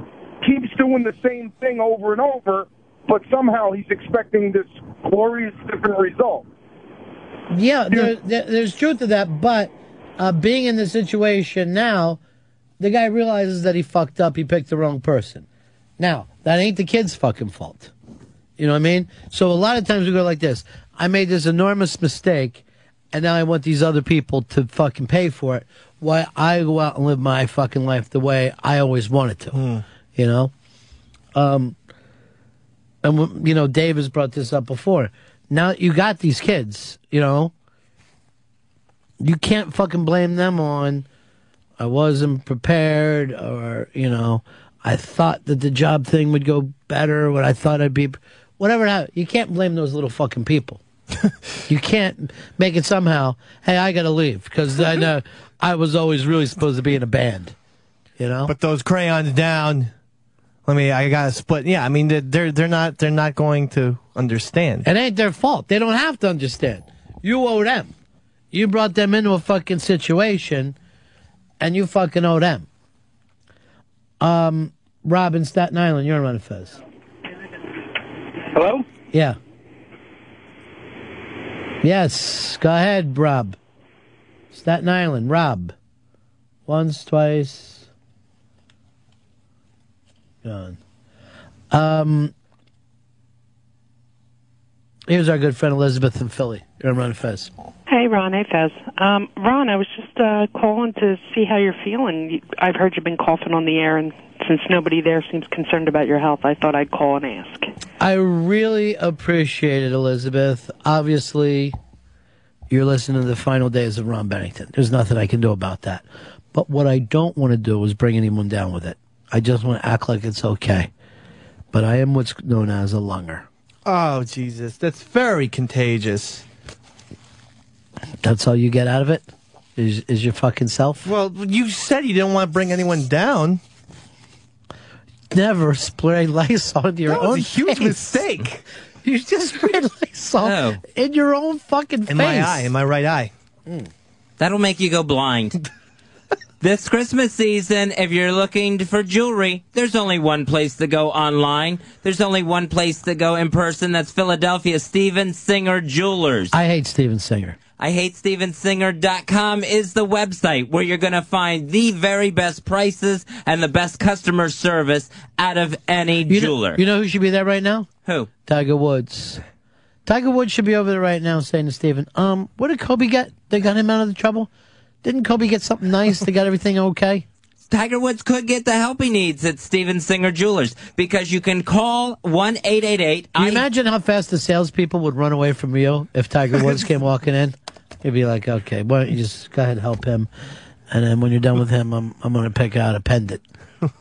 keeps doing the same thing over and over, but somehow he's expecting this glorious different result. Yeah, there, there, there's truth to that, but uh, being in the situation now, the guy realizes that he fucked up. He picked the wrong person. Now, that ain't the kid's fucking fault. You know what I mean? So a lot of times we go like this I made this enormous mistake, and now I want these other people to fucking pay for it. Why I go out and live my fucking life the way I always wanted to. You know? Um, and, you know, Dave has brought this up before. Now that you got these kids, you know, you can't fucking blame them on I wasn't prepared or, you know, I thought that the job thing would go better What I thought I'd be whatever. You can't blame those little fucking people. you can't make it somehow, hey, I got to leave because I know I was always really supposed to be in a band. You know? But those crayons down. Let me. I gotta split. Yeah, I mean they're, they're not they're not going to understand. It ain't their fault. They don't have to understand. You owe them. You brought them into a fucking situation, and you fucking owe them. Um, Rob in Staten Island, you're on Fez. Hello? Yeah. Yes, go ahead, Rob. Staten Island, Rob. Once, twice. Gone. Um, here's our good friend Elizabeth in Philly. You're on Ron Fez. Hey, Ron. Hey, Fez. Um, Ron, I was just uh, calling to see how you're feeling. I've heard you've been coughing on the air, and since nobody there seems concerned about your health, I thought I'd call and ask. I really appreciate it, Elizabeth. Obviously, you're listening to the final days of Ron Bennington. There's nothing I can do about that. But what I don't want to do is bring anyone down with it. I just want to act like it's okay. But I am what's known as a lunger. Oh Jesus, that's very contagious. That's all you get out of it? Is is your fucking self? Well, you said you didn't want to bring anyone down. Never spray Lysol into your That was own a huge face. mistake. You just sprayed Lysol oh. in your own fucking face. In my eye, in my right eye. Hmm. That'll make you go blind. this Christmas season, if you're looking for jewelry, there's only one place to go online. There's only one place to go in person. That's Philadelphia Steven Singer Jewelers. I hate Steven Singer. I hate StevenSinger.com is the website where you're going to find the very best prices and the best customer service out of any You know, jeweler. you know who should be there right now? Who? Tiger Woods. Tiger Woods should be over there right now saying to Steven, um, what did Kobe get? They got him out of the trouble? Didn't Kobe get something nice? They got everything okay? Tiger Woods could get the help he needs at Steven Singer Jewelers because you can call 1 888 Can you imagine how fast the salespeople would run away from you if Tiger Woods came walking in? He'd be like, okay, why don't you just go ahead and help him? And then when you're done with him, I'm, I'm going to pick out a pendant.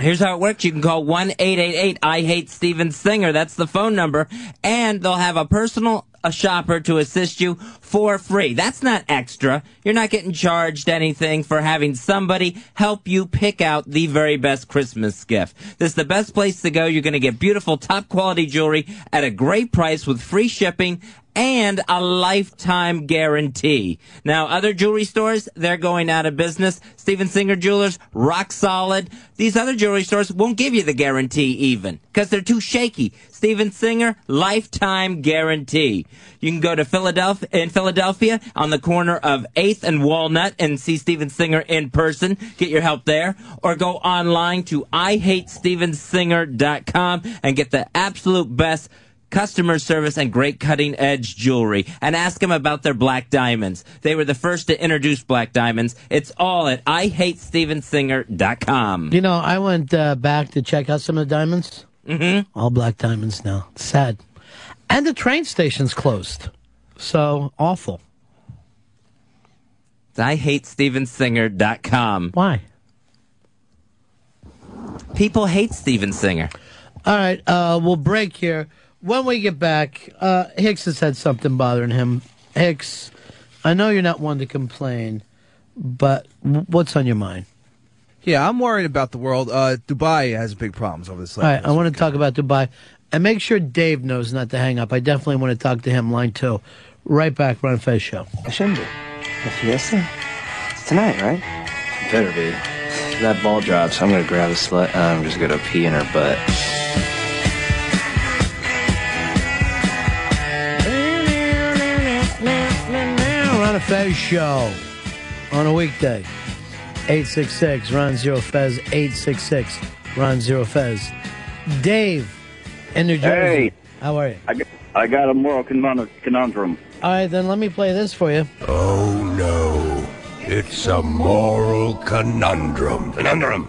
Here's how it works. You can call 1-888 I hate Steven Singer. That's the phone number. And they'll have a personal a shopper to assist you for free. That's not extra. You're not getting charged anything for having somebody help you pick out the very best Christmas gift. This is the best place to go. You're going to get beautiful, top quality jewelry at a great price with free shipping and a lifetime guarantee. Now, other jewelry stores, they're going out of business. Steven Singer Jewelers, rock solid. These other jewelry stores won't give you the guarantee even because they're too shaky. Steven Singer, lifetime guarantee. You can go to Philadelphia, in Philadelphia on the corner of 8th and Walnut and see Steven Singer in person. Get your help there. Or go online to IHateStevenSinger.com and get the absolute best customer service and great cutting edge jewelry and ask them about their black diamonds. They were the first to introduce black diamonds. It's all at IHateStevenSinger.com. You know, I went uh, back to check out some of the diamonds. Mm-hmm. All black diamonds now. Sad. And the train station's closed. So awful. IHateStevenSinger.com. Why? People hate Steven Singer. All right, uh, we'll break here. When we get back, uh, Hicks has had something bothering him. Hicks, I know you're not one to complain, but what's on your mind? Yeah, I'm worried about the world. Uh, Dubai has big problems over this. All right, I want to talk about Dubai. And make sure Dave knows not to hang up. I definitely want to talk to him, line two. Right back, Ron Fez Show. I shouldn't be. The fiesta? It's tonight, right? Better be. If that ball drops, I'm gonna grab a slut and I'm just gonna pee in her butt. Fez Show on a weekday. 866 Ron Zero Fez. 866 Ron Zero Fez. Dave in New Jersey. Hey. How are you? I got, I got a moral conundrum. All right, then let me play this for you. Oh no. It's a moral conundrum. Conundrum.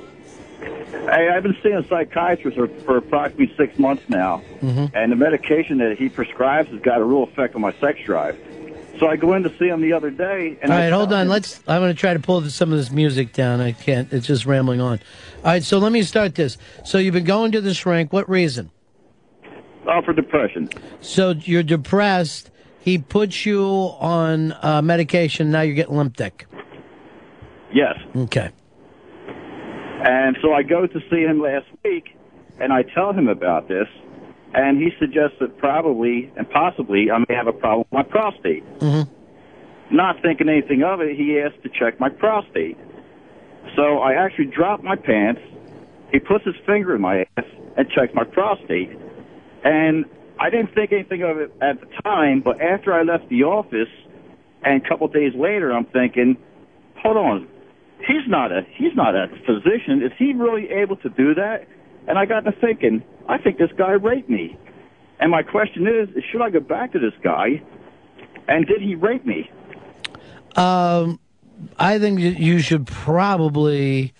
Hey, I've been seeing a psychiatrist for, for approximately six months now, Mhm. and the medication that he prescribes has got a real effect on my sex drive. So I go in to see him the other day, and All I hold on. him- Let's. I'm going to try to pull some of this music down. I can't. It's just rambling on. All right, so let me start this. So you've been going to the shrink. What reason? Oh, for depression. So you're depressed. He puts you on uh, medication. Now you're getting limp dick. Yes. Okay. And so I go to see him last week, and I tell him about this, and he suggests that probably and possibly I may have a problem with my prostate. Mm-hmm. Not thinking anything of it, he asked to check my prostate. So I actually drop my pants. He puts his finger in my ass and checks my prostate. And I didn't think anything of it at the time, but after I left the office, and a couple days later, I'm thinking, hold on, he's not a he's not a physician. Is he really able to do that? And I got to thinking, I think this guy raped me. And my question is, should I go back to this guy? And did he rape me? Um, I think you should probably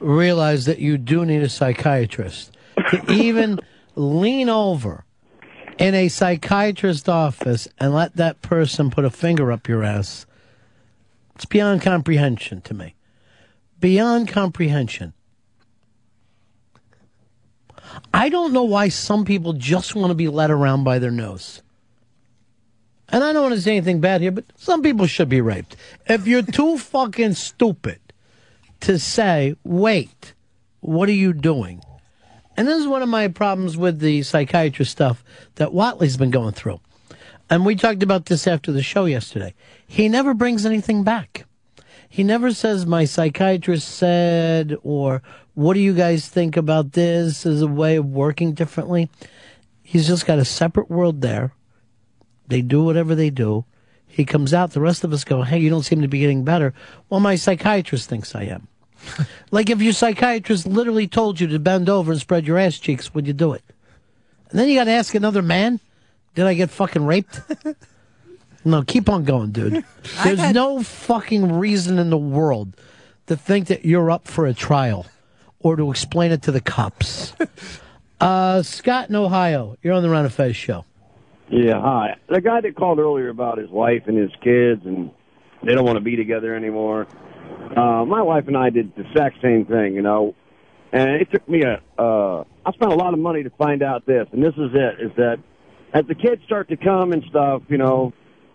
realize that you do need a psychiatrist to even lean over in a psychiatrist's office and let that person put a finger up your ass. It's beyond comprehension to me. Beyond comprehension. I don't know why some people just want to be led around by their nose. And I don't want to say anything bad here, but some people should be raped. If you're too fucking stupid to say, wait, what are you doing? And this is one of my problems with the psychiatrist stuff that Whatley's been going through. And we talked about this after the show yesterday. He never brings anything back. He never says, my psychiatrist said, or what do you guys think about this as a way of working differently? He's just got a separate world there. They do whatever they do. He comes out. The rest of us go, hey, you don't seem to be getting better. Well, my psychiatrist thinks I am. like if your psychiatrist literally told you to bend over and spread your ass cheeks, would you do it? And then you got to ask another man, did I get fucking raped? no, keep on going, dude. There's no fucking reason in the world to think that you're up for a trial or to explain it to the cops. uh, Scott in Ohio, you're on the Ron of Fez show. Yeah, hi. The guy that called earlier about his wife and his kids, and they don't want to be together anymore. Uh, my wife and I did the exact same thing, you know. And it took me a, uh, I spent a lot of money to find out this, and this is it, is that as the kids start to come and stuff, you know,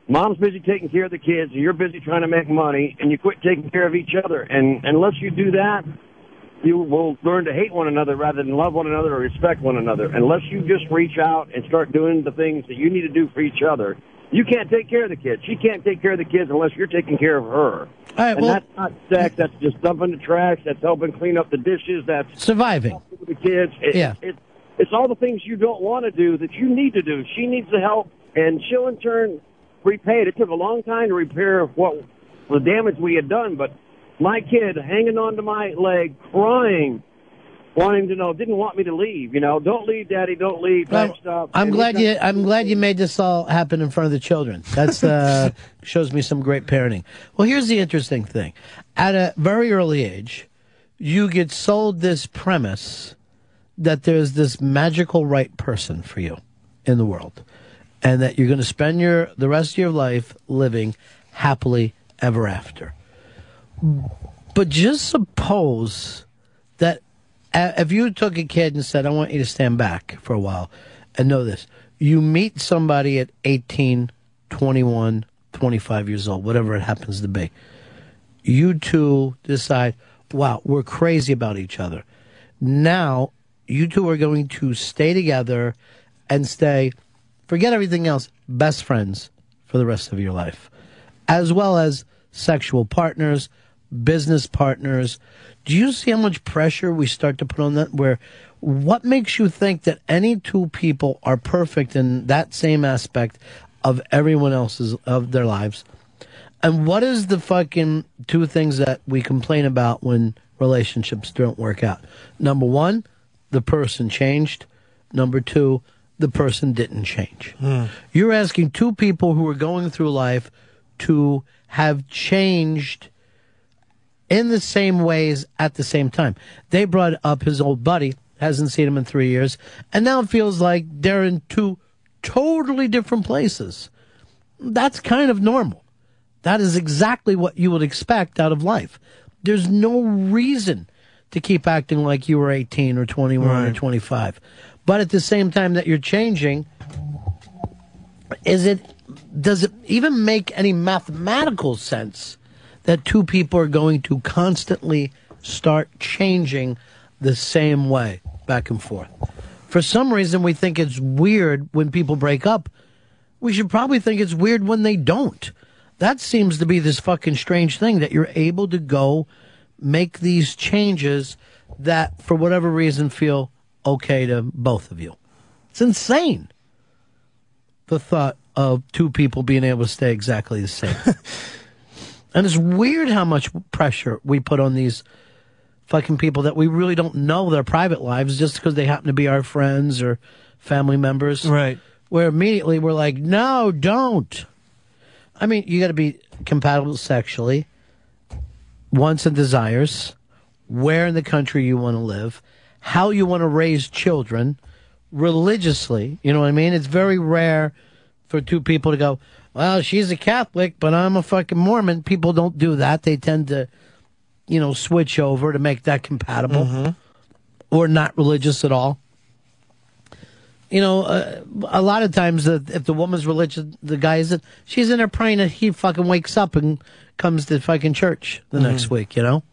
mom's busy taking care of the kids, and you're busy trying to make money, and you quit taking care of each other. And unless you do that, you will learn to hate one another rather than love one another or respect one another. Unless you just reach out and start doing the things that you need to do for each other, you can't take care of the kids. She can't take care of the kids unless you're taking care of her. right, and well- that's not sex. That's just dumping the trash. That's helping clean up the dishes. That's surviving with the kids. It, Yeah. It, it's all the things you don't want to do that you need to do. She needs the help, and she'll in turn repay it. Took a long time to repair what the damage we had done, but my kid hanging onto my leg, crying, wanting to know, didn't want me to leave. You know, don't leave, Daddy, don't leave. Type stuff. I'm And glad you. I'm glad you made this all happen in front of the children. That's uh, shows me some great parenting. Well, here's the interesting thing: at a very early age, you get sold this premise that there's this magical right person for you in the world, and that you're going to spend your the rest of your life living happily ever after. But just suppose that uh, if you took a kid and said, I want you to stand back for a while and know this, you meet somebody at 18, 21, 25 years old, whatever it happens to be. you two decide, wow, we're crazy about each other. Now, you two are going to stay together and stay, forget everything else, best friends for the rest of your life, as well as sexual partners, business partners. Do you see how much pressure we start to put on that? Where what makes you think that any two people are perfect in that same aspect of everyone else's of their lives? And what is the fucking two things that we complain about when relationships don't work out? Number one, the person changed. Number two, the person didn't change. Hmm. You're asking two people who are going through life to have changed in the same ways at the same time. They brought up his old buddy, hasn't seen him in three years, and now it feels like they're in two totally different places. That's kind of normal. That is exactly what you would expect out of life. There's no reason to keep acting like you were 18 or 21 or 25. But at the same time that you're changing, is it does it even make any mathematical sense that two people are going to constantly start changing the same way back and forth? For some reason we think it's weird when people break up. We should probably think it's weird when they don't. That seems to be this fucking strange thing that you're able to go make these changes that for whatever reason feel okay to both of you. It's insane. The thought of two people being able to stay exactly the same. and it's weird how much pressure we put on these fucking people that we really don't know their private lives just because they happen to be our friends or family members. Right. Where immediately we're like, no, don't. I mean, you got to be compatible sexually, wants and desires, where in the country you want to live, how you want to raise children religiously. You know what I mean? It's very rare for two people to go, well, she's a Catholic, but I'm a fucking Mormon. People don't do that. They tend to, you know, switch over to make that compatible or not religious at all. You know, uh, a lot of times uh, if the woman's religious, the guy isn't. She's in there praying that he fucking wakes up and comes to fucking church the next week. You know,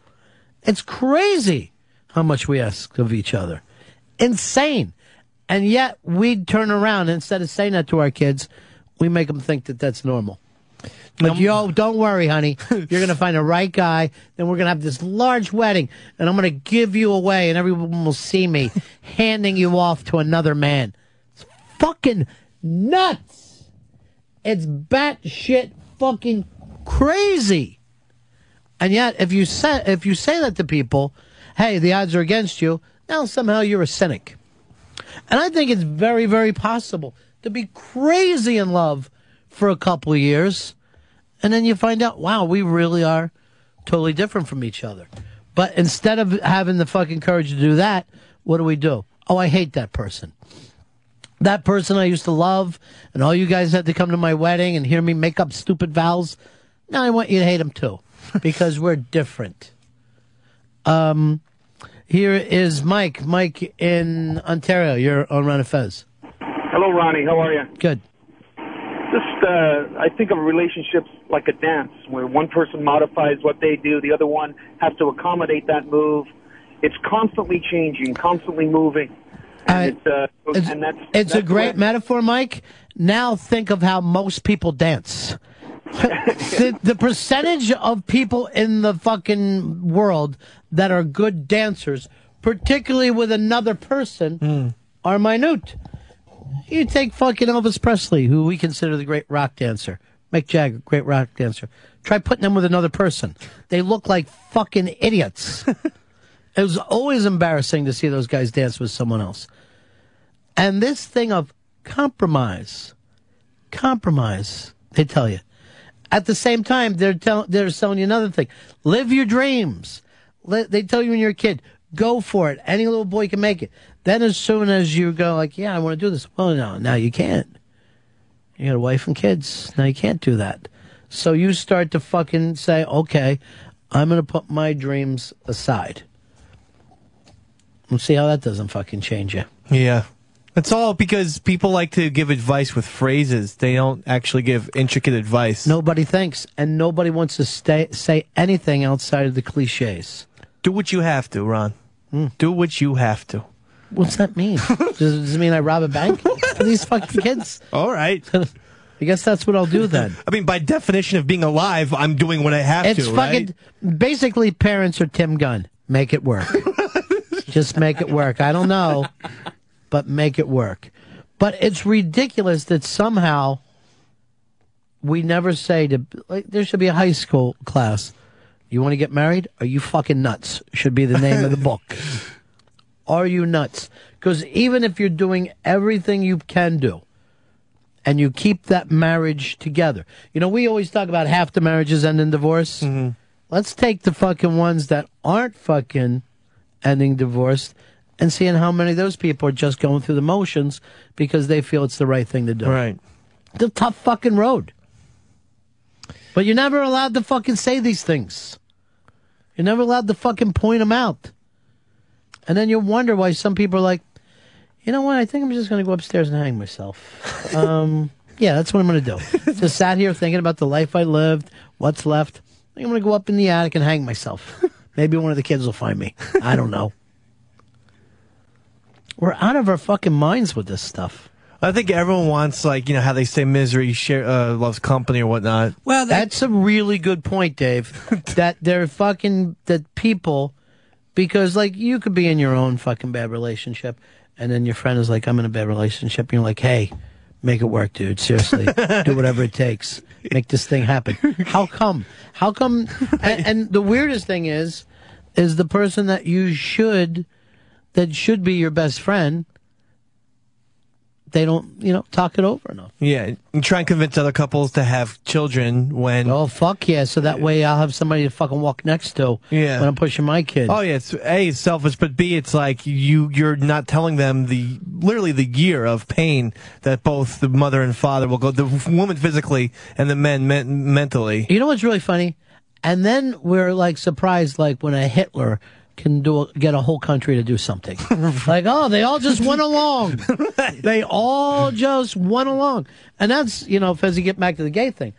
it's crazy how much we ask of each other. Insane, and yet we'd turn around instead of saying that to our kids, we make them think that that's normal. Like, yo, don't worry, honey. You're going to find the right guy. Then we're going to have this large wedding, and I'm going to give you away, and everyone will see me handing you off to another man. It's fucking nuts. It's batshit fucking crazy. And yet, if you say if you say that to people, hey, the odds are against you. Now somehow you're a cynic. And I think it's very, very possible to be crazy in love for a couple of years, and then you find out, wow, we really are totally different from each other. But instead of having the fucking courage to do that, what do we do? Oh, I hate that person. That person I used to love, and all you guys had to come to my wedding and hear me make up stupid vows. Now I want you to hate him too, because we're different. Um, here is Mike. Mike in Ontario. You're on Ron and Fez. Hello, Ronnie. How are you? Good. Just, uh, I think of relationships like a dance where one person modifies what they do, the other one has to accommodate that move. It's constantly changing, constantly moving. And, it's, uh, It's, and that's, it's a great what- metaphor, Mike. Now think of how most people dance. the, the percentage of people in the fucking world that are good dancers, particularly with another person, hmm. are minute. You take fucking Elvis Presley, who we consider the great rock dancer, Mick Jagger, great rock dancer. Try putting them with another person. They look like fucking idiots. it was always embarrassing to see those guys dance with someone else. And this thing of compromise, compromise, they tell you. At the same time, they're tell, they're telling you another thing: live your dreams. Let, they tell you when you're a kid, go for it. Any little boy can make it. Then, as soon as you go, like, yeah, I want to do this. Well, no, now you can't. You got a wife and kids. Now you can't do that. So you start to fucking say, okay, I'm going to put my dreams aside. We'll see how that doesn't fucking change you. Yeah. It's all because people like to give advice with phrases. They don't actually give intricate advice. Nobody thinks, and nobody wants to stay, say anything outside of the cliches. Do what you have to, Ron. Hmm. Do what you have to. What's that mean? does, does it mean I rob a bank for these fucking kids? All right. I guess that's what I'll do then. I mean, by definition of being alive, I'm doing what I have It's to, It's fucking right? basically parents are Tim Gunn. Make it work. Just make it work. I don't know, but make it work. But it's ridiculous that somehow we never say to like there should be a high school class. You want to get married? Are you fucking nuts? Should be the name of the book. Are you nuts? Because even if you're doing everything you can do, and you keep that marriage together. You know, we always talk about half the marriages end in divorce. Mm-hmm. Let's take the fucking ones that aren't fucking ending divorce and seeing how many of those people are just going through the motions because they feel it's the right thing to do. Right. It's a tough fucking road. But you're never allowed to fucking say these things. You're never allowed to fucking point them out. And then you wonder why some people are like, you know what? I think I'm just going to go upstairs and hang myself. um, yeah, that's what I'm going to do. just sat here thinking about the life I lived, what's left. I think I'm going to go up in the attic and hang myself. Maybe one of the kids will find me. I don't know. We're out of our fucking minds with this stuff. I think everyone wants, like, you know, how they say misery share, uh, loves company or whatnot. Well, that's a really good point, Dave. that they're fucking that people, because like you could be in your own fucking bad relationship, and then your friend is like, "I'm in a bad relationship," and you're like, "Hey, make it work, dude. Seriously, do whatever it takes, make this thing happen." How come? How come? And, and the weirdest thing is, is the person that you should, that should be your best friend. They don't, you know, talk it over enough. Yeah, and try and convince other couples to have children when. Oh fuck yeah! So that way I'll have somebody to fucking walk next to. Yeah. When I'm pushing my kid. Oh yeah, it's a it's selfish, but b it's like you you're not telling them the literally the year of pain that both the mother and father will go the woman physically and the men men- mentally. You know what's really funny? And then we're like surprised, like when a Hitler can do a, get a whole country to do something. like, oh, they all just went along. they all just went along. And that's, you know, as you get back to the gay thing,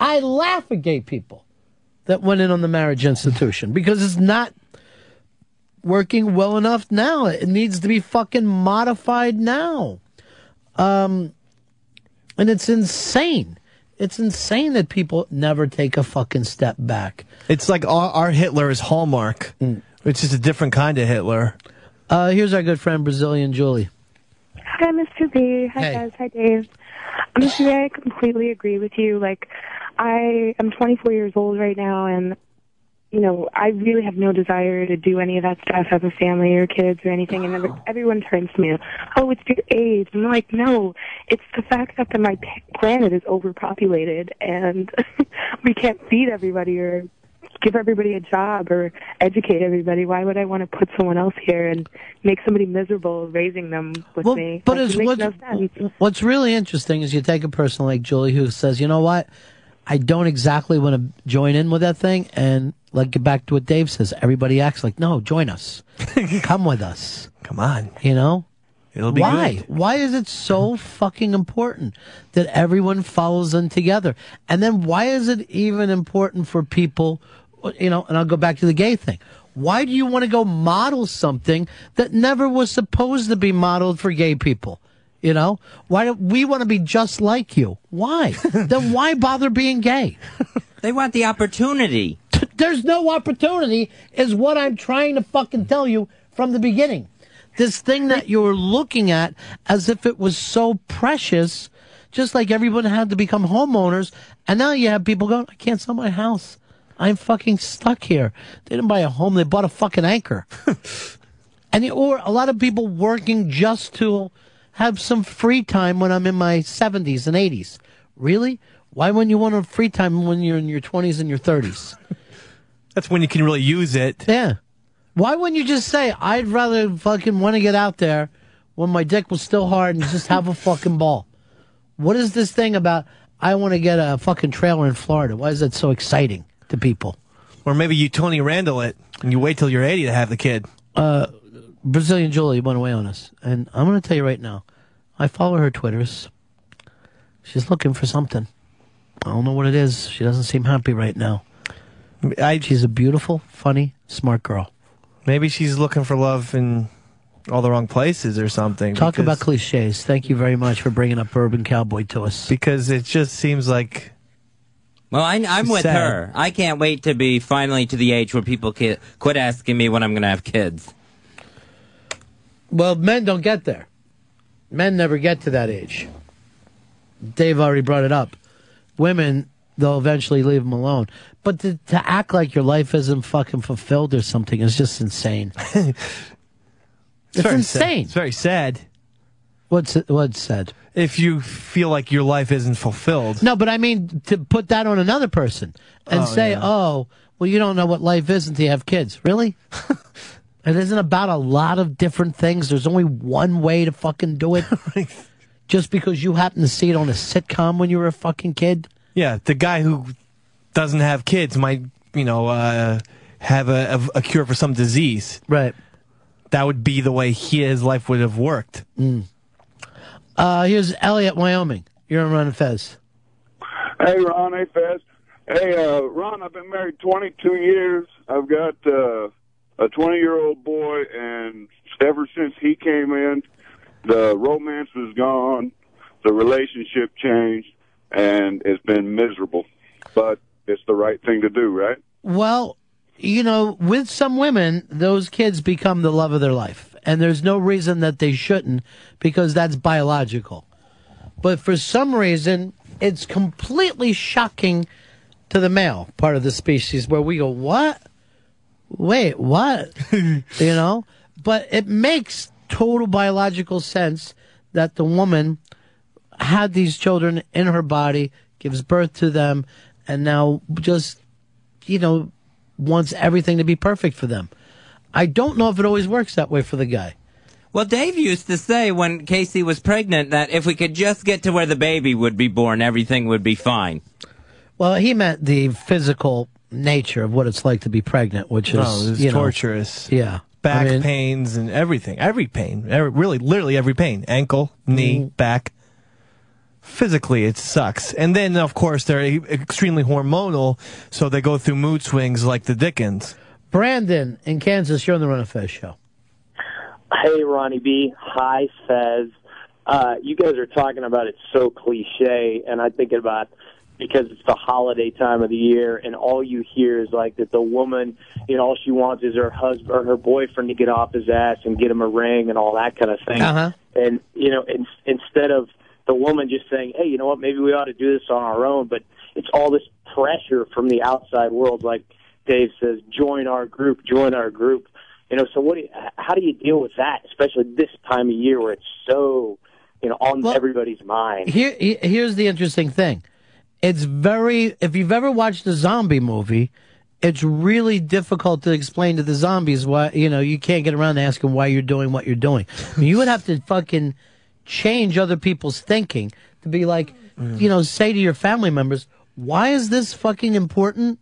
I laugh at gay people that went in on the marriage institution because it's not working well enough now. It needs to be fucking modified now. Um, and it's insane. It's insane that people never take a fucking step back. It's like our, our Hitler is Hallmark, which just a different kind of Hitler. Uh, here's our good friend Brazilian Julie. Hi, Mr. B. Hi, Hey. guys. Hi, Dave. Mr. B, I completely agree with you. Like, I am 24 years old right now, and you know, I really have no desire to do any of that stuff, have a family or kids or anything. And every, everyone turns to me, oh, it's your age. I'm like, no, it's the fact that my planet is overpopulated and we can't feed everybody or give everybody a job or educate everybody. Why would I want to put someone else here and make somebody miserable raising them with me? But Like, it's it makes what's, no sense. what's really interesting is you take a person like Julie who says, you know what, I don't exactly want to join in with that thing, and like get back to what Dave says. Everybody acts like, no, join us, come with us, come on, you know. It'll be Why? good. Why is it so fucking important that everyone follows them together? And then why is it even important for people, you know, and I'll go back to the gay thing. Why do you want to go model something that never was supposed to be modeled for gay people? You know, why do we want to be just like you? Why? then why bother being gay? They want the opportunity. There's no opportunity, is what I'm trying to fucking tell you from the beginning. This thing that you're looking at as if it was so precious, just like everyone had to become homeowners, and now you have people going, I can't sell my house. I'm fucking stuck here. They didn't buy a home, they bought a fucking anchor. and or a lot of people working just to have some free time when I'm in my 70s and 80s. Really? Why wouldn't you want a free time when you're in your 20s and your 30s? That's when you can really use it. Yeah. Why wouldn't you just say, I'd rather fucking want to get out there when my dick was still hard and just have a fucking ball? What is this thing about, I want to get a fucking trailer in Florida? Why is that so exciting to people? Or maybe you Tony Randall it and you wait till you're 80 to have the kid. Uh, Brazilian Julie went away on us. And I'm going to tell you right now, I follow her Twitters. She's looking for something. I don't know what it is. She doesn't seem happy right now. I, she's a beautiful, funny, smart girl. Maybe she's looking for love in all the wrong places or something. Talk because- about cliches. Thank you very much for bringing up Urban Cowboy to us. because it just seems like Well, I, I'm with sad. her. I can't wait to be finally to the age where people ki- quit asking me when I'm going to have kids. Well, men don't get there. Men never get to that age. Dave already brought it up. Women, they'll eventually leave them alone. But to, to act like your life isn't fucking fulfilled or something is just insane. it's very insane. Sad. It's very sad. What's what's said? If you feel like your life isn't fulfilled. No, but I mean to put that on another person and Oh, say, yeah. "Oh, well, you don't know what life is until you have kids." Really? it isn't about a lot of different things. There's only one way to fucking do it. Just because you happen to see it on a sitcom when you were a fucking kid. Yeah, the guy who doesn't have kids might, you know, uh, have a, a, a cure for some disease. Right. That would be the way he, his life would have worked. Mm. Uh, here's Elliot, Wyoming. You're on Ron Fez. Hey, Ron. Hey, Fez. Hey, uh, Ron, I've been married 22 years. I've got uh, a 20 year old boy, and ever since he came in, the romance was gone, the relationship changed, and it's been miserable. But it's the right thing to do, right? Well, you know, with some women, those kids become the love of their life. And there's no reason that they shouldn't because that's biological. But for some reason, it's completely shocking to the male part of the species where we go, what? Wait, what? you know? But it makes total biological sense that the woman had these children in her body, gives birth to them, and now just, you know, wants everything to be perfect for them. I don't know if it always works that way for the guy. Well, Dave used to say when Casey was pregnant that if we could just get to where the baby would be born, everything would be fine. Well, he meant the physical nature of what it's like to be pregnant, which is, No, it's you know, torturous. Yeah. Back I mean- pains and everything. Every pain. Every, really, literally every pain. Ankle, knee, Mm-hmm. back. Physically, it sucks. And then, of course, they're e- extremely hormonal, so they go through mood swings like the Dickens. Brandon in Kansas, you're on the Ron and Fez show. Hey, Ronnie B. Hi, Fez. Uh, you guys are talking about it so cliche, and I think about because it's the holiday time of the year, and all you hear is like that the woman, you know, all she wants is her husband or her boyfriend to get off his ass and get him a ring and all that kind of thing. Uh-huh. And you know, in, instead of the woman just saying, "Hey, you know what? Maybe we ought to do this on our own," but it's all this pressure from the outside world, like Dave says, "Join our group, join our group." You know, so what? Do you, how do you deal with that, especially this time of year where it's so, you know, on everybody's mind? Here, here's the interesting thing. It's very, if you've ever watched a zombie movie, it's really difficult to explain to the zombies why, you know, you can't get around to asking why you're doing what you're doing. I mean, you would have to fucking change other people's thinking to be like, you know, say to your family members, why is this fucking important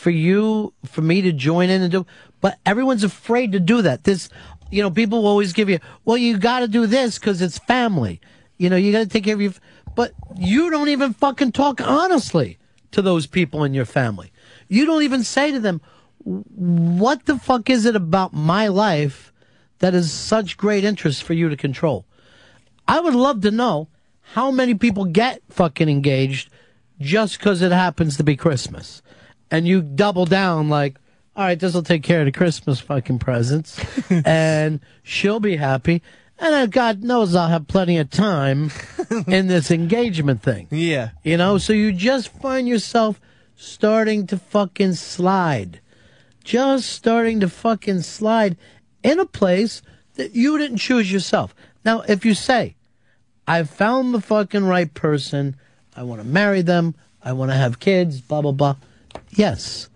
for you, for me to join in and do? But everyone's afraid to do that. This, you know, people will always give you, well, you got to do this because it's family. You know, you got to take care of your, but you don't even fucking talk honestly to those people in your family. You don't even say to them, what the fuck is it about my life that is such great interest for you to control? I would love to know how many people get fucking engaged just because it happens to be Christmas. And you double down like, all right, this will take care of the Christmas fucking presents. and she'll be happy. And uh, God knows I'll have plenty of time in this engagement thing. Yeah. You know, so you just find yourself starting to fucking slide. Just starting to fucking slide in a place that you didn't choose yourself. Now, if you say, I found the fucking right person, I want to marry them, I want to have kids, blah, blah, blah. Yes.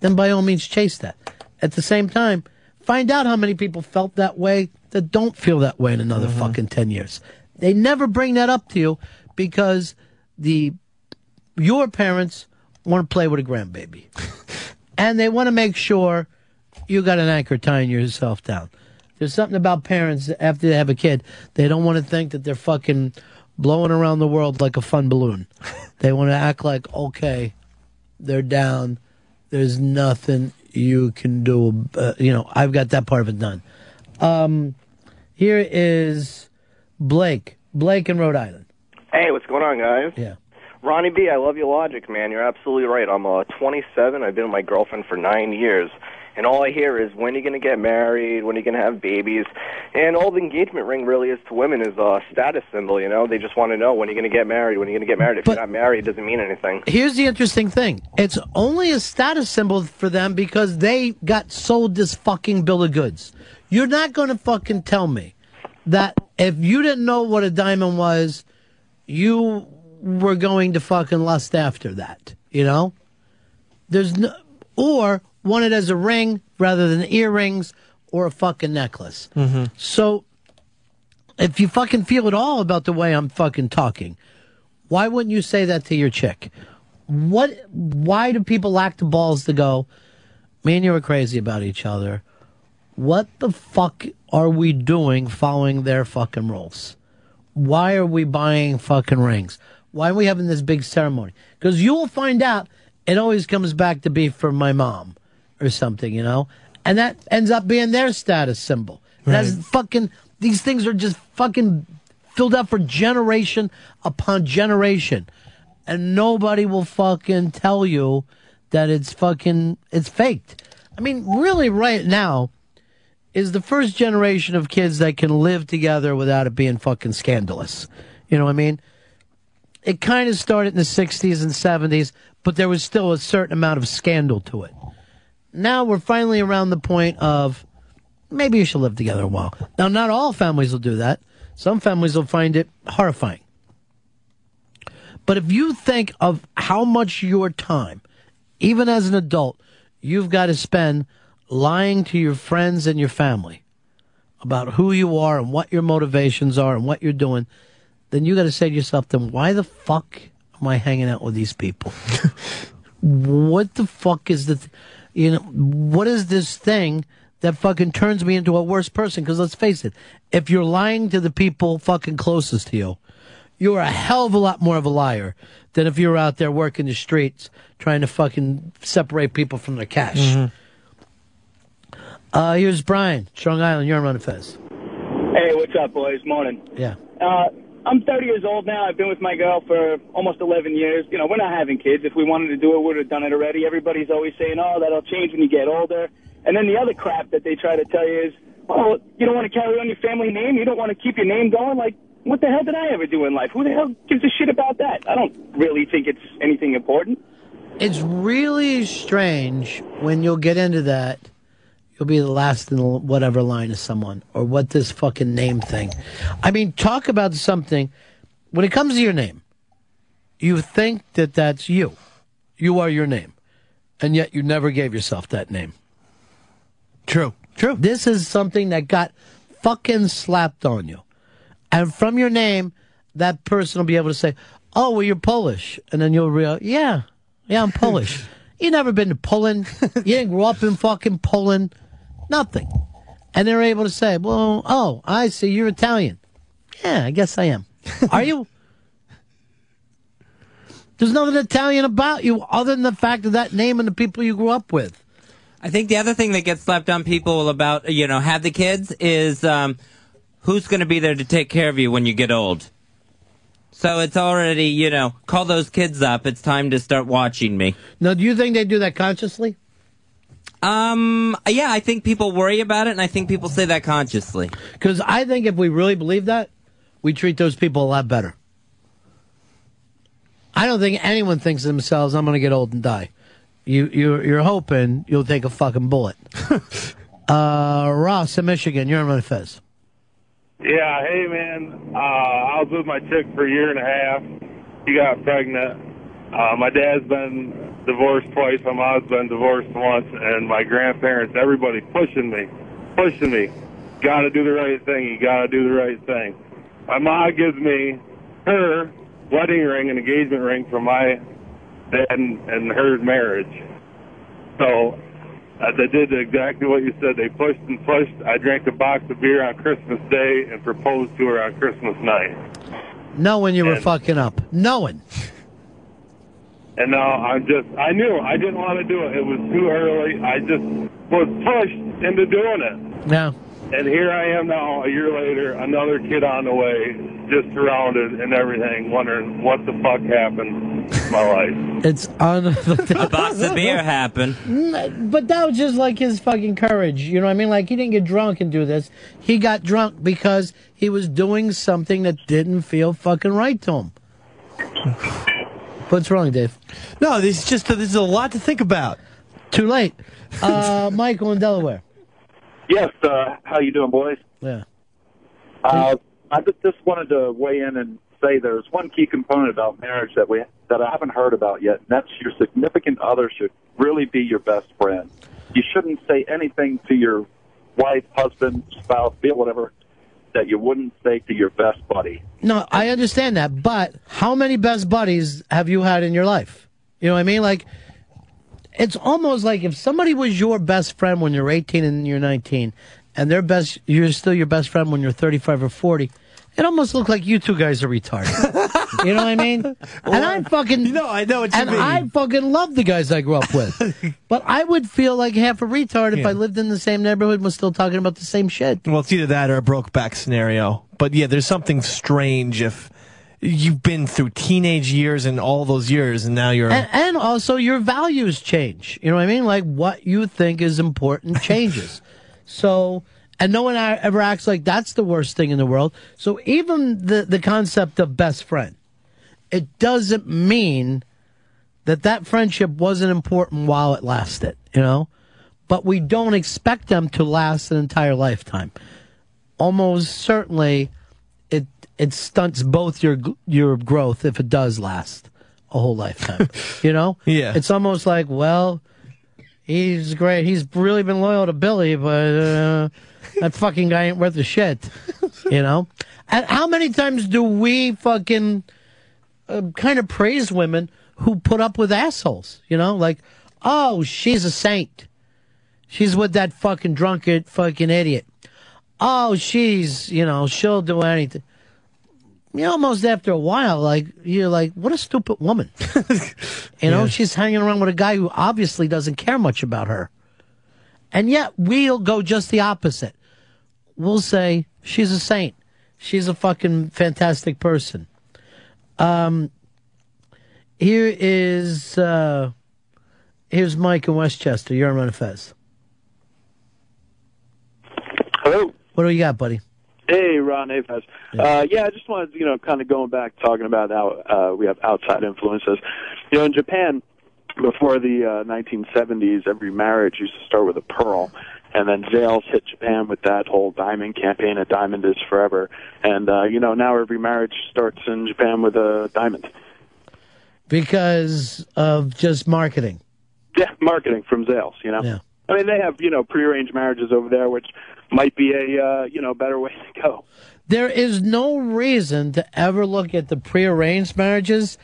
Then by all means chase that. At the same time, find out how many people felt that way that don't feel that way in another mm-hmm. fucking 10 years. They never bring that up to you because the your parents want to play with a grandbaby. and they want to make sure you got an anchor tying yourself down. There's something about parents after they have a kid, they don't want to think that they're fucking blowing around the world like a fun balloon. they want to act like, okay, they're down. There's nothing you can do. Uh, you know, I've got that part of it done. Um, here is Blake. Blake in Rhode Island. Hey, what's going on, guys? Yeah. Ronnie B, I love your logic, man. You're absolutely right. I'm uh, 27. I've been with my girlfriend for nine years. And all I hear is, when are you going to get married? When are you going to have babies? And all the engagement ring really is to women is a status symbol, you know? They just want to know, when are you going to get married? When are you going to get married? If you're not married, it doesn't mean anything. Here's the interesting thing. It's only a status symbol for them because they got sold this fucking bill of goods. You're not going to fucking tell me that if you didn't know what a diamond was, you were going to fucking lust after that, you know? There's no, or want it as a ring rather than earrings or a fucking necklace. Mm-hmm. So, if you fucking feel at all about the way I'm fucking talking, why wouldn't you say that to your chick? What? Why do people lack the balls to go? Me and you are crazy about each other. What the fuck are we doing following their fucking rules? Why are we buying fucking rings? Why are we having this big ceremony? Because you will find out it always comes back to be for my mom or something, you know? And that ends up being their status symbol. That's fucking, these things are just fucking filled up for generation upon generation. And nobody will fucking tell you that it's fucking, it's faked. I mean, really, right now is the first generation of kids that can live together without it being fucking scandalous. You know what I mean? It kind of started in the 60s and 70s, but there was still a certain amount of scandal to it. Now we're finally around the point of maybe you should live together a while. Now, not all families will do that. Some families will find it horrifying. But if you think of how much your time, even as an adult, you've got to spend lying to your friends and your family about who you are and what your motivations are and what you're doing, then you got to say to yourself, then why the fuck am I hanging out with these people? what the fuck is the, th- you know, what is this thing that fucking turns me into a worse person? Because let's face it, if you're lying to the people fucking closest to you, you're a hell of a lot more of a liar than if you're out there working the streets trying to fucking separate people from their cash. Uh, here's Brian, Strong Island. You're on Ron Fez. Hey, what's up, boys? Morning. Yeah. Uh, I'm 30 years old now. I've been with my girl for almost 11 years. You know, we're not having kids. If we wanted to do it, we would have done it already. Everybody's always saying, oh, that'll change when you get older. And then the other crap that they try to tell you is, oh, you don't want to carry on your family name? You don't want to keep your name going? Like, what the hell did I ever do in life? Who the hell gives a shit about that? I don't really think it's anything important. It's really strange when you'll get into that. You'll be the last in the whatever line of someone, or what this fucking name thing. I mean, talk about something. When it comes to your name, you think that that's you. You are your name, and yet you never gave yourself that name. True. True. This is something that got fucking slapped on you, and from your name, that person will be able to say, "Oh, well, you're Polish," and then you'll realize, "Yeah, yeah, I'm Polish." you never been to Poland. you didn't grow up in fucking Poland. Nothing. And they're able to say, well, oh, I see, you're Italian. Yeah, I guess I am. Are you? There's nothing Italian about you other than the fact of that name and the people you grew up with. I think the other thing that gets slapped on people about, you know, have the kids is um, who's going to be there to take care of you when you get old. So it's already, you know, call those kids up. It's time to start watching me. Now, do you think they do that consciously? Um, yeah, I think people worry about it, and I think people say that consciously. Because I think if we really believe that, we treat those people a lot better. I don't think anyone thinks to themselves, "I'm going to get old and die." You, you, you're hoping you'll take a fucking bullet. uh, Ross in Michigan, you're on Ron Fez. Yeah, hey man, uh, I was with my chick for a year and a half. She got pregnant. Uh, my dad's been divorced twice. My mom's been divorced once, and my grandparents, everybody pushing me, pushing me. Got to do the right thing. You got to do the right thing. My mom gives me her wedding ring and engagement ring from my dad and, and her marriage. So Uh, they did exactly what you said. They pushed and pushed. I drank a box of beer on Christmas Day and proposed to her on Christmas night. Knowing you were fucking up. Knowing. And uh, now I'm just, I knew I didn't want to do it. It was too early. I just was pushed into doing it. Yeah. And here I am now, a year later, another kid on the way, just surrounded and everything, wondering what the fuck happened to my life. It's un. A box of beer happened. But that was just like his fucking courage. You know what I mean? Like he didn't get drunk and do this. He got drunk because he was doing something that didn't feel fucking right to him. What's wrong, Dave? No, this is just this is a lot to think about. Too late. Uh, Michael in Delaware. Yes, uh, how you doing, boys? Yeah. Uh, I just just wanted to weigh in and say there's one key component about marriage that we that I haven't heard about yet, and that's your significant other should really be your best friend. You shouldn't say anything to your wife, husband, spouse, be it whatever, that you wouldn't say to your best buddy. No, I understand that, but how many best buddies have you had in your life? You know what I mean? Like, it's almost like if somebody was your best friend when you're 18 and you're 19, and their best, you're still your best friend when you're 35 or 40. It almost looked like you two guys are retarded. you know what I mean? and I fucking, you know, I know what you and mean. I fucking love the guys I grew up with. but I would feel like half a retard if Yeah. I lived in the same neighborhood and was still talking about the same shit. Well, it's either that or a Brokeback scenario. But yeah, there's something strange if you've been through teenage years and all those years, and now you're. And, and also your values change. You know what I mean? Like what you think is important changes. so, and no one ever acts like that's the worst thing in the world. So even the, the concept of best friend, it doesn't mean that that friendship wasn't important while it lasted, you know? But we don't expect them to last an entire lifetime. Almost certainly it it stunts both your your growth if it does last a whole lifetime. you know? Yeah. It's almost like, well, he's great. He's really been loyal to Billy, but uh, that fucking guy ain't worth a shit. you know? And how many times do we fucking uh, kind of praise women who put up with assholes? You know? Like, oh, she's a saint. She's with that fucking drunkard fucking idiot. Oh, she's, you know, she'll do anything. You know, almost after a while, like, you're like, what a stupid woman. you know, Yeah. she's hanging around with a guy who obviously doesn't care much about her. And yet, we'll go just the opposite. We'll say, she's a saint. She's a fucking fantastic person. Um, here is, uh, here's Mike in Westchester. You're on Ron Fez. Hello. What do you got, buddy? Hey, Ron Afez. Uh, yeah, I just wanted, you know, kind of going back, talking about how uh, we have outside influences. You know, in Japan, before the uh, 1970s, every marriage used to start with a pearl. And then Zales hit Japan with that whole diamond campaign, a diamond is forever. And, uh, you know, now every marriage starts in Japan with a diamond. Because of just marketing. Yeah, marketing from Zales, you know? Yeah. I mean, they have, you know, prearranged marriages over there, which might be a, uh, you know, better way to go. There is no reason to ever look at the prearranged marriages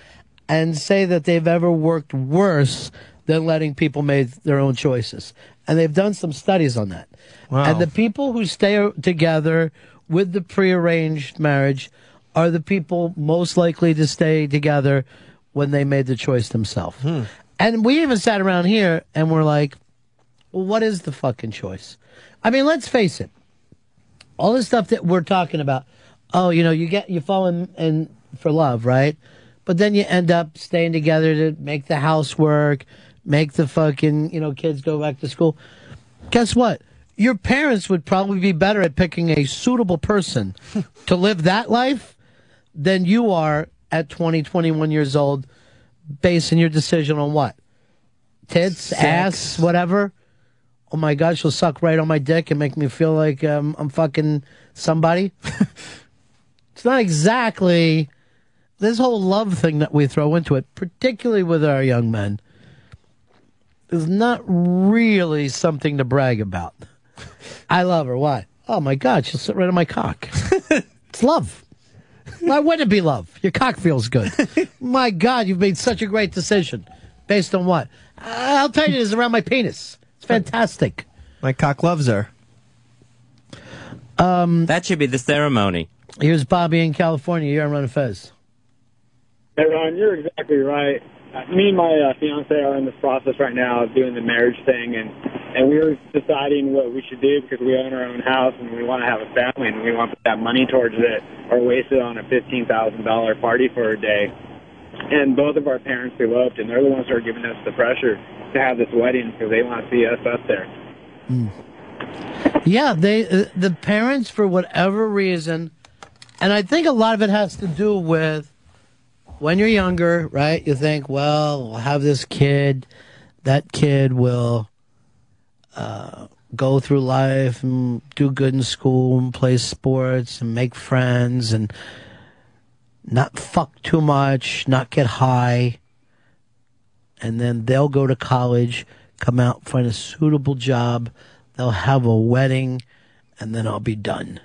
and say that they've ever worked worse than letting people make their own choices. And they've done some studies on that. Wow. And the people who stay together with the prearranged marriage are the people most likely to stay together when they made the choice themselves. Hmm. And we even sat around here and we're like, well, what is the fucking choice? I mean, let's face it. All the stuff that we're talking about, oh, you know, you get you fall in, in for love, right? But then you end up staying together to make the house work, make the fucking, you know, kids go back to school. Guess what? Your parents would probably be better at picking a suitable person to live that life than you are at 20, 21 years old, basing your decision on what? Tits, ass, whatever. Oh my God, she'll suck right on my dick and make me feel like um, I'm fucking somebody. it's not exactly this whole love thing that we throw into it, particularly with our young men, is not really something to brag about. I love her. Why? Oh my God, she'll sit right on my cock. it's love. Why wouldn't it be love? Your cock feels good. my God, you've made such a great decision. Based on what? I'll tell you, it's around my penis. It's fantastic. My cock loves her. Um, that should be the ceremony. Here's Bobby in California. You're on Ron Fez. Hey, Ron, you're exactly right. Me and my uh, fiance are in this process right now of doing the marriage thing, and and we were deciding what we should do because we own our own house and we want to have a family and we want to put that money towards it or waste it on a fifteen thousand dollar party for a day. And both of our parents eloped, and they're the ones who are giving us the pressure to have this wedding because they want to see us up there. Yeah, they uh, the parents for whatever reason, and I think a lot of it has to do with when you're younger, right? You think, well, we'll have this kid. That kid will uh, go through life and do good in school and play sports and make friends and not fuck too much, not get high. And then they'll go to college, come out, find a suitable job. They'll have a wedding, and then I'll be done.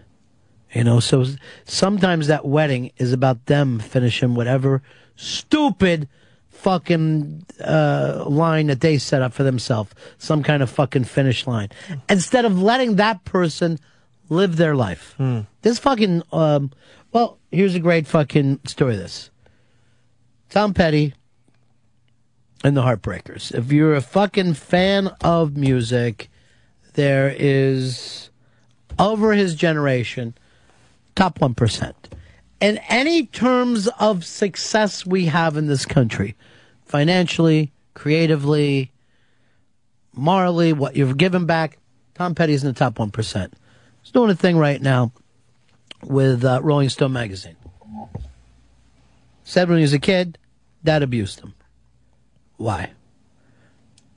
You know, so sometimes that wedding is about them finishing whatever stupid fucking uh, line that they set up for themselves, some kind of fucking finish line, instead of letting that person live their life. This fucking, um, well, here's a great fucking story. of This Tom Petty and the Heartbreakers. If you're a fucking fan of music, there is over his generation top 1%. In any terms of success we have in this country, financially, creatively, morally, what you've given back, Tom Petty's in the top 1%. He's doing a thing right now with uh, Rolling Stone magazine. Said when he was a kid, dad abused him. Why?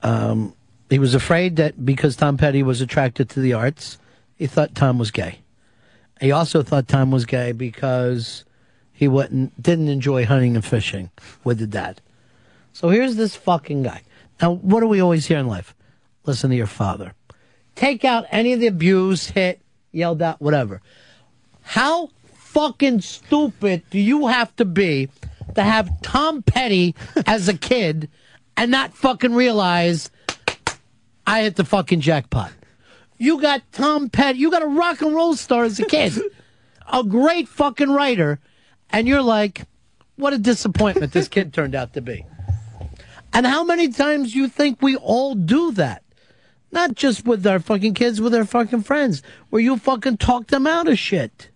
Um, he was afraid that because Tom Petty was attracted to the arts, he thought Tom was gay. He also thought Tom was gay because he wouldn't, didn't enjoy hunting and fishing with the dad. So here's this fucking guy. Now, what do we always hear in life? Listen to your father. Take out any of the abuse, hit, yelled at, whatever. How fucking stupid do you have to be to have Tom Petty as a kid and not fucking realize I hit the fucking jackpot? You got Tom Petty, you got a rock and roll star as a kid, a great fucking writer, and you're like, what a disappointment this kid turned out to be. And how many times you think we all do that? Not just with our fucking kids, with our fucking friends, where you fucking talk them out of shit.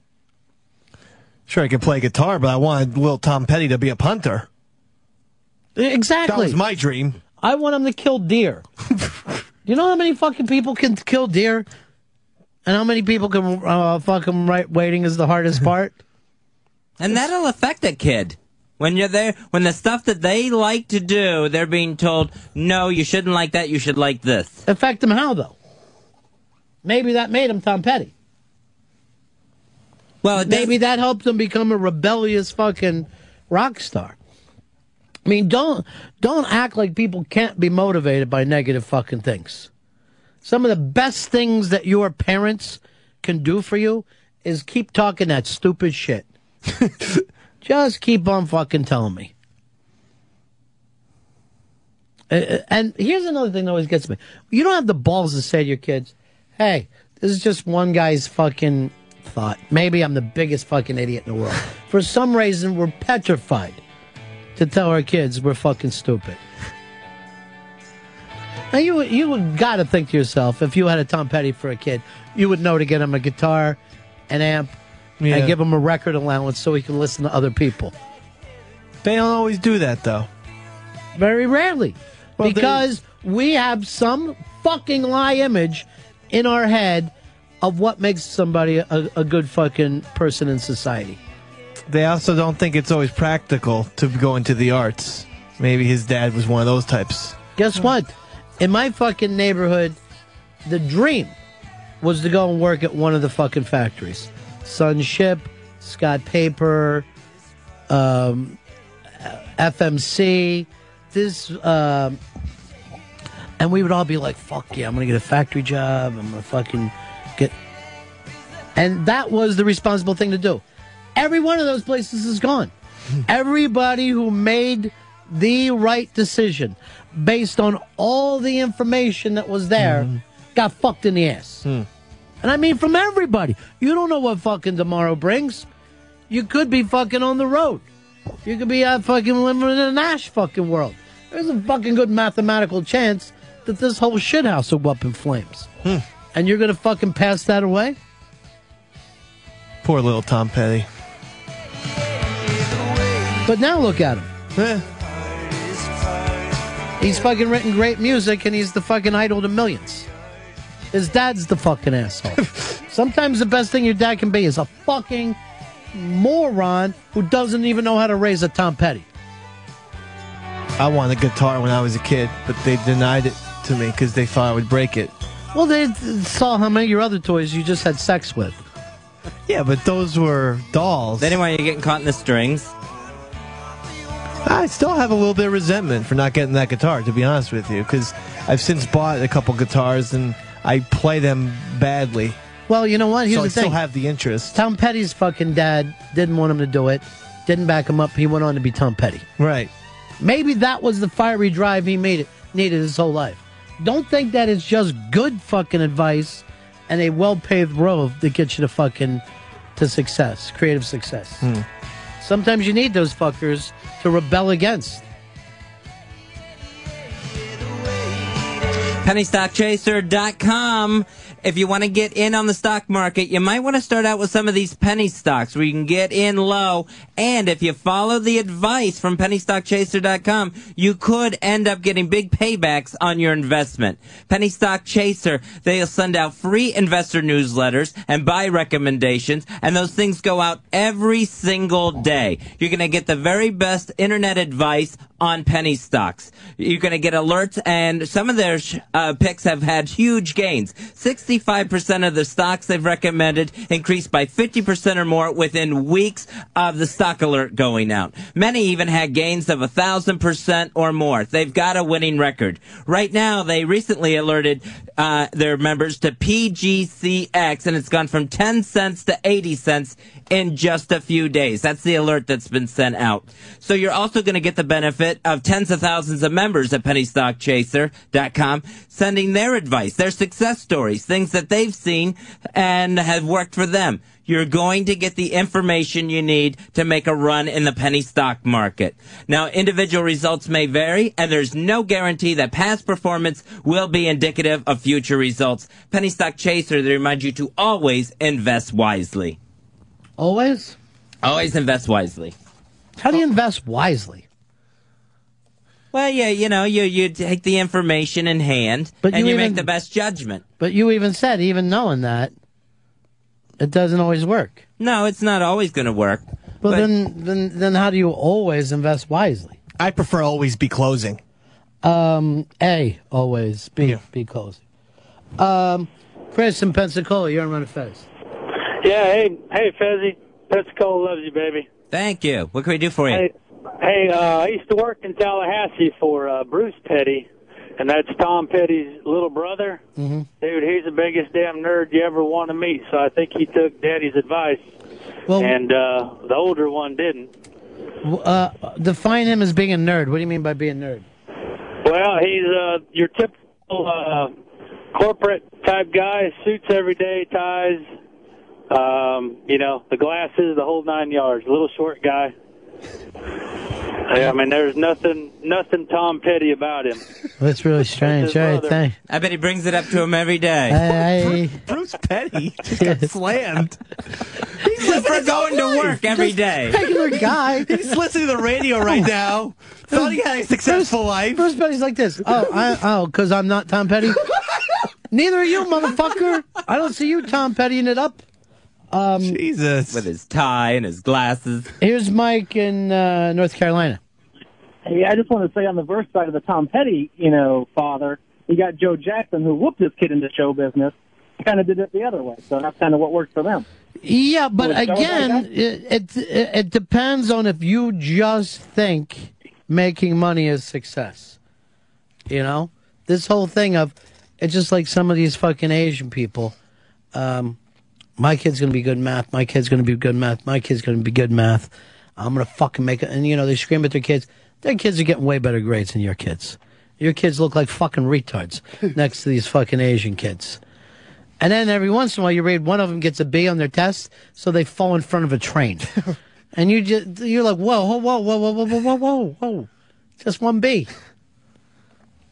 Sure, I can play guitar, but I wanted little Tom Petty to be a punter. Exactly. That was my dream. I want him to kill deer. you know how many fucking people can kill deer? And how many people can uh, fucking right waiting is the hardest part? And that'll affect a kid. When you're there, when the stuff that they like to do, they're being told, no, you shouldn't like that, you should like this. Affect them how, though? Maybe that made him Tom Petty. Well, maybe that helped him become a rebellious fucking rock star. I mean, don't don't act like people can't be motivated by negative fucking things. Some of the best things that your parents can do for you is keep talking that stupid shit. Just keep on fucking telling me. Uh, And here's another thing that always gets me. You don't have the balls to say to your kids, hey, this is just one guy's fucking thought. Maybe I'm the biggest fucking idiot in the world. For some reason, we're petrified to tell our kids we're fucking stupid. Now you you got to think to yourself, if you had a Tom Petty for a kid, you would know to get him a guitar, an amp, Yeah. and give him a record allowance so he can listen to other people. They don't always do that, though. Very rarely. Well, they- because we have some fucking lie image in our head of what makes somebody a, a good fucking person in society. They also don't think it's always practical to go into the arts. Maybe his dad was one of those types. Guess what? In my fucking neighborhood, the dream was to go and work at one of the fucking factories. Sunship, Scott Paper, um, FMC, this, um, and we would all be like, fuck yeah, I'm gonna get a factory job, I'm gonna fucking get. And that was the responsible thing to do. Every one of those places is gone. Everybody who made the right decision based on all the information that was there got fucked in the ass. And I mean from everybody. You don't know what fucking tomorrow brings. You could be fucking on the road. You could be uh, fucking living in an Nash fucking world. There's a fucking good mathematical chance that this whole shithouse will go up in flames. And you're gonna fucking pass that away? Poor little Tom Petty. But now look at him. He's fucking written great music and he's the fucking idol to millions. His dad's the fucking asshole. Sometimes the best thing your dad can be is a fucking moron who doesn't even know how to raise a Tom Petty. I wanted a guitar when I was a kid, but they denied it to me because they thought I would break it. Well, they saw how many of your other toys you just had sex with. Yeah, but those were dolls. Then why are you getting caught in the strings? I still have a little bit of resentment for not getting that guitar, to be honest with you, because I've since bought a couple guitars and I play them badly. Well, you know what? Here's so the I still have the interest. Tom Petty's fucking dad didn't want him to do it, didn't back him up. He went on to be Tom Petty. Right. Maybe that was the fiery drive he made it needed his whole life. Don't think that it's just good fucking advice and a well paved road that gets you to fucking to success, creative success. Hmm. Sometimes you need those fuckers to rebel against. PennyStockChaser.com. If you want to get in on the stock market, you might want to start out with some of these penny stocks where you can get in low. And if you follow the advice from PennyStockChaser.com, you could end up getting big paybacks on your investment. Penny Stock Chaser, they'll send out free investor newsletters and buy recommendations, and those things go out every single day. You're going to get the very best internet advice on penny stocks. You're going to get alerts, and some of their uh, picks have had huge gains. 65% of the stocks they've recommended increased by 50% or more within weeks of the stock alert going out. Many even had gains of a 1,000% or more. They've got a winning record. Right now, they recently alerted uh, their members to PGCX, and it's gone from 10 cents to 80 cents in just a few days. That's the alert that's been sent out. So you're also going to get the benefit of tens of thousands of members at PennyStockChaser.com sending their advice, their success stories, things that they've seen and have worked for them. You're going to get the information you need to make a run in the penny stock market. Now, individual results may vary, and there's no guarantee that past performance will be indicative of future results. Penny Stock Chaser, they remind you to always invest wisely. Always? Always invest wisely. How do you invest wisely? Well, yeah, you know, you you take the information in hand, But and you you, make the best judgment. But you even said, even knowing that, it doesn't always work. No, it's not always going to work. Well, then, then, then how do you always invest wisely? I prefer always be closing. Um, A, always. B, be closing. Um, Chris in Pensacola, you're on Ron and Fez. Yeah, hey, hey, Fezzy. Pensacola loves you, baby. Thank you. What can we do for you? Hey, hey, uh, I used to work in Tallahassee for uh, Bruce Petty, and that's Tom Petty's little brother. Mm-hmm. Dude, he's the biggest damn nerd you ever want to meet. So I think he took Daddy's advice, and uh, the older one didn't. Uh, define him as being a nerd. What do you mean by being a nerd? Well, he's uh, your typical uh, corporate type guy, suits every day, ties. Um, you know, the glasses, the whole nine yards. Little short guy. Yeah, I mean, there's nothing, nothing Tom Petty about him. That's really strange. his All right, brother. thank I bet he brings it up to him every day. I, Bruce Petty just got slammed. Just for going to work every day. regular guy. He's listening to the radio right oh. now. Thought he had a successful life. Bruce Petty's like this. Oh, I, oh, because I'm not Tom Petty. Neither are you, motherfucker. I don't see you, Tom Pettying it up. Um, Jesus. With his tie and his glasses. Here's Mike in uh, North Carolina. Hey, I just want to say on the verse side of the Tom Petty, you know, father, you got Joe Jackson who whooped his kid into show business. Kind of did it the other way, so that's kind of what worked for them. Yeah, but Was Joe again, like it, it it depends on if you just think making money is success. You know, this whole thing of it's just like some of these fucking Asian people. Um, my kid's gonna be good in math. My kid's gonna be good in math. My kid's gonna be good in math. I'm gonna fucking make it. And you know, they scream at their kids. Their kids are getting way better grades than your kids. Your kids look like fucking retards next to these fucking Asian kids. And then every once in a while, you read one of them gets a B on their test, so they fall in front of a train. and you just you're like, whoa, whoa, whoa, whoa, whoa, whoa, whoa, whoa, whoa, just one B.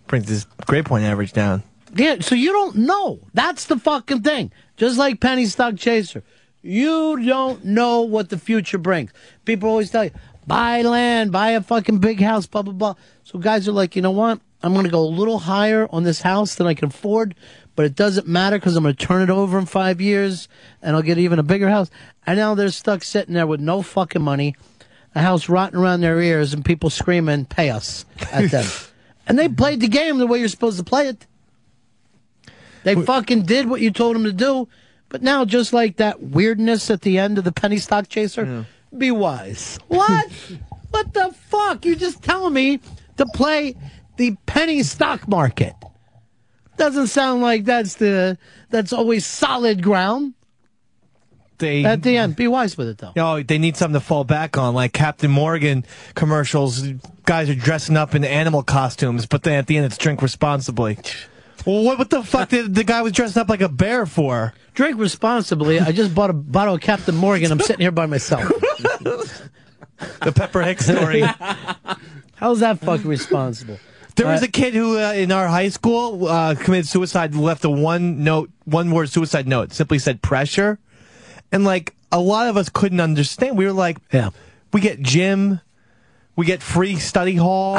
Brings his grade point average down. Yeah, so you don't know. That's the fucking thing. Just like penny stock chaser. You don't know what the future brings. People always tell you, buy land, buy a fucking big house, blah, blah, blah. So guys are like, you know what? I'm going to go a little higher on this house than I can afford, but it doesn't matter because I'm going to turn it over in five years and I'll get even a bigger house. And now they're stuck sitting there with no fucking money, a house rotting around their ears, and people screaming, pay us at them. and they played the game the way you're supposed to play it. They fucking did what you told them to do. But now, just like that weirdness at the end of the penny stock chaser, be wise. What? what the fuck? You're just telling me to play the penny stock market. Doesn't sound like that's the that's always solid ground. They At the end, be wise with it though. Oh, they need something to fall back on, like Captain Morgan commercials. Guys are dressing up in animal costumes, but then at the end it's drink responsibly. Well, what, what the fuck did the guy was dressed up like a bear for? Drink responsibly. I just bought a bottle of Captain Morgan. I'm sitting here by myself. the Pepper Hicks story. How's that fucking responsible? There was Uh, a kid who uh, in our high school uh, committed suicide. Left a one note, one word suicide note. Simply said pressure, and like a lot of us couldn't understand. We were like, "Yeah, we get gym, we get free study hall.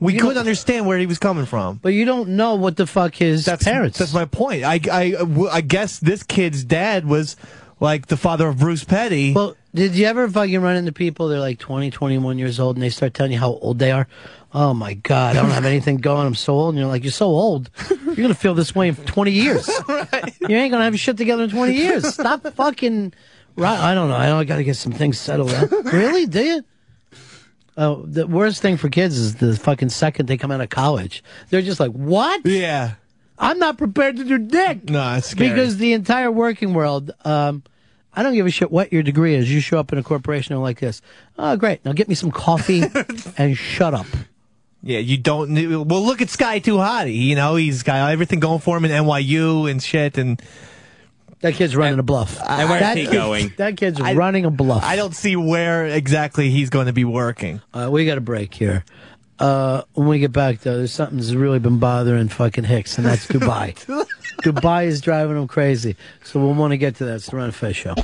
we couldn't understand where he was coming from. But you don't know what the fuck his that's, parents. That's my point. I, I, I guess this kid's dad was like the father of Bruce Petty. Well, did you ever fucking run into people? They're like 20, 21 years old, and they start telling you how old they are. Oh my god, I don't have anything going. I'm so old, and you're like, you're so old. You're gonna feel this way in 20 years. You ain't gonna have your shit together in 20 years. Stop fucking. Right? I don't know. I, I got to get some things settled out. really? Do you? Oh, the worst thing for kids is the fucking second they come out of college, they're just like, "What? Yeah, I'm not prepared to do dick." No, it's scary. because the entire working world. Um, I don't give a shit what your degree is. You show up in a corporation like this. Oh, great. Now get me some coffee and shut up. Yeah, you don't. need- Well, look at Sky Too Hottie. You know, he's got everything going for him in NYU and shit. And that kid's running a bluff. And where's That he kid- going? That kid's running a bluff. I don't see where exactly he's going to be working. Uh, we got a break here. Uh, when we get back, though, there's something that's really been bothering fucking Hicks, and that's Dubai. Dubai is driving him crazy. So we'll want to get to that. It's the Ron and Fez show.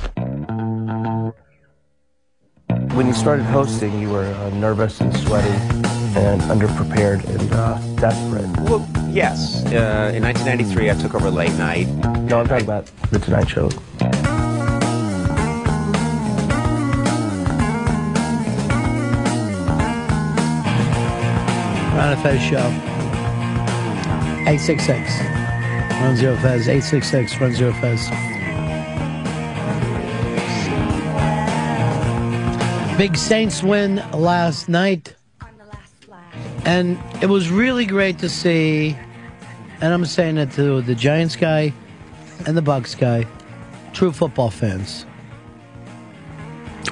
When you started hosting, you were uh, nervous and sweaty and underprepared and uh, desperate. Well, yes. Uh, in 1993, I took over late night. No, I'm talking about the Tonight Show. Ron Fez show. 866. Run Zero Fez. 866. Run Zero Fez. Big Saints win last night. And it was really great to see, and I'm saying it to the Giants guy and the Bucks guy, true football fans.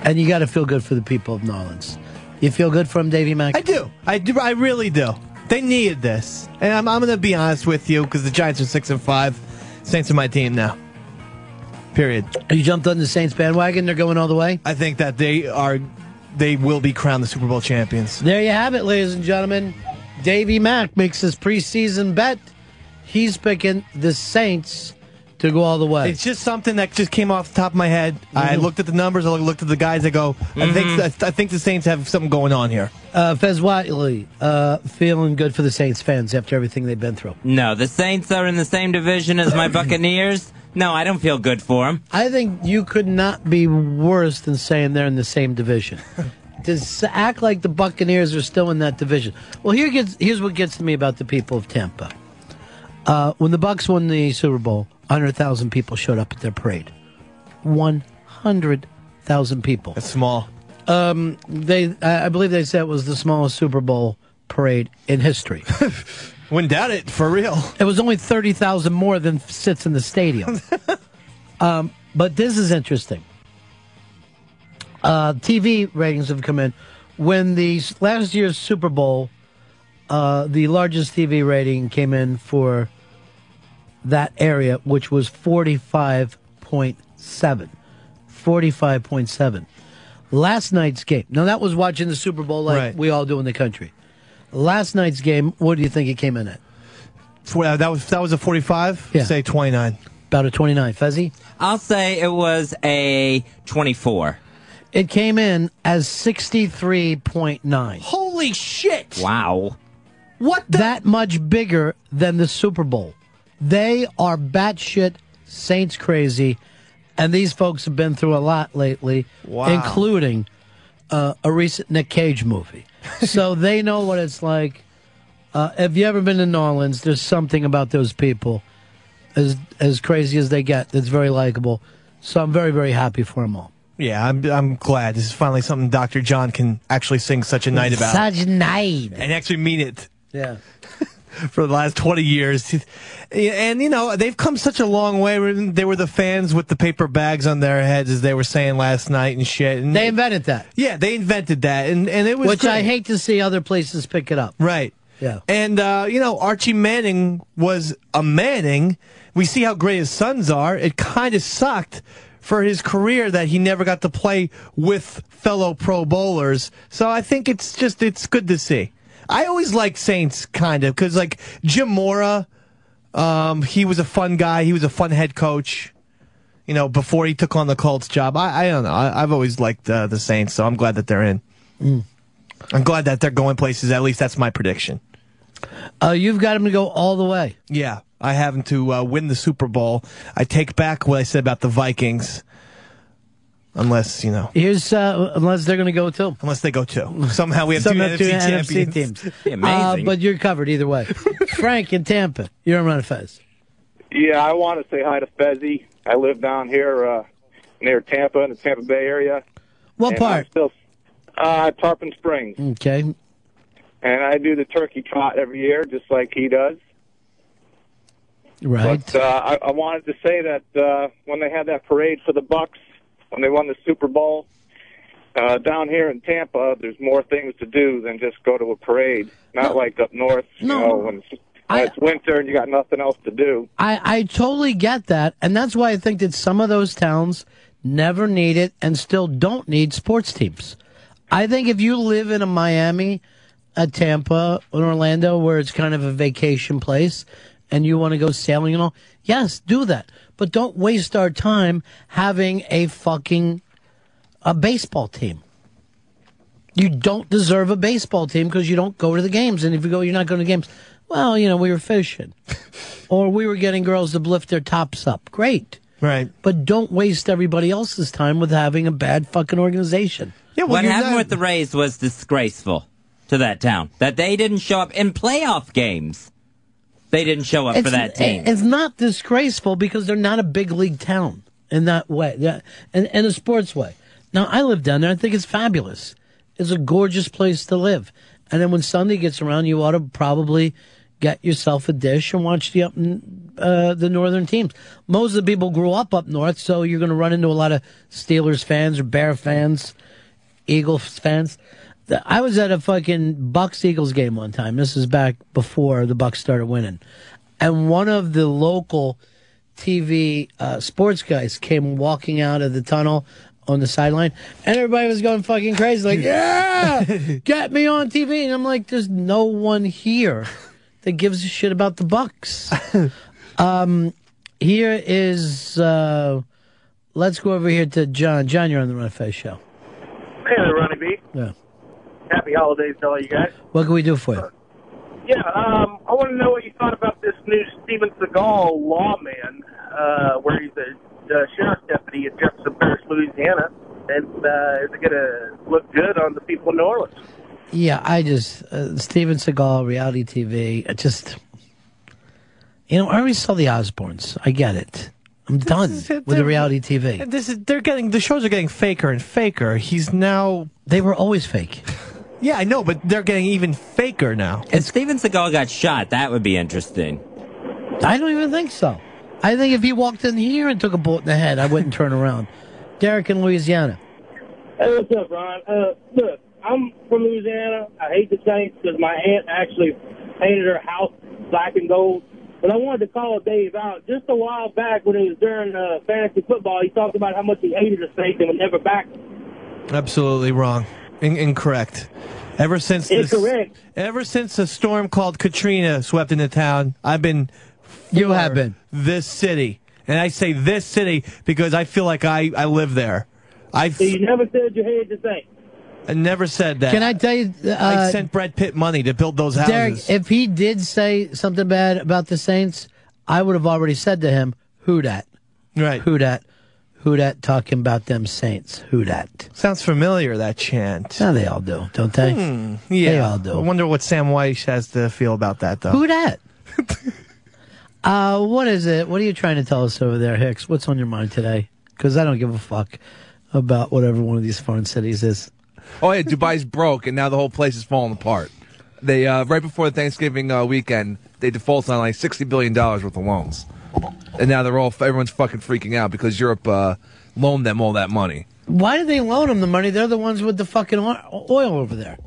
And you got to feel good for the people of New Orleans. You feel good for them, Davy Mack? I do. I do. I really do. They needed this, and I'm, I'm going to be honest with you because the Giants are six and five. Saints are my team now. Period. You jumped on the Saints bandwagon. They're going all the way. I think that they are. They will be crowned the Super Bowl champions. There you have it, ladies and gentlemen. Davy Mack makes his preseason bet. He's picking the Saints to go all the way. It's just something that just came off the top of my head. I Mhm. looked at the numbers. I looked at the guys. I go, I think I think the Saints have something going on here. Uh, Fez Whatley, uh, feeling good for the Saints fans after everything they've been through. No, the Saints are in the same division as my Buccaneers. No, I don't feel good for them. I think you could not be worse than saying they're in the same division. to act like the Buccaneers are still in that division. Well, here gets here's what gets to me about the people of Tampa. Uh, when the Bucks won the Super Bowl, hundred thousand people showed up at their parade. One hundred thousand people. That's small. Um, they, I believe they said it was the smallest Super Bowl parade in history. Wouldn't doubt it for real. It was only thirty thousand more than sits in the stadium. um, but this is interesting. Uh, TV ratings have come in when the last year's Super Bowl, uh, the largest TV rating came in for that area, which was 45.7. 45.7. Last night's game. Now, that was watching the Super Bowl like Right. we all do in the country. Last night's game, what do you think it came in at? For- uh, that was that was a 45. Yeah. Say 29. About a 29. Fezzi? I'll say it was a 24. It came in as 63.9. Holy shit! Wow. What that much bigger than the Super Bowl. They are batshit Saints crazy, and these folks have been through a lot lately, Wow. including uh, a recent Nick Cage movie. so they know what it's like. Uh, have you ever been to New Orleans? There's something about those people, as as crazy as they get, that's very likable. So I'm very very happy for them all. Yeah, I'm I'm glad this is finally something Dr. John can actually sing such a night about Such a night. and actually mean it. Yeah. for the last 20 years. And, you know, they've come such a long way. They were the fans with the paper bags on their heads, as they were saying last night and shit. And They invented that. yeah, they invented that. And, and it was Which I hate to see other places pick it up. Right. Yeah. And, uh, you know, Archie Manning was a Manning. We see how great his sons are. It kind of sucked for his career that he never got to play with fellow Pro Bowlers. So I think it's just, it's good to see. I always like Saints, kind of, because, like, Jim Mora, um, he was a fun guy. He was a fun head coach. You know, before he took on the Colts job, I, I don't know. I, I've always liked uh, the Saints, so I'm glad that they're in. Mm. I'm glad that they're going places. At least that's my prediction. Uh, you've got them to go all the way. Yeah, I have them to uh, win the Super Bowl. I take back what I said about the Vikings, unless you know, Here's uh, unless they're going to go too. unless they go two. Somehow we have Some two have NFC two champions. NFC teams. Uh, but you're covered either way. Frank in Tampa, you're on Ron Fez. Yeah, I want to say hi to Fezzi. I live down here uh, near Tampa in the Tampa Bay area. What And part? I'm still uh, Tarpon Springs, Okay. and I do the turkey trot every year, just like he does. Right. But uh, I, I wanted to say that uh, when they had that parade for the Bucks, when they won the Super Bowl, uh, down here in Tampa, there's more things to do than just go to a parade. Not like up north, you No. know, when it's, when it's winter and you got nothing else to do. I, I totally get that. And that's why I think that some of those towns never need it and still don't need sports teams. I think if you live in a Miami, a Tampa, an Orlando, where it's kind of a vacation place and you want to go sailing and all, yes, do that. But don't waste our time having a fucking a baseball team. You don't deserve a baseball team because you don't go to the games. And if you go, you're not going to games. Well, you know, we were fishing. or we were getting girls to lift their tops up. Great. Right. But don't waste everybody else's time with having a bad fucking organization. what happened with the Rays was disgraceful to that town. That they didn't show up in playoff games. They didn't show up for that team. It's not disgraceful because they're not a big league town in that way, yeah, in, in a sports way. Now, I live down there. I think it's fabulous. It's a gorgeous place to live. And then when Sunday gets around, you ought to probably get yourself a dish and watch the up uh, the northern teams. Most of the people grew up up north, so you're going to run into a lot of Steelers fans or Bear fans, Eagles fans. The- I was at a fucking Bucks Eagles game one time. This is back before the Bucks started winning, and one of the local TV uh, sports guys came walking out of the tunnel on the sideline, and everybody was going fucking crazy, like, "Yeah, get me on TV!" And I'm like, "There's no one here that gives a shit about the Bucks." um, here is. Uh, let's go over here to John. John, you're on the Ron Fez show. Hey there, Ronnie B. Yeah. Happy holidays to all you guys. What can we do for you? Yeah, um, I want to know what you thought about this new Steven Seagal lawman, uh, where he's a, a sheriff's deputy in Jefferson Parish, Louisiana. And uh, is it going to look good on the people in New Orleans? Yeah, I just uh, Steven Seagal, reality TV. It just, you know, I already saw the Osbournes. I get it. I'm done with the reality TV. This is they're getting the shows are getting faker and faker. He's now they were always fake. Yeah, I know, but they're getting even faker now. If Steven Seagal got shot, that would be interesting. I don't even think so. I think if he walked in here and took a bullet in the head, I wouldn't turn around. Derek in Louisiana. Hey, what's up, Ron? Uh, look, I'm from Louisiana. I hate the Saints because my aunt actually painted her house black and gold. But I wanted to call Dave out. Just a while back when it was during uh, fantasy football, he talked about how much he hated the Saints and would never back them. Absolutely wrong. In- incorrect. Ever since this, Incorrect. ever since a storm called Katrina swept into town, I've been. You have been. this city, and I say this city because I feel like I I live there. I So you never said you hated the Saints. I never said that. Can I tell you? Uh, I sent Brad Pitt money to build those houses. Derek, if he did say something bad about the Saints, I would have already said to him, "Who dat? Right? Who dat? Who dat? Talking about them Saints? Who dat?" Sounds familiar. That chant. Now they all do, don't they? Hmm, yeah. They all do. I wonder what Sam Weiss has to feel about that, though. Who dat? uh, what is it? What are you trying to tell us over there, Hicks? What's on your mind today? Because I don't give a fuck about whatever one of these foreign cities is. Oh yeah, Dubai's broke, and now the whole place is falling apart. They uh, right before the Thanksgiving uh, weekend, they defaulted on like sixty billion dollars worth of loans, and now they're all everyone's fucking freaking out because Europe uh, loaned them all that money. Why did they loan them the money? They're the ones with the fucking oil over there.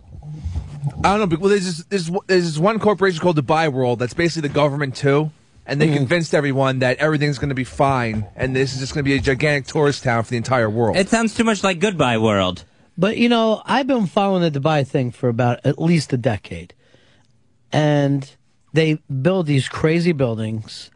I don't know. but- Well, there's this, there's, there's this one corporation called Dubai World that's basically the government too, and they convinced everyone that everything's going to be fine, and this is just going to be a gigantic tourist town for the entire world. It sounds too much like Goodbye World. But you know, I've been following the Dubai thing for about at least a decade. And they build these crazy buildings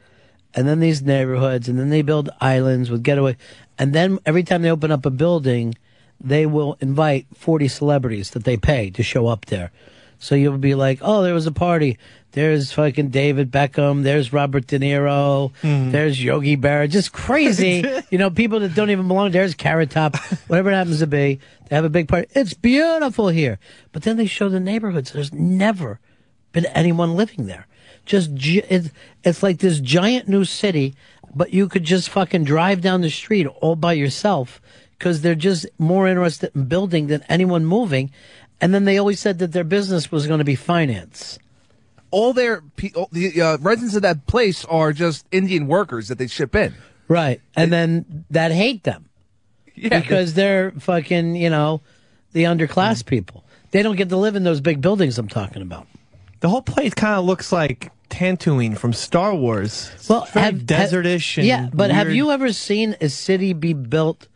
and then these neighborhoods and then they build islands with getaway and then every time they open up a building, they will invite 40 celebrities that they pay to show up there. So you'll be like, "Oh, there was a party. There's fucking David Beckham. There's Robert De Niro. Hmm. There's Yogi Berra. Just crazy, you know, people that don't even belong. There's Carrot Top, whatever it happens to be. They have a big party. It's beautiful here. But then they show the neighborhoods. There's never been anyone living there. Just it's it's like this giant new city, but you could just fucking drive down the street all by yourself because they're just more interested in building than anyone moving. And then they always said that their business was going to be finance. all their all the uh, residents of that place are just Indian workers that they ship in. Right. And then that hate them. Yeah. Because they're fucking, you know, the underclass people. They don't get to live in those big buildings I'm talking about. The whole place kind of looks like Tatooine from Star Wars. It's Well, very have- desertish. and yeah, but have you ever seen a city be built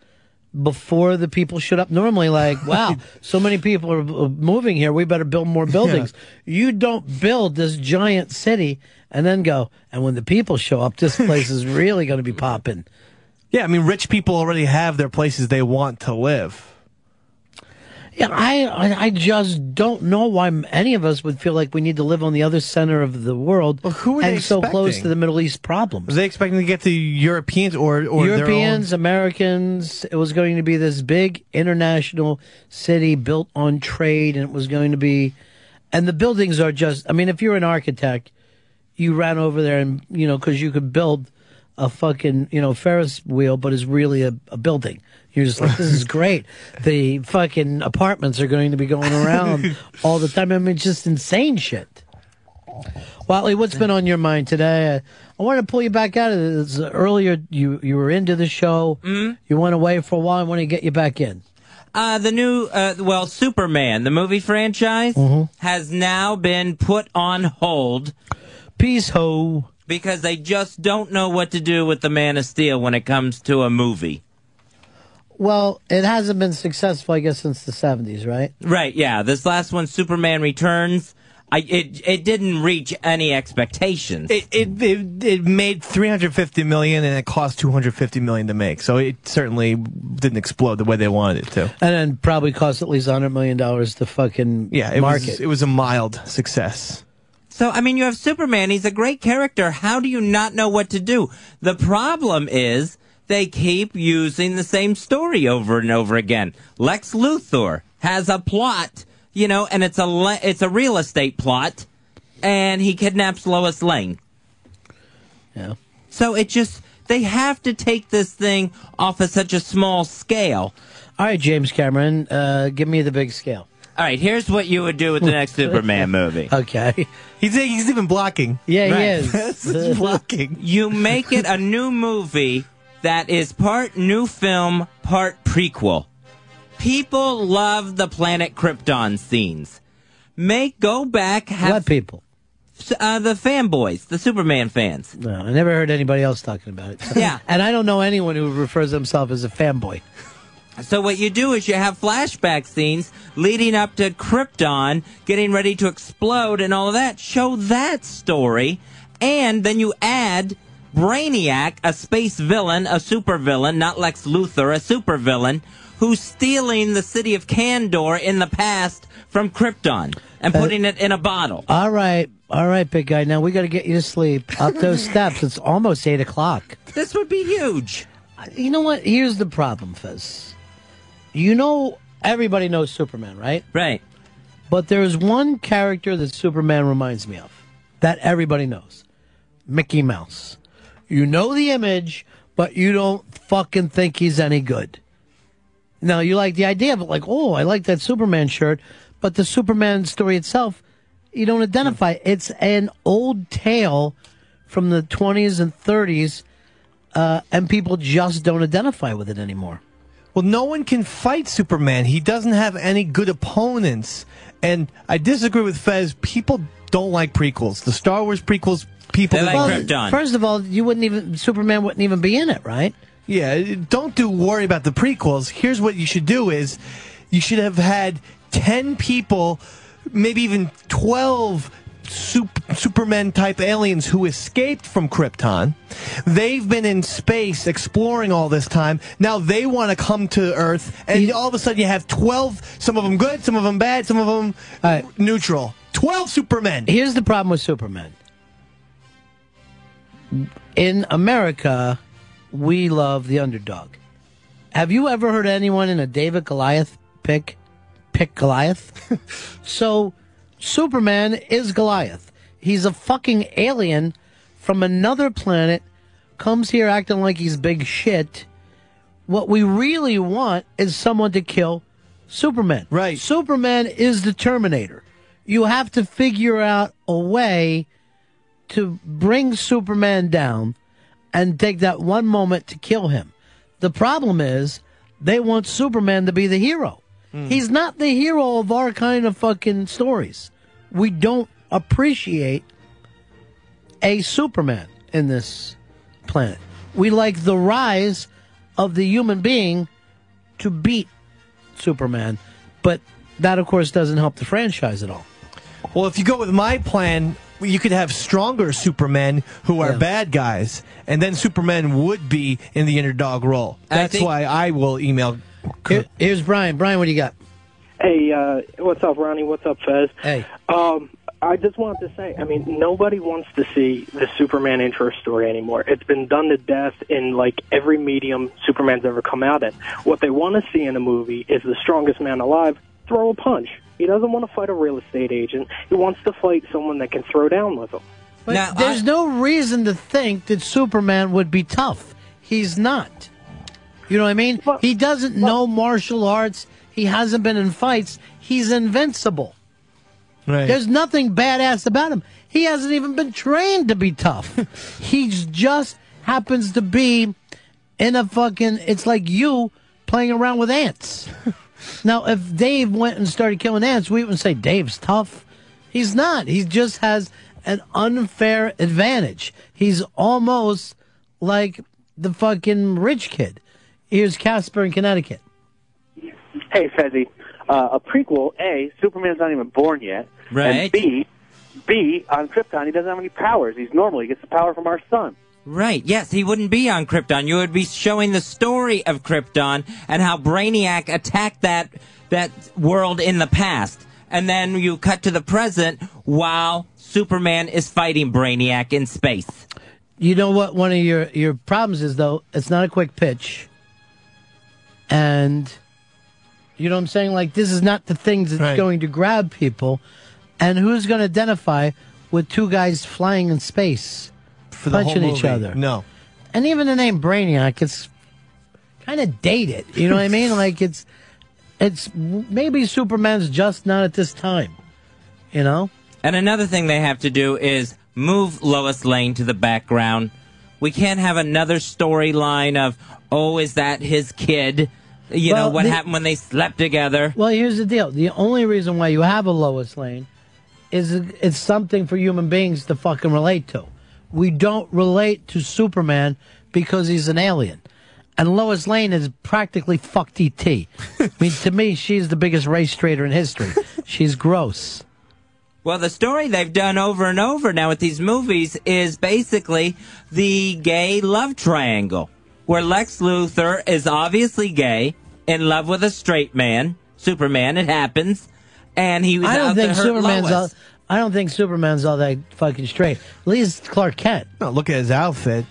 before the people showed up? Normally, like, wow, so many people are moving here, we better build more buildings. You don't build this giant city and then go, and when the people show up, this place is really going to be popping. Yeah, I mean, rich people already have their places they want to live. Yeah, I, I just don't know why any of us would feel like we need to live on the other center of the world who are and so close to the Middle East problems. Was they expecting to get to Europeans or or Europeans, Americans. It was going to be this big international city built on trade, and it was going to be, and the buildings are just. I mean, if you're an architect, you ran over there and you know because you could build a fucking you know Ferris wheel, but it's really a, a building. You're just like, this is great. The fucking apartments are going to be going around all the time. I mean, it's just insane shit. Whatley, what's been on your mind today? I, I want to pull you back out of this. Earlier, you you were into the show. You went away for a while. I want to get you back in. Uh, the new, uh, well, Superman, the movie franchise, has now been put on hold. Peace ho. Because they just don't know what to do with the Man of Steel when it comes to a movie. Well, it hasn't been successful, I guess, since the '70s, right? Right, yeah. This last one, Superman Returns, I, it, it didn't reach any expectations. It, it it it made 350 million and it cost 250 million to make. So it certainly didn't explode the way they wanted it to. And then probably cost at least hundred million dollars to fucking Yeah, it market. was it was a mild success. So, I mean, you have Superman. He's a great character. How do you not know what to do? The problem is they keep using the same story over and over again. Lex Luthor has a plot, you know, and it's a le- it's a real estate plot, and he kidnaps Lois Lane. Yeah. So it just they have to take this thing off of such a small scale. All right, James Cameron, uh, give me the big scale. All right, here's what you would do with the next Superman movie. Okay. He's he's even blocking. Yeah, he Right. is. He's blocking. You make it a new movie that is part new film, part prequel. People love the planet Krypton scenes. Make go back. Have, What people? Uh, the fanboys, the Superman fans. No, I never heard anybody else talking about it. Yeah. And I don't know anyone who refers himself as a fanboy. So what you do is you have flashback scenes leading up to Krypton getting ready to explode and all of that. Show that story, and then you add Brainiac, a space villain, a supervillain, not Lex Luthor, a supervillain, who's stealing the city of Kandor in the past from Krypton and Uh, putting it in a bottle. All right, all right, big guy. Now we got to get you to sleep. Up those steps. It's almost eight o'clock. This would be huge. You know what? Here's the problem, Fez. You know, everybody knows Superman, right? Right. But there's one character that Superman reminds me of that everybody knows Mickey Mouse. You know the image, but you don't fucking think he's any good. Now, you like the idea of it, like, oh, I like that Superman shirt, but the Superman story itself, you don't identify. It's an old tale from the 20s and 30s, uh, and people just don't identify with it anymore. Well, no one can fight Superman. He doesn't have any good opponents. And I disagree with Fez. People don't like prequels. The Star Wars prequels, people like Well, First of all, you wouldn't even Superman wouldn't even be in it, right? Yeah, don't do worry about the prequels. Here's what you should do is you should have had 10 people, maybe even 12 sup- Superman type aliens who escaped from Krypton. They've been in space exploring all this time. Now they want to come to Earth and all of a sudden you have 12, some of them good, some of them bad, some of them uh, neutral. 12 Supermen. Here's the problem with Superman. In America, we love the underdog. Have you ever heard anyone in a David Goliath pick pick Goliath? so Superman is Goliath. He's a fucking alien from another planet, comes here acting like he's big shit. What we really want is someone to kill Superman. Right. Superman is the Terminator. You have to figure out a way to bring Superman down and take that one moment to kill him. The problem is they want Superman to be the hero. Hmm. He's not the hero of our kind of fucking stories. We don't appreciate a Superman in this planet. We like the rise of the human being to beat Superman, but that, of course, doesn't help the franchise at all. Well, if you go with my plan, you could have stronger Supermen who are Yeah. bad guys, and then Superman would be in the underdog role. That's why I will email. Here- here's Brian. Brian, what do you got? Hey, uh, what's up, Ronnie? What's up, Fez? Hey. Um, I just wanted to say, I mean, nobody wants to see the Superman intro story anymore. It's been done to death in like every medium Superman's ever come out in. What they want to see in a movie is the strongest man alive throw a punch. He doesn't want to fight a real estate agent. He wants to fight someone that can throw down with him. But there's no reason to think that Superman would be tough. He's not. You know what I mean? he doesn't know martial arts. He hasn't been in fights. He's invincible. Right. There's nothing badass about him. He hasn't even been trained to be tough. he just happens to be in a fucking. It's like you playing around with ants. now, if Dave went and started killing ants, we wouldn't say Dave's tough. He's not. He just has an unfair advantage. He's almost like the fucking rich kid. Here's Casper in Connecticut. Hey, Fezzy. Uh, a prequel, A, Superman's not even born yet. Right. And B, B, on Krypton, he doesn't have any powers. He's normal. He gets the power from our sun. Right. Yes, he wouldn't be on Krypton. You would be showing the story of Krypton and how Brainiac attacked that that world in the past. And then you cut to the present while Superman is fighting Brainiac in space. You know what? One of your your problems is though it's not a quick pitch, and you know what I'm saying. Like this is not the things that's going to grab people, and who's going to identify with two guys flying in space, For the whole punching each movie. other? No. And even the name Brainiac, it's kind of dated. You know what I mean? Like it's it's maybe Superman's just not at this time. You know. And another thing they have to do is move Lois Lane to the background. We can't have another storyline of, oh, is that his kid? You know what the- happened when they slept together. Well, here's the deal. The only reason why you have a Lois Lane is it's something for human beings to fucking relate to. We don't relate to Superman because he's an alien. And Lois Lane is practically fucked ET. I mean, to me, she's the biggest race traitor in history. She's gross. Well, the story they've done over and over now with these movies is basically the gay love triangle, where Lex Luthor is obviously gay, in love with a straight man, Superman. It happens, and he was I don't out think to hurt Superman's Lois. all. I don't think Superman's all that fucking straight. At least Clark Kent. No, look at his outfit.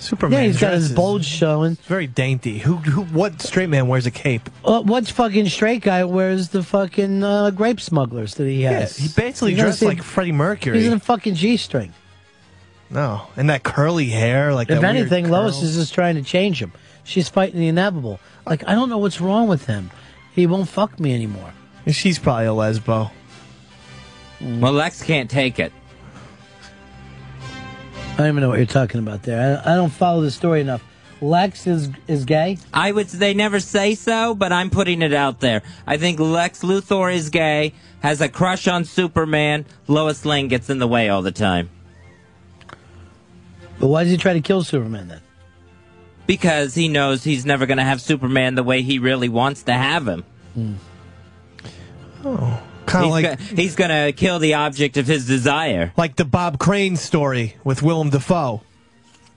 Superman. Yeah, he's got his dresses bulge showing. Very dainty. Who? Who? What straight man wears a cape? Uh, what fucking straight guy wears the fucking uh, grape smugglers that he has? he basically You gotta dressed see- like Freddie Mercury. He's in a fucking g-string. No, and that curly hair, like if that weird anything, Lois is just trying to change him. She's fighting the inevitable. Like I don't know what's wrong with him. He won't fuck me anymore. She's probably a lesbo. Well, Lex can't take it. I don't even know what you're talking about there. I, I don't follow the story enough. Lex is is gay. I would. They never say so, but I'm putting it out there. I think Lex Luthor is gay, has a crush on Superman. Lois Lane gets in the way all the time But why does he try to kill Superman then? because he knows he's never going to have Superman the way he really wants to have him. Hmm. Oh, kind he's of like go- he's going to kill the object of his desire. like the Bob Crane story with Willem Dafoe,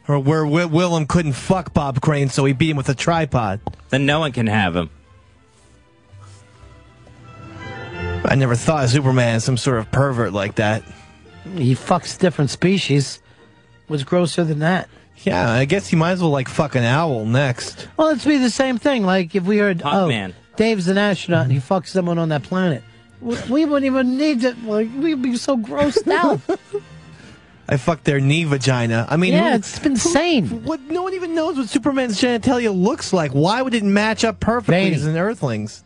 or where Wi- Willem couldn't fuck Bob Crane, so he beat him with a tripod. Then no one can have him. I never thought of Superman as some sort of pervert like that. He fucks different species. What's grosser than that? Yeah, I guess he might as well like fuck an owl next. Well, it'd be the same thing. Like if we heard, oh, man. Dave's an astronaut and he fucks someone on that planet. We, we wouldn't even need to. Like, we'd be so grossed out. I fucked their knee vagina. I mean, Yeah, who- it's insane. who- what? No one even knows what Superman's genitalia looks like. Why would it match up perfectly Veiny. as an Earthling's?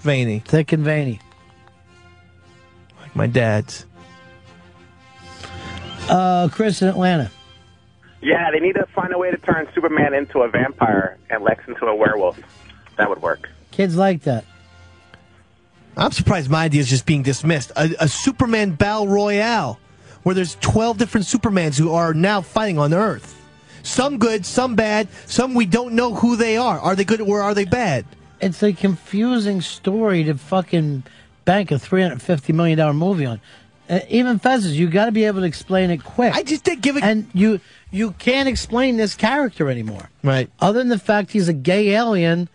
Veiny, Thick and veiny. like my dad's. Uh, Chris in Atlanta. Yeah, they need to find a way to turn Superman into a vampire and Lex into a werewolf. That would work. Kids like that. I'm surprised my idea is just being dismissed. A, a Superman Battle Royale, where there's 12 different Supermans who are now fighting on Earth. Some good, some bad, some we don't know who they are. Are they good or are they bad? It's a confusing story to fucking bank a three hundred fifty million dollar movie on. Uh, even Fezes, you got to be able to explain it quick. I just did give it, and you you can't explain this character anymore. Right. Other than the fact he's a gay alien,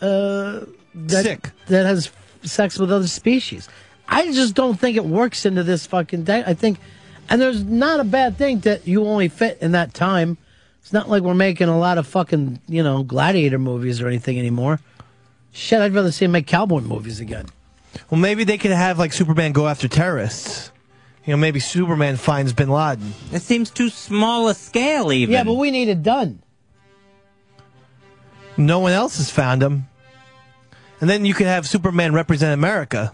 uh, that, Sick. that has sex with other species. I just don't think it works into this fucking day. I think, and there's not a bad thing that you only fit in that time. It's not like we're making a lot of fucking you know gladiator movies or anything anymore. Shit, I'd rather see him make cowboy movies again. Well, maybe they could have like Superman go after terrorists. You know, maybe Superman finds Bin Laden. It seems too small a scale, even. Yeah, but we need it done. No one else has found him. And then you could have Superman represent America.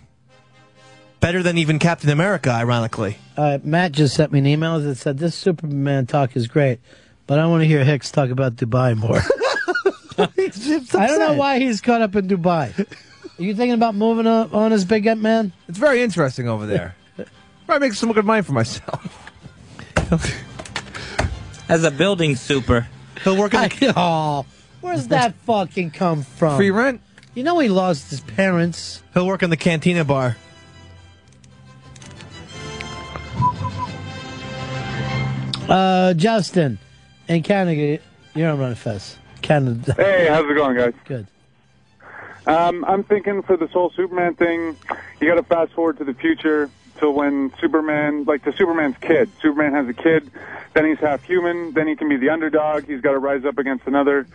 Better than even Captain America, ironically. Uh, Matt just sent me an email that said this Superman talk is great, but I want to hear Hicks talk about Dubai more. I don't know why he's caught up in Dubai. Are you thinking about moving on, on as big up man? It's very interesting over there. Probably make some good money for myself. As a building super. He'll work in I, oh, where's that fucking come from? Free rent? You know he lost his parents. He'll work in the cantina bar. Uh, Justin in Canada, you're on Ron Fez. Canada. Hey, how's it going, guys? Good. Um, I'm thinking for this whole Superman thing, you got to fast forward to the future to when Superman, like to Superman's kid. Superman has a kid, then he's half human, then he can be the underdog. He's got to rise up against another,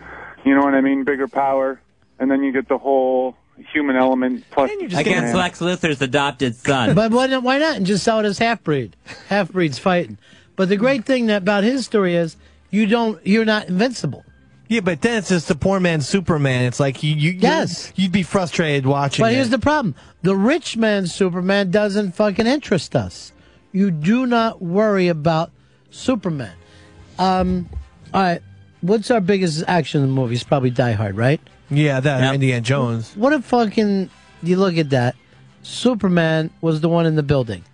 you know what I mean, bigger power, and then you get the whole human element plus Against Superman. Lex Luthor's adopted son. But why not, why not? Just sell it as half breed. Half breeds fighting. But the great thing that, about his story is you don't. You're not invincible. Yeah, but then it's just the poor man's Superman. It's like you, you Yes. you'd, you'd be frustrated watching. But it. here's the problem: the rich man's Superman doesn't fucking interest us. You do not worry about Superman. Um, all right, what's our biggest action in the movie? It's probably Die Hard, right? Yeah, that Indiana Jones. What if fucking you look at that? Superman was the one in the building.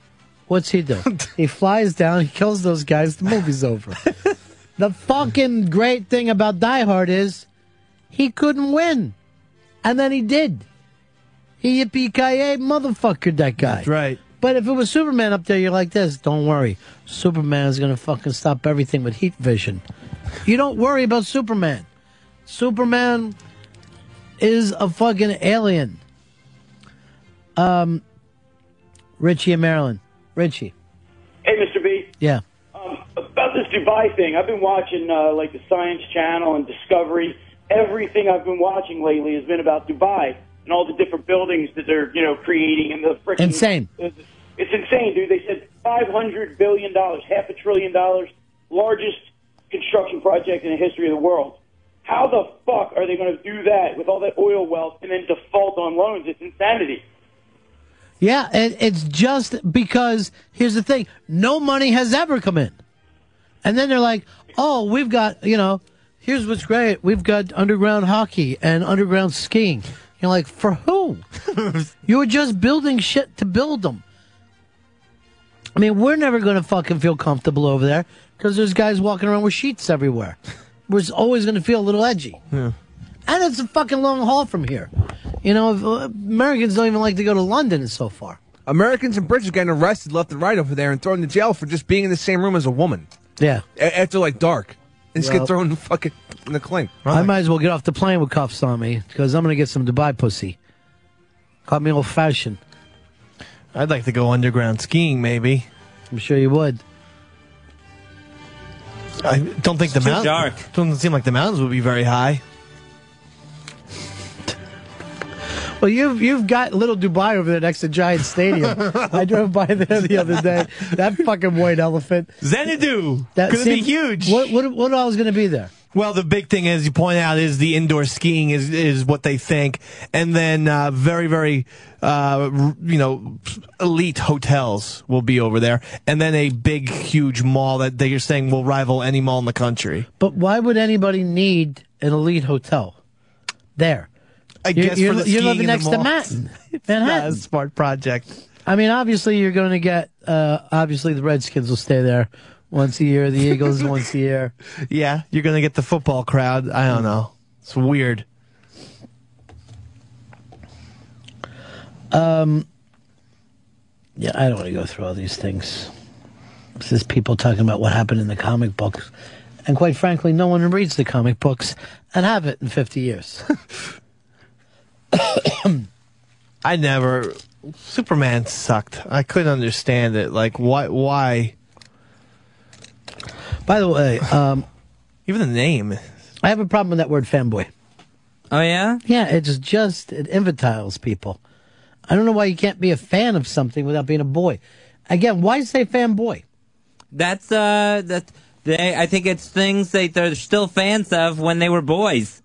What's he do? he flies down, he kills those guys, the movie's over. the fucking great thing about Die Hard is he couldn't win. And then he did. He yippee ki motherfucker that guy. That's right. But if it was Superman up there, you're like this. Don't worry, Superman's gonna fucking stop everything with heat vision. You don't worry about Superman. Superman is a fucking alien. Um, Richie in Maryland. Richie. Hey, Mr. B. Yeah. About this Dubai thing, I've been watching uh, like the Science Channel and Discovery. Everything I've been watching lately has been about Dubai and all the different buildings that they're you know creating and the freaking Insane. It's insane, dude. They said five hundred billion dollars, half a trillion dollars, largest construction project in the history of the world. How the fuck are they going to do that with all that oil wealth and then default on loans? It's insanity. Yeah, it's just because here's the thing: no money has ever come in, and then they're like, "Oh, we've got you know, here's what's great: we've got underground hockey and underground skiing." You're like, for who? you were just building shit to build them. I mean, we're never going to fucking feel comfortable over there because there's guys walking around with sheets everywhere. We're always going to feel a little edgy. Yeah. And it's a fucking long haul from here. You know, if, uh, Americans don't even like to go to London so far. Americans and Brits are getting arrested left and right over there and thrown in jail for just being in the same room as a woman. Yeah. A- after like dark. And just Well- get thrown in the fucking in the clink. I might as well get off the plane with cuffs on me because I'm going to get some Dubai pussy. Caught me old fashioned. I'd like to go underground skiing, maybe. I'm sure you would. I don't think the too mountains. dark. Doesn't seem like the mountains would be very high. Well, you've you've got little Dubai over there next to Giant Stadium. I drove by there the other day. That fucking white elephant. Xanadu. That Gonna be huge. What what what all is going to be there? Well, the big thing, as you point out, is the indoor skiing is is what they think, and then uh, very very uh, you know elite hotels will be over there, and then a big huge mall that they are saying will rival any mall in the country. But why would anybody need an elite hotel there? I You're- guess you're, for the you're living next to. Manhattan, Manhattan. a smart project. I mean, obviously, you're going to get. Uh, obviously, the Redskins will stay there once a year. The Eagles once a year. Yeah, you're gonna get the football crowd. I don't know. It's weird. Um, yeah, I don't want to go through all these things. This is people talking about what happened in the comic books. And quite frankly, no one reads the comic books and have it in 50 years. I never. Superman sucked. I couldn't understand it. Like, why? Why? By the way, um, even the name. I have a problem with that word fanboy. Oh, yeah? Yeah, it's just, it infantiles people. I don't know why you can't be a fan of something without being a boy. Again, why say fanboy? That's uh that they I think it's things that they're still fans of when they were boys.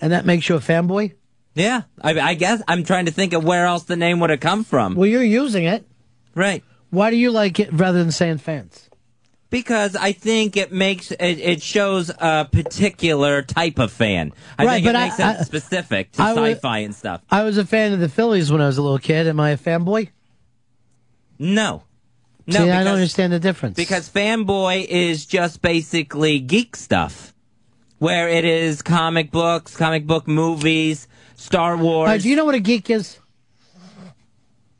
And that makes you a fanboy? Yeah. I I guess I'm trying to think of where else the name would have come from. Well, you're using it. Right. Why do you like it rather than saying fans? Because I think it makes it, it shows a particular type of fan. I Right, think it I- makes it I- specific to I sci-fi and stuff. I was a fan of the Phillies when I was a little kid. Am I a fanboy? No. No, See, I don't understand the difference. Because fanboy is just basically geek stuff, where it is comic books, comic book movies, Star Wars. All right, do you know what a geek is?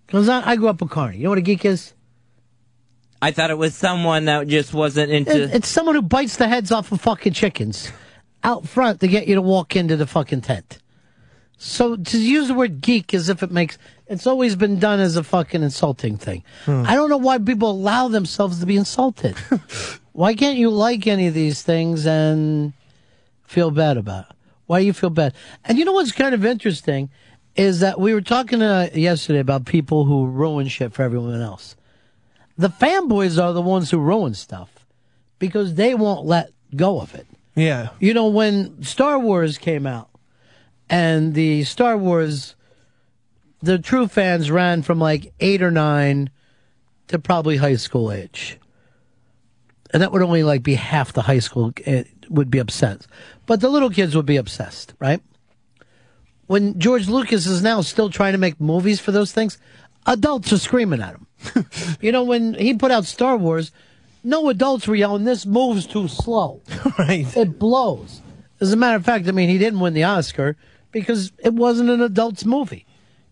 Because I, I grew up with Carney. You know what a geek is? I thought it was someone that just wasn't into. It- it's someone who bites the heads off of fucking chickens out front to get you to walk into the fucking tent. So to use the word geek as if it makes it's always been done as a fucking insulting thing. Hmm. I don't know why people allow themselves to be insulted. why can't you like any of these things and feel bad about it? Why do you feel bad? And you know what's kind of interesting is that we were talking uh, yesterday about people who ruin shit for everyone else. The fanboys are the ones who ruin stuff because they won't let go of it. Yeah. You know, when Star Wars came out and the Star Wars, the true fans ran from like eight or nine to probably high school age. and that would only like be half the high school would be upset, but the little kids would be obsessed, right? When George Lucas is now still trying to make movies for those things, adults are screaming at him. you know, when he put out Star Wars, no adults were yelling, "This moves too slow." right. It blows. As a matter of fact, I mean, he didn't win the Oscar because it wasn't an adult's movie.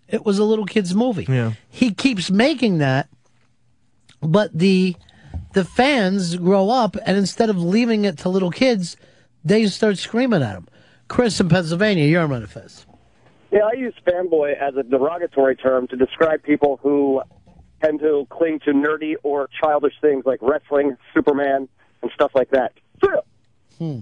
It was a little kid's movie. Yeah. He keeps making that, but the the fans grow up, and instead of leaving it to little kids, they start screaming at him. Chris in Pennsylvania, you're on Fez. Yeah, I use fanboy as a derogatory term to describe people who tend to cling to nerdy or childish things like wrestling, Superman, and stuff like that. Hmm.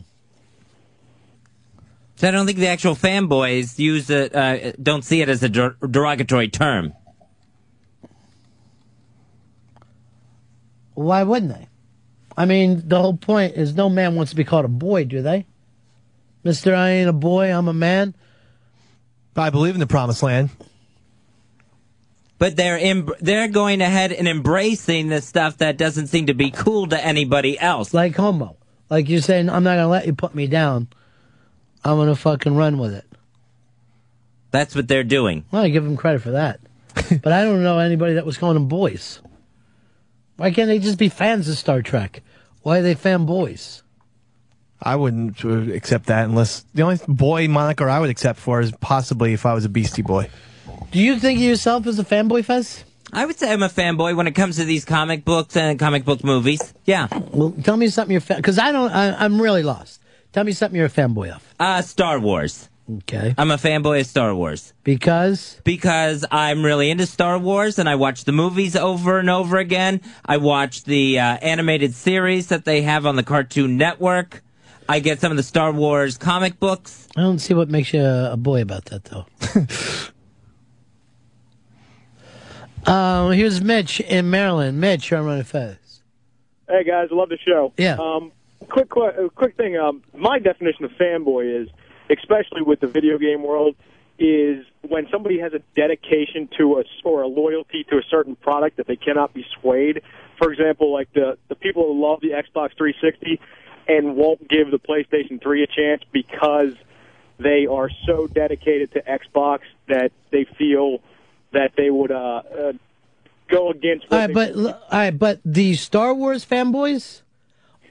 So I don't think the actual fanboys use it, uh, don't see it as a der- derogatory term. Why wouldn't they? I mean, the whole point is no man wants to be called a boy, do they? Mister, I ain't a boy, I'm a man. I believe in the promised land. But they're em- they're going ahead and embracing the stuff that doesn't seem to be cool to anybody else. Like homo. Like you're saying, I'm not gonna let you put me down. I'm gonna fucking run with it. That's what they're doing. Well, I give them credit for that. but I don't know anybody that was calling them boys. Why can't they just be fans of Star Trek? Why are they fanboys? I wouldn't uh, accept that unless the only boy moniker I would accept for is possibly if I was a Beastie Boy. Do you think of yourself as a fanboy, Fez? I would say I'm a fanboy when it comes to these comic books and comic book movies. Yeah. Well, tell me something you're because I don't. I, I'm really lost. Tell me something you're a fanboy of. Uh, Star Wars. Okay. I'm a fanboy of Star Wars. Because? Because I'm really into Star Wars and I watch the movies over and over again. I watch the uh, animated series that they have on the Cartoon Network. I get some of the Star Wars comic books. I don't see what makes you a, a boy about that, though. uh, here's Mitch in Maryland. Mitch, you're on Ron and Fez. Hey guys, love the show. Yeah. Um, quick, qu- uh, quick thing. Um, my definition of fanboy is, especially with the video game world, is when somebody has a dedication to a or a loyalty to a certain product that they cannot be swayed. For example, like the the people who love the Xbox 360 and won't give the PlayStation 3 a chance because they are so dedicated to Xbox that they feel that they would uh, uh, go against. All right, but l- all right, but the Star Wars fanboys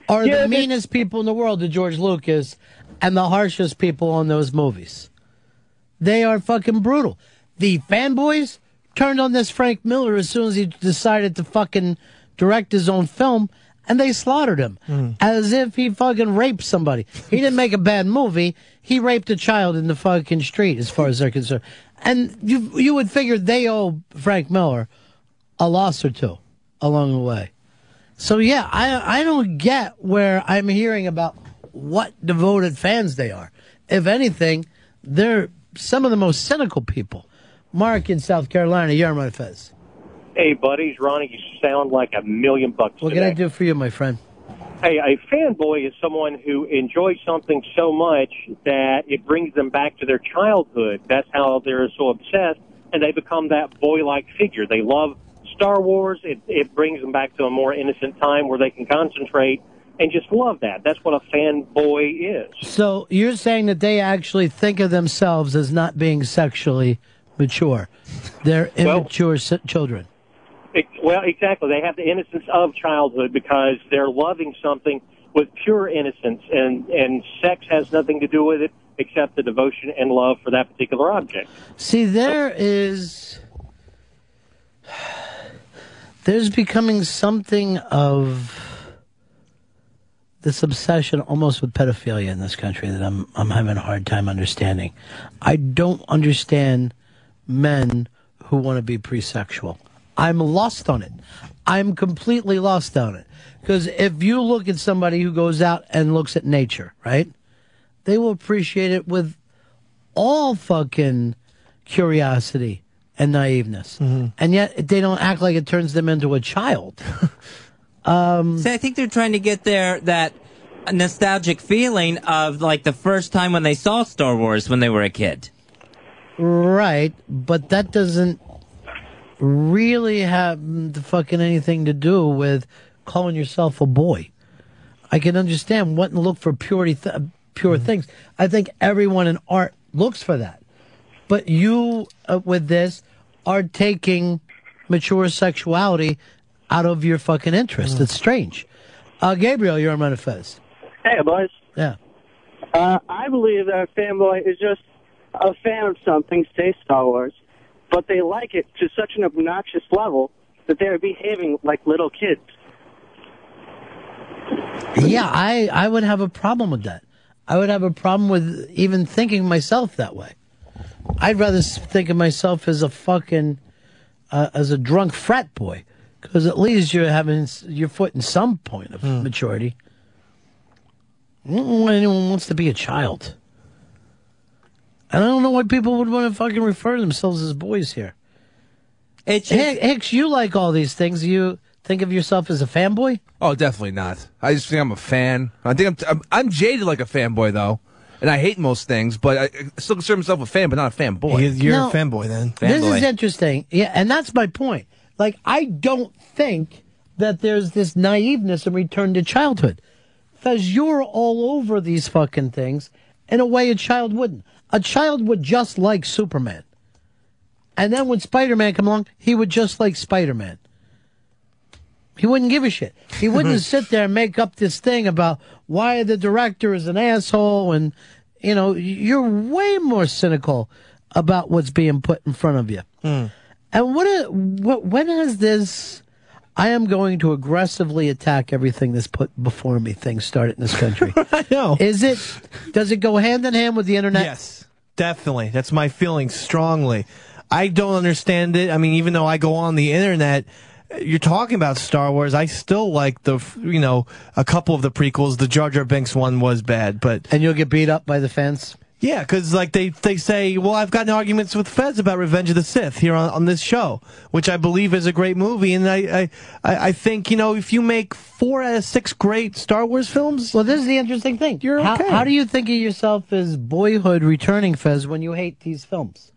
are Yeah, the meanest people in the world to George Lucas and the harshest people on those movies. They are fucking brutal. The fanboys turned on this Frank Miller as soon as he decided to fucking direct his own film, and they slaughtered him hmm. as if he fucking raped somebody. He didn't make a bad movie. He raped a child in the fucking street, as far as they're concerned. And you you would figure they owe Frank Miller a loss or two along the way. So yeah, I I don't get where I'm hearing about what devoted fans they are. If anything, they're some of the most cynical people. Mark in South Carolina, you're on my Fez. Hey, buddies, Ronnie, you sound like a million bucks What today. can I do for you, my friend? Hey, a fanboy is someone who enjoys something so much that it brings them back to their childhood. That's how they're so obsessed, and they become that boy-like figure. They love Star Wars. It, it brings them back to a more innocent time where they can concentrate and just love that. That's what a fanboy is. So you're saying that they actually think of themselves as not being sexually mature. They're Well- immature s- children. It, well, exactly. They have the innocence of childhood because they're loving something with pure innocence, and and sex has nothing to do with it except the devotion and love for that particular object. See, there is. There's becoming something of this obsession almost with pedophilia in this country that I'm I'm having a hard time understanding. I don't understand men who want to be pre-sexual. I'm lost on it. I'm completely lost on it. Because if you look at somebody who goes out and looks at nature, right? They will appreciate it with all fucking curiosity and naiveness. Mm-hmm. And yet they don't act like it turns them into a child. um, See, I think they're trying to get there that nostalgic feeling of like the first time when they saw Star Wars when they were a kid. right, but that doesn't really have the fucking anything to do with calling yourself a boy. I can understand wanting to look for purity, th- pure things. I think everyone in art looks for that. But you, uh, with this, are taking mature sexuality out of your fucking interest. It's strange. Uh, Gabriel, you're on Ron and Fez. Hey, boys. Yeah. Uh, I believe that a fanboy is just a fan of something, say Star Wars, but they like it to such an obnoxious level that they're behaving like little kids. Yeah, I, I would have a problem with that. I would have a problem with even thinking myself that way. I'd rather think of myself as a fucking, uh, as a drunk frat boy, because at least you're having your foot in some point of hmm. maturity. I don't know why anyone wants to be a child. And I don't know why people would want to fucking refer to themselves as boys here. It's Hick- Hicks, you like all these things. You think of yourself as a fanboy? Oh, definitely not. I just think I'm a fan. I think I'm I'm, I'm jaded like a fanboy though, and I hate most things, but I, I still consider myself a fan, but not a fanboy. You're no. A fanboy then. This is interesting. Yeah, and that's my point. Like, I don't think that there's this naiveness and return to childhood. Because you're all over these fucking things in a way a child wouldn't. A child would just like Superman. And then when Spider Man come along, he would just like Spider Man. He wouldn't give a shit. He wouldn't sit there and make up this thing about why the director is an asshole and, you know, you're way more cynical about what's being put in front of you. Hmm. And what, what, when has this, I am going to aggressively attack everything that's put before me thing started in this country? I know. Is it, does it go hand in hand with the internet? Yes, definitely. That's my feeling strongly. I don't understand it. I mean, even though I go on the internet, you're talking about Star Wars. I still like the, you know, a couple of the prequels. The Jar Jar Binks one was bad, but and you'll get beat up by the fans. Yeah, because like they they say, well, I've gotten arguments with Fez about Revenge of the Sith here on, on this show, which I believe is a great movie, and I, I I I think you know if you make four out of six great Star Wars films, well, this is the interesting thing. You're How, okay. how do you think of yourself as boyhood returning, Fez, when you hate these films?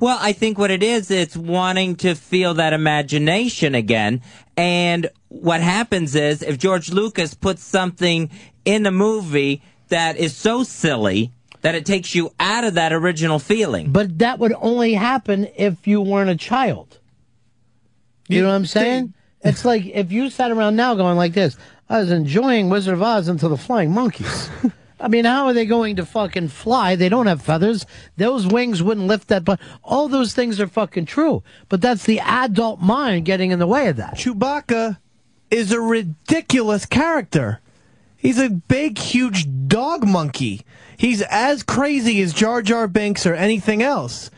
Well, I think what it is, it's wanting to feel that imagination again. And what happens is, if George Lucas puts something in a movie that is so silly that it takes you out of that original feeling. But that would only happen if you weren't a child. You know what I'm saying? It's like if you sat around now going like this, I was enjoying Wizard of Oz until the flying monkeys. I mean, how are they going to fucking fly? They don't have feathers. Those wings wouldn't lift that but all those things are fucking true. But that's the adult mind getting in the way of that. Chewbacca is a ridiculous character. He's a big, huge dog monkey. He's as crazy as Jar Jar Binks or anything else.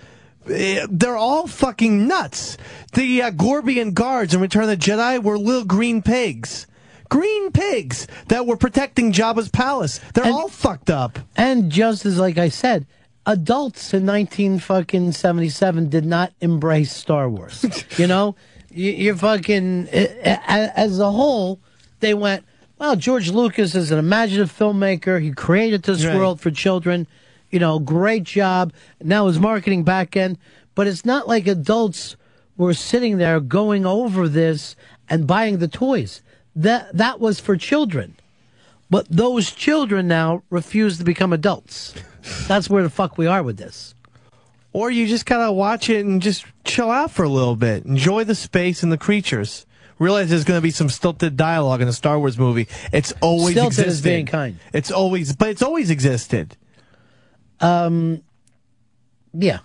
Eh, They're all fucking nuts. The uh, Gamorrean guards in Return of the Jedi were little green pigs. Green pigs that were protecting Jabba's palace. They're all fucked up. And just as like I said, adults in 19 fucking 77 did not embrace Star Wars. you know, you, you're fucking a- a- as a whole, they went. Well, George Lucas is an imaginative filmmaker. He created this Right. world for children. You know, great job. Now his marketing back end, but it's not like adults were sitting there going over this and buying the toys. That that was for children. But those children now refuse to become adults. That's where the fuck we are with this. Or you just kind of watch it and just chill out for a little bit. Enjoy the space and the creatures. Realize there's gonna be some stilted dialogue in a Star Wars movie. It's always Stilted existed. is being kind. It's always, but it's always existed. Um, yeah,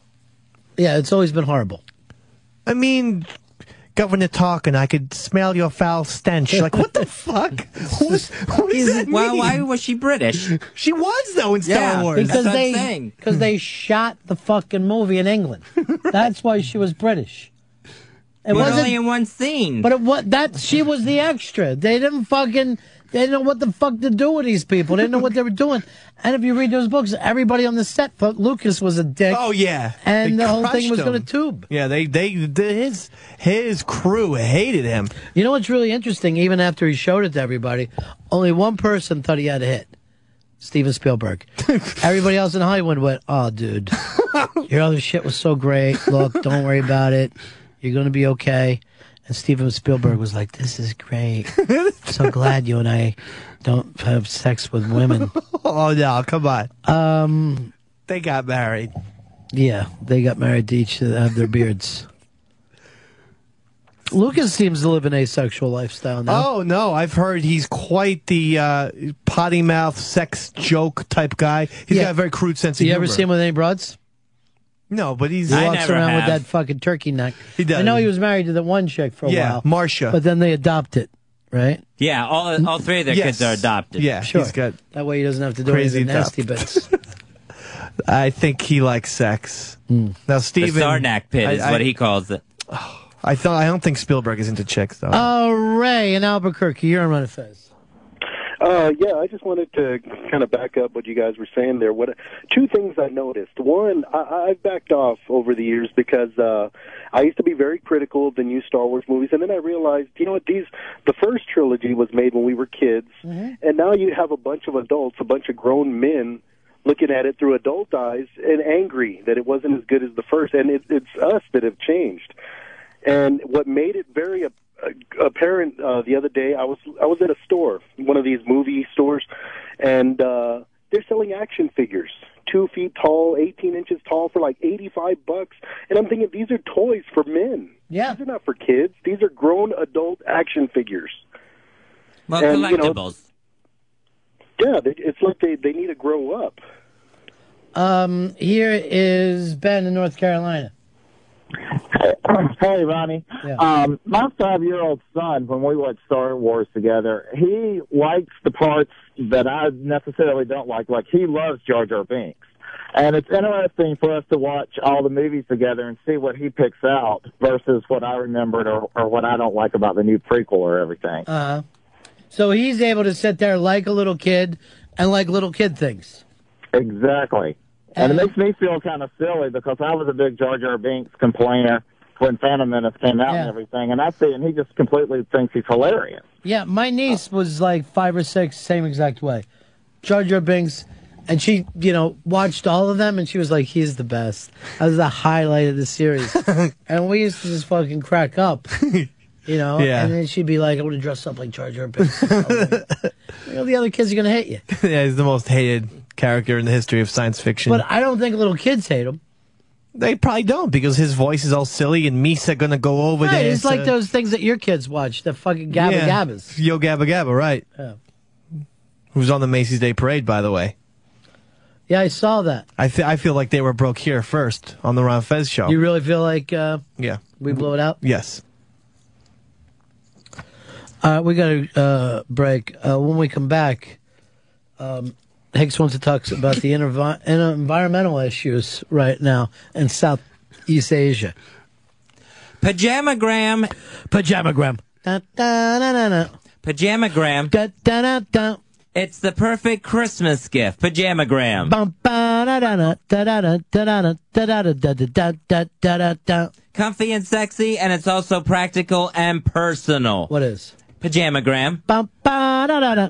yeah, it's always been horrible. I mean, Governor talking, I could smell your foul stench. Like, what the fuck? What, what does that Well, why was she British? She was though in Star Yeah, Wars. because That's they because they shot the fucking movie in England. That's why she was British. It wasn't only in one scene. But it, what that she was the extra. They didn't fucking. They didn't know what the fuck to do with these people. They didn't know what they were doing. And if you read those books, everybody on the set thought Lucas was a dick. Oh yeah, and They the whole thing was him. going to tube. Yeah, they they the, his his crew hated him. You know what's really interesting? Even after he showed it to everybody, only one person thought he had a hit. Steven Spielberg. Everybody else in Hollywood went, "Oh, dude, your other shit was so great. Look, don't worry about it. You're going to be okay." And Steven Spielberg was like, "This is great. so glad you and I don't have sex with women." oh no, come on. Um, they got married. Yeah, they got married to each have their beards. Lucas seems to live an asexual lifestyle now. Oh no, I've heard he's quite the uh, potty mouth sex joke type guy. He's Yeah. got a very crude sense of you humor. You ever seen him with any broads? No, but he's He walks around with that fucking turkey neck. He does. I know he was married to the one chick for a Yeah, while, Marcia. But then they adopt it, right? Yeah, all all three of their kids are adopted. Yeah, Sure. he's got That way he doesn't have to do crazy any of the nasty bits. I think he likes sex. Hmm. Now, The Steven, Sarlacc pit I- is I- what he calls it. Oh, I thought. I don't think Spielberg is into chicks though. Oh, Ray in Albuquerque, you're on Ron and Fez. Uh, yeah, I just wanted to kind of back up what you guys were saying there. What two things I noticed? One, I, I've backed off over the years because uh, I used to be very critical of the new Star Wars movies, and then I realized, you know what? These the first trilogy was made when we were kids, and now you have a bunch of adults, a bunch of grown men looking at it through adult eyes and angry that it wasn't as good as the first, and it, it's us that have changed. And what made it very ap- parent uh, the other day, I was I was at a store, one of these movie stores, and uh, they're selling action figures, two feet tall, eighteen inches tall, for like eighty five bucks. And I'm thinking these are toys for men. Yeah, these are not for kids. These are grown adult action figures. Well, And, you know, collectibles. Yeah, they, it's like they they need to grow up. Um, here is Ben in North Carolina. Hey, Ronnie. Um, my five-year-old son, when we watch Star Wars together, he likes the parts that I necessarily don't like. Like he loves Jar Jar Binks, and it's interesting for us to watch all the movies together and see what he picks out versus what I remembered or, or what I don't like about the new prequel or everything. Uh, so he's able to sit there like a little kid and like little kid things. Exactly. And it makes me feel kind of silly because I was a big Jar Jar Binks complainer when Phantom Menace came out and everything, and I see, and he just completely thinks he's hilarious. Yeah, my niece was like five or six, same exact way. Jar Jar Binks, and she, you know, watched all of them, and she was like, "He's the best." That was the highlight of the series, and we used to just fucking crack up, you know. Yeah. And then she'd be like, "I want to dress up like Jar Jar Binks." you know, the other kids are gonna hate you, yeah, he's the most hated character in the history of science fiction. but I don't think little kids hate him. they probably don't because his voice is all silly and Misa gonna go over Right, there. it's like those things that your kids watch, the fucking Gabba Yeah. Gabbas. Yo Gabba Gabba, right? Yeah. Who's on the Macy's Day Parade, by the way. Yeah, I saw that. I, fe- I feel like they were broke here first on the Ron Fez show. You really feel like uh, yeah. we blew it out? Yes. Uh, we got to uh, break. Uh, when we come back, um, Hicks wants to talk about the envi- environmental issues right now in Southeast Asia. Pajamagram. Pajamagram. Da, da, da, da, da. Pajamagram. Da, da, da, da. It's the perfect Christmas gift. Pajamagram. Bum, ba, da, da, da, da, da, da, da, da, da, da, da, da, da, da, da, da. Comfy and sexy, and it's also practical and personal. What is? Pajamagram. Bum, ba, da, da, da.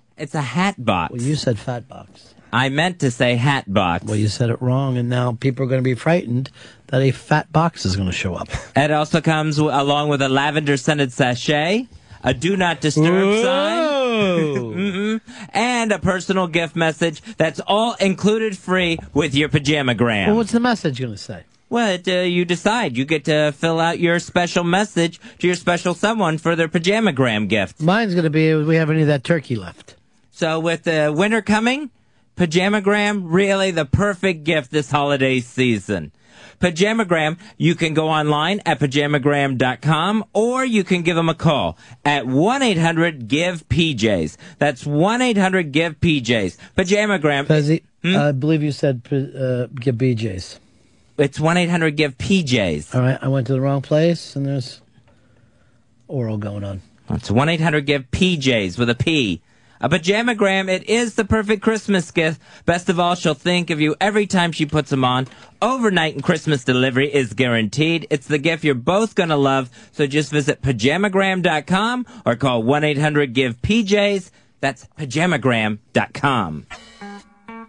It's a hat box. Well, you said fat box. I meant to say hat box. Well, you said it wrong, and now people are going to be frightened that a fat box is going to show up. It also comes w- along with a lavender scented sachet, a do not disturb sign, and a personal gift message that's all included free with your pajamagram. Well, what's the message going to say? Well, it, uh, you decide. You get to fill out your special message to your special someone for their pajamagram gift. Mine's going to be we have any of that turkey left. So with the winter coming, Pajamagram really the perfect gift this holiday season. Pajamagram, you can go online at pajamagram.com or you can give them a call at 1-800-GIVE-PJs. That's 1-800-GIVE-PJs. Pajamagram. Fezzi, Hmm? I believe you said uh, give BJ's. It's 1-800-GIVE-PJs. All right, I went to the wrong place, and there's oral going on. It's 1 800 give PJs with a P. A pajamagram, it is the perfect Christmas gift. Best of all, she'll think of you every time she puts them on. Overnight and Christmas delivery is guaranteed. It's the gift you're both gonna love. So just visit pajamagram.com or call 1 800 give PJs. That's pajamagram.com.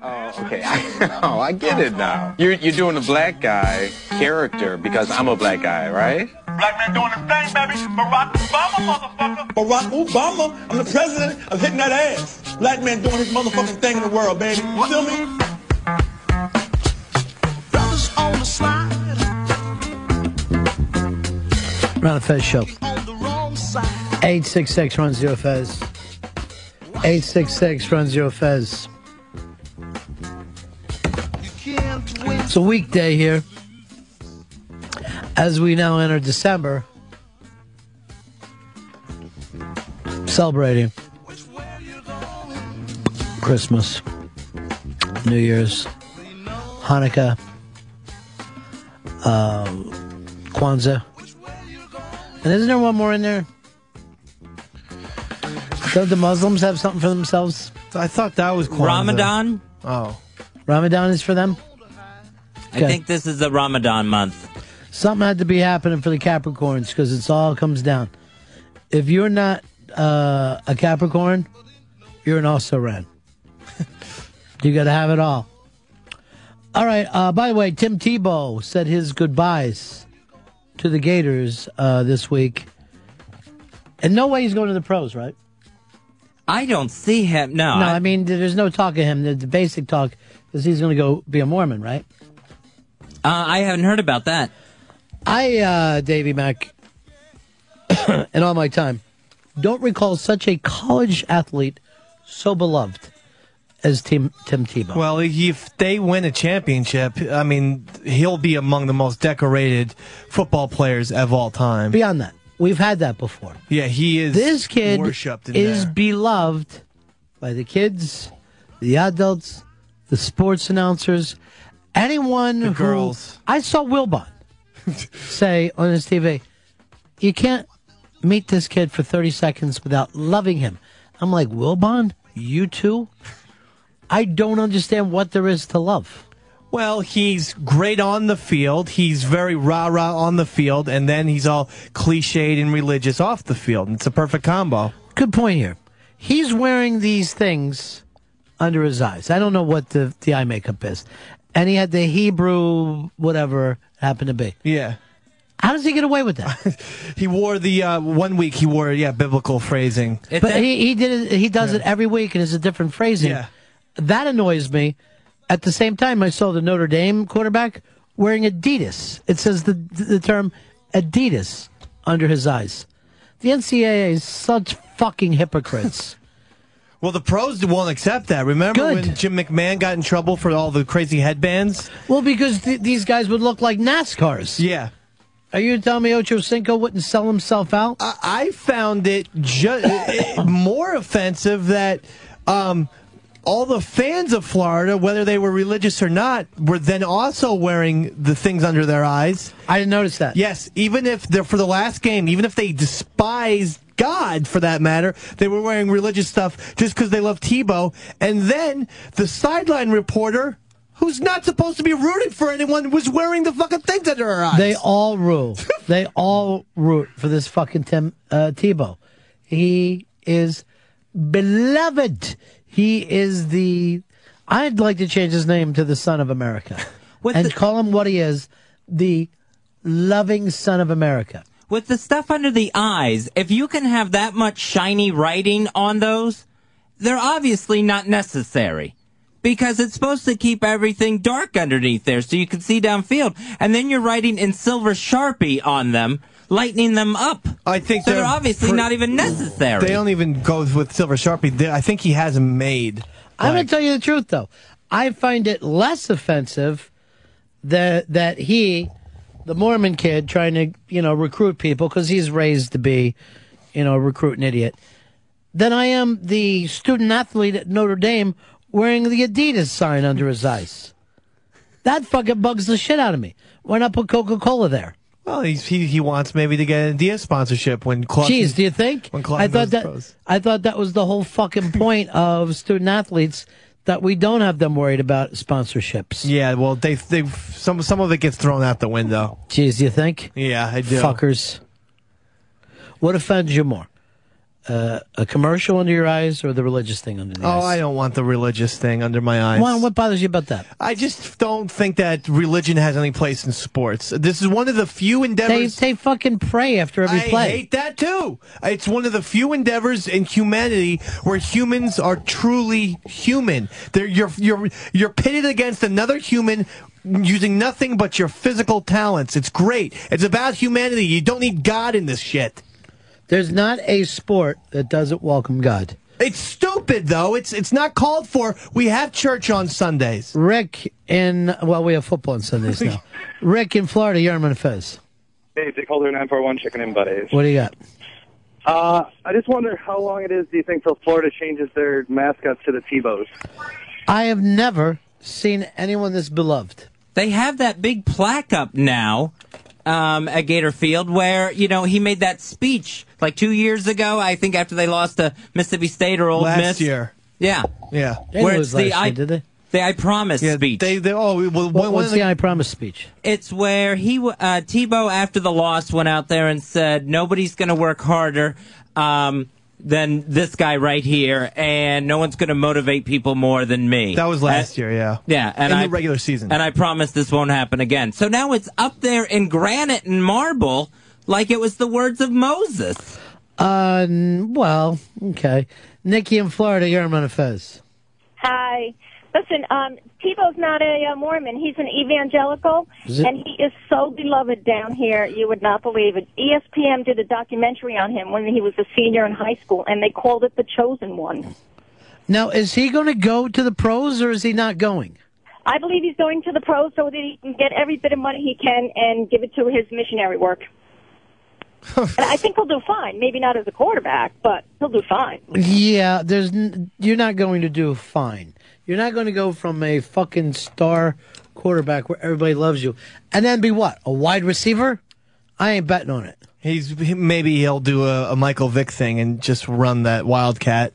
Oh, okay. oh, I get it now. You're, you're doing the black guy character because I'm a black guy, right? Black man doing his thing, baby. Barack Obama, motherfucker. Barack Obama. I'm the president of hitting that ass. Black man doing his motherfucking thing in the world, baby. You feel me? Brothers on the slide. Ron and Fez show. On the wrong side. 866 run zero Fez. 866 run zero Fez. It's a weekday here. As we now enter December, celebrating Christmas, New Year's, Hanukkah, um, Kwanzaa. And isn't there one more in there? Don't the Muslims have something for themselves? I thought that was Kwanzaa. Ramadan? Oh. Ramadan is for them? I think this is the Ramadan month. Something had to be happening for the Capricorns because it's all comes down. If you're not uh, a Capricorn, you're an also ran. you got to have it all. All right. Uh, by the way, Tim Tebow said his goodbyes to the Gators uh, this week. And no way he's going to the pros, right? I don't see him. No. no, I- I mean, there's no talk of him. The, the basic talk is he's going to go be a Mormon, right? Uh, I haven't heard about that. I, uh, Davy Mack, in all my time, don't recall such a college athlete so beloved as Tim, Tim Tebow. Well, if they win a championship, I mean, he'll be among the most decorated football players of all time. Beyond that, we've had that before. Yeah, he is. This kid worshipped in is there. beloved by the kids, the adults, the sports announcers, anyone who. girls. I saw Wilbon say on his TV, you can't meet this kid for 30 seconds without loving him. I'm like, Wilbon, you too? I don't understand what there is to love. Well, he's great on the field. He's very rah rah on the field, and then he's all cliched and religious off the field. It's a perfect combo. Good point here. He's wearing these things under his eyes. I don't know what the, the eye makeup is. And he had the Hebrew, whatever happened to be. Yeah. How does he get away with that? He wore the uh, one week. He wore yeah biblical phrasing. but he, he did it, he does it every week and it's a different phrasing. Yeah. That annoys me. At the same time, I saw the Notre Dame quarterback wearing Adidas. It says the the term Adidas under his eyes. The NCAA is such fucking hypocrites. Well, the pros won't accept that. Remember when Jim McMahon got in trouble for all the crazy headbands? Well, because th- these guys would look like NASCARs. Yeah. Are you telling me Ocho Cinco wouldn't sell himself out? I, I found it ju- it- more offensive that um, all the fans of Florida, whether they were religious or not, were then also wearing the things under their eyes. I didn't notice that. Yes, even if they're for the last game, even if they despised God for that matter, they were wearing religious stuff just because they love Tebow. And then the sideline reporter. Who's not supposed to be rooting for anyone was wearing the fucking things under her eyes. They all root. they all root for this fucking Tim uh, Tebow. He is beloved. He is the. I'd like to change his name to the Son of America, and call him what he is: the loving Son of America. With the stuff under the eyes, if you can have that much shiny writing on those, they're obviously not necessary. Because it's supposed to keep everything dark underneath there so you can see downfield. And then you're writing in silver sharpie on them, lightening them up. I think so they're, they're obviously pre- not even necessary. They don't even go with Silver Sharpie. They- I think he has them made. I'm going to tell you the truth, though. I find it less offensive that that he, the Mormon kid, trying to you know recruit people because he's raised to be, you know, a recruiting idiot, than I am the student athlete at Notre Dame wearing the Adidas sign under his eyes. That fucking bugs the shit out of me. Why not put Coca Cola there? Well, he's, he he wants maybe to get a Adidas sponsorship when Clark. Jeez, do you think? When Clark I thought that pros. I thought that was the whole fucking point of student athletes that we don't have them worried about sponsorships. Yeah, well, they they some some of it gets thrown out the window. Jeez, you think? Yeah, I do. Fuckers. What offends you more? Uh, a commercial under your eyes or the religious thing under the Oh, eyes? I don't want the religious thing under my eyes. Why- what bothers you about that? I just don't think that religion has any place in sports. This is one of the few endeavors. they fucking pray after every I play. hate that too. It's one of the few endeavors in humanity where humans are truly human. They're, you're you're you're pitted against another human using nothing but your physical talents. It's great. It's about humanity. You don't need God in this shit. There's not a sport that doesn't welcome God. It's stupid though. It's it's not called for. We have church on Sundays. Rick in well, we have football on Sundays now. Rick in Florida, you're on Fez. Hey, Dick Holder, 941 Chicken and Buddies. What do you got? Uh, I just wonder how long it is, do you think, till Florida changes their mascots to the Tebows? I have never seen anyone this beloved. They have that big plaque up now um, at Gator Field where, you know, he made that speech like two years ago, I think after they lost to Mississippi State or Old Last Miss. year. Yeah. Yeah. They Where it's the last I, did they? the I promise Yeah, speech. They, they oh well, What- what's of the the, I promise speech? It's where he, w- uh, Tebow, after the loss, went out there and said, "Nobody's going to work harder um, than this guy right here, and no one's going to motivate people more than me." that was last And- year. Yeah. Yeah, and in I the regular season. and I promise this won't happen again. So now it's up there in granite and marble, like it was the words of Moses. Uh, well, okay. Nikki in Florida, you're on Fez. Hi. Listen, um, Tebow's not a, uh Mormon. He's an evangelical, it- and he is so beloved down here. You would not believe it. ESPN did a documentary on him when he was a senior in high school, and they called it The Chosen One. Now, is he going to go to the pros or is he not going? I believe he's going to the pros so that he can get every bit of money he can and give it to his missionary work. and I think he'll do fine. Maybe not as a quarterback, but he'll do fine. Yeah, there's. N- you're not going to do fine. You're not going to go from a fucking star quarterback where everybody loves you, and then be what? A wide receiver? I ain't betting on it. He's he, maybe he'll do a, a Michael Vick thing and just run that wildcat.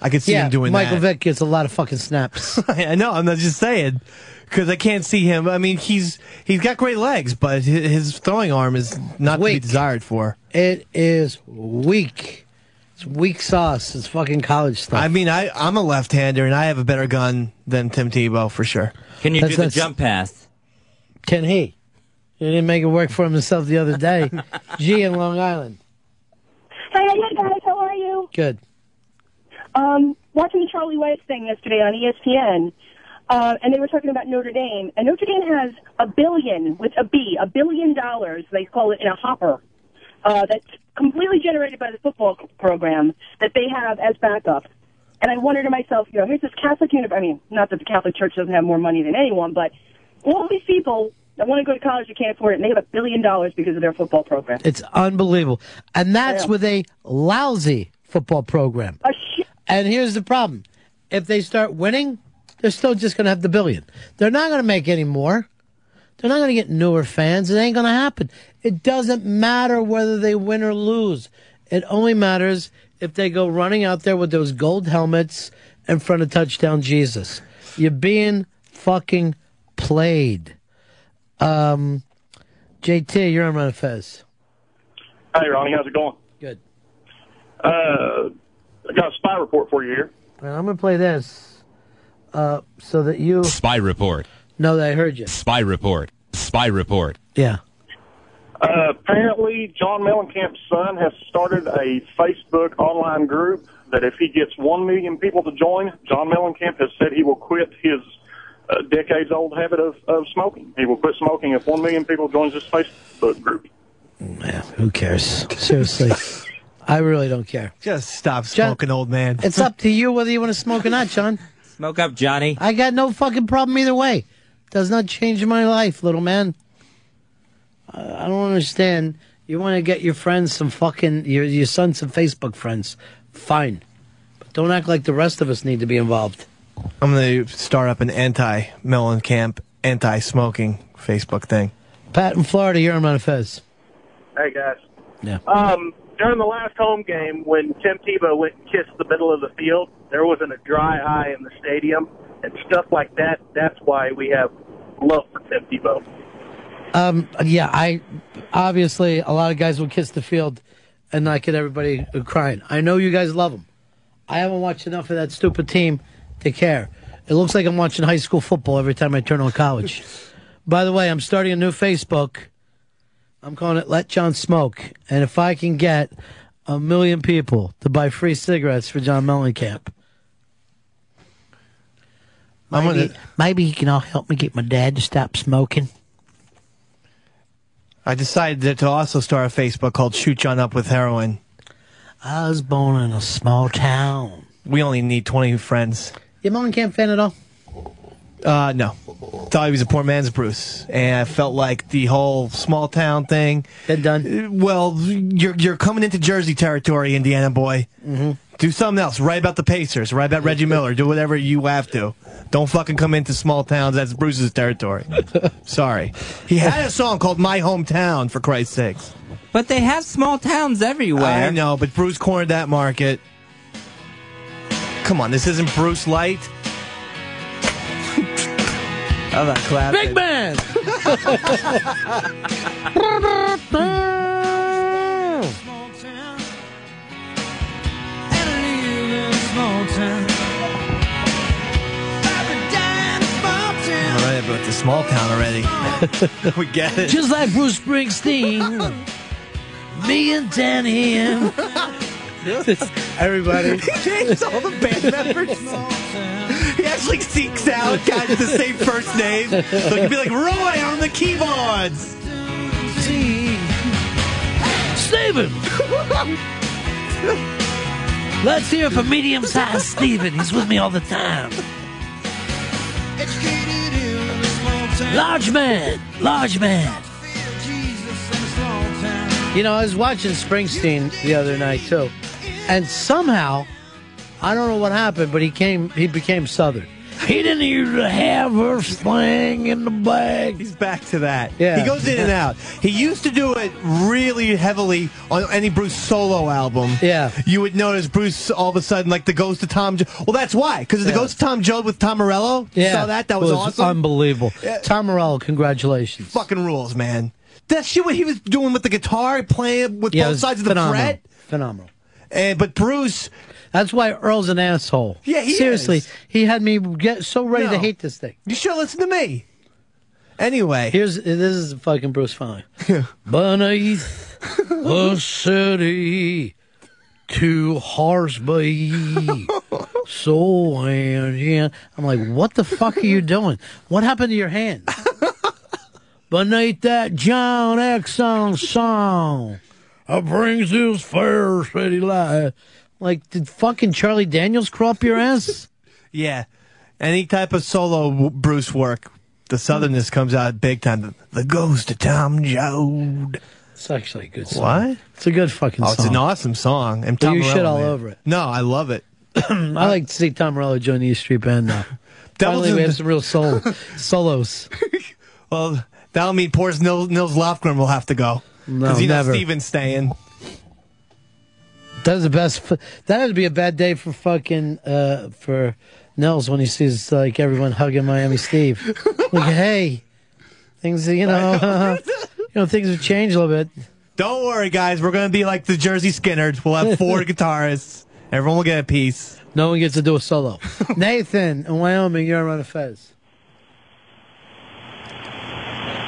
I could see yeah, him doing Michael that. Michael Vick gets a lot of fucking snaps. I know. I'm not just saying because I can't see him. I mean, he's he's got great legs, but his, his throwing arm is not to be desired for. it is weak. It's weak sauce. It's fucking college stuff. I mean, I I'm a left-hander and I have a better gun than Tim Tebow for sure. Can you That's- do the that's- jump pass? Can he? He didn't make it work for himself the other day. G in Long Island. Hey, hey guys, how are you? Good. Um, watching the Charlie Weis thing yesterday on ESPN, uh, and they were talking about Notre Dame, and Notre Dame has a billion with a B, a billion dollars. They call it in a hopper. Uh, that's completely generated by the football program that they have as backup. And I wonder to myself, you know, here's this Catholic university. I mean, not that the Catholic Church doesn't have more money than anyone, but all these people that want to go to college that can't afford it, and they have a billion dollars because of their football program. It's unbelievable. And that's Yeah. with a lousy football program. And here's the problem. If they start winning, they're still just going to have the billion. They're not going to make any more. They're not going to get newer fans. It ain't going to happen. It doesn't matter whether they win or lose. It only matters if they go running out there with those gold helmets in front of touchdown Jesus. You're being fucking played. Um, JT, you're on Ron Fez. Hey, Ronnie, how's it going? Good. Uh, I got a spy report for you here. All right, I'm going to play this uh, so that you Spy report. Know that I heard you. Spy report. Spy report. Yeah. Uh, apparently, John Mellencamp's son has started a Facebook online group that if he gets one million people to join, John Mellencamp has said he will quit his uh, decades-old habit of, of smoking. He will quit smoking if one million people joins this Facebook group. Man, Who cares? Seriously. I really don't care. Just stop John- smoking, old man. It's up to you whether you want to smoke or not, John. Smoke up, Johnny. I got no fucking problem either way. Does not change my life, little man. I I don't understand. You want to get your friends some fucking your your son some Facebook friends. Fine, but don't act like the rest of us need to be involved. I'm going to start up an anti Mellencamp, anti-smoking Facebook thing. Pat in Florida, you're on Mount Fez. Hey guys. Yeah. Um, during the last home game, when Tim Tebow went and kissed the middle of the field, there wasn't a dry eye in the stadium and stuff like that. That's why we have love for Tim Tebow. Um, yeah, I obviously a lot of guys will kiss the field and not get everybody crying. I know you guys love them. I haven't watched enough of that stupid team to care. It looks like I'm watching high school football every time I turn on college. By the way, I'm starting a new Facebook. I'm calling it Let John Smoke. And if I can get a million people to buy free cigarettes for John Mellencamp, maybe, maybe you can all help me get my dad to stop smoking. I decided to also start a Facebook called Shoot John Up with Heroin. I was born in a small town. We only need 20 friends. Your mom can't fan at all? Uh, no. Thought he was a poor man's Bruce, and I felt like the whole small town thing. Dead done. Well, you're you're coming into Jersey territory, Indiana boy. Mm-hmm. Do something else. Write about the Pacers. Write about Reggie Miller. Do whatever you have to. Don't fucking come into small towns. That's Bruce's territory. Sorry. He had a song called "My Hometown" for Christ's sakes. But they have small towns everywhere. I know, but Bruce cornered that market. Come on, this isn't Bruce Light. I'm not clapping. Big man! All right, about the small town already. we get it. Just like Bruce Springsteen, me and Danny him. Everybody. He changed all the band members. He actually seeks out guys with the same first name. So he can be like Roy on the keyboards. Steven! Let's hear for medium sized Steven. He's with me all the time. Large man, large man. You know, I was watching Springsteen the other night too, and somehow, I don't know what happened, but he came, he became Southern. He didn't use to have her sling in the bag. He's back to that. Yeah. He goes in and out. He used to do it really heavily on any Bruce solo album. Yeah. You would notice Bruce all of a sudden, like the Ghost of Tom. Jo- well, that's why. Because the Yeah. Ghost of Tom Joad with Tom Morello. Yeah, saw that? That was, It awesome. unbelievable. Tom Morello, congratulations. Fucking rules, man. That shit what he was doing with the guitar, playing with Yeah, both sides of the phenomenal. fret. Phenomenal. And but Bruce, That's why Earl's an asshole. Yeah, he Seriously, is. he had me get so ready to hate this thing. you should listen to me. Anyway, Here's this is fucking Bruce Fine. Beneath a city too harsh be so and yeah. I'm like, what the fuck are you doing? What happened to your hand? Beneath that John Exxon song, I brings his fair city light. Like, did fucking Charlie Daniels crawl up your ass? yeah, any type of solo Bruce work, the southernness comes out big time. The, Ghost of Tom Joad. It's actually a good song. What? It's a good fucking Oh, song. it's an awesome song. And Tom you shit all man. over it. No, I love it. I like to see Tom Morello join the East Street Band now. Finally, we have some real soul solos. Well, that'll mean poor Nils, Nils Lofgren will have to go. No, you know never. Steven's staying. That's the best. F- that would be a bad day for fucking uh, for Nils when he sees like everyone hugging Miami Steve. like, hey, things you know, you know, things have changed a little bit. Don't worry, guys. We're going to be like the Jersey Skinners. We'll have four guitarists. Everyone will get a piece. No one gets to do a solo. Nathan in Wyoming, you're on a Fez.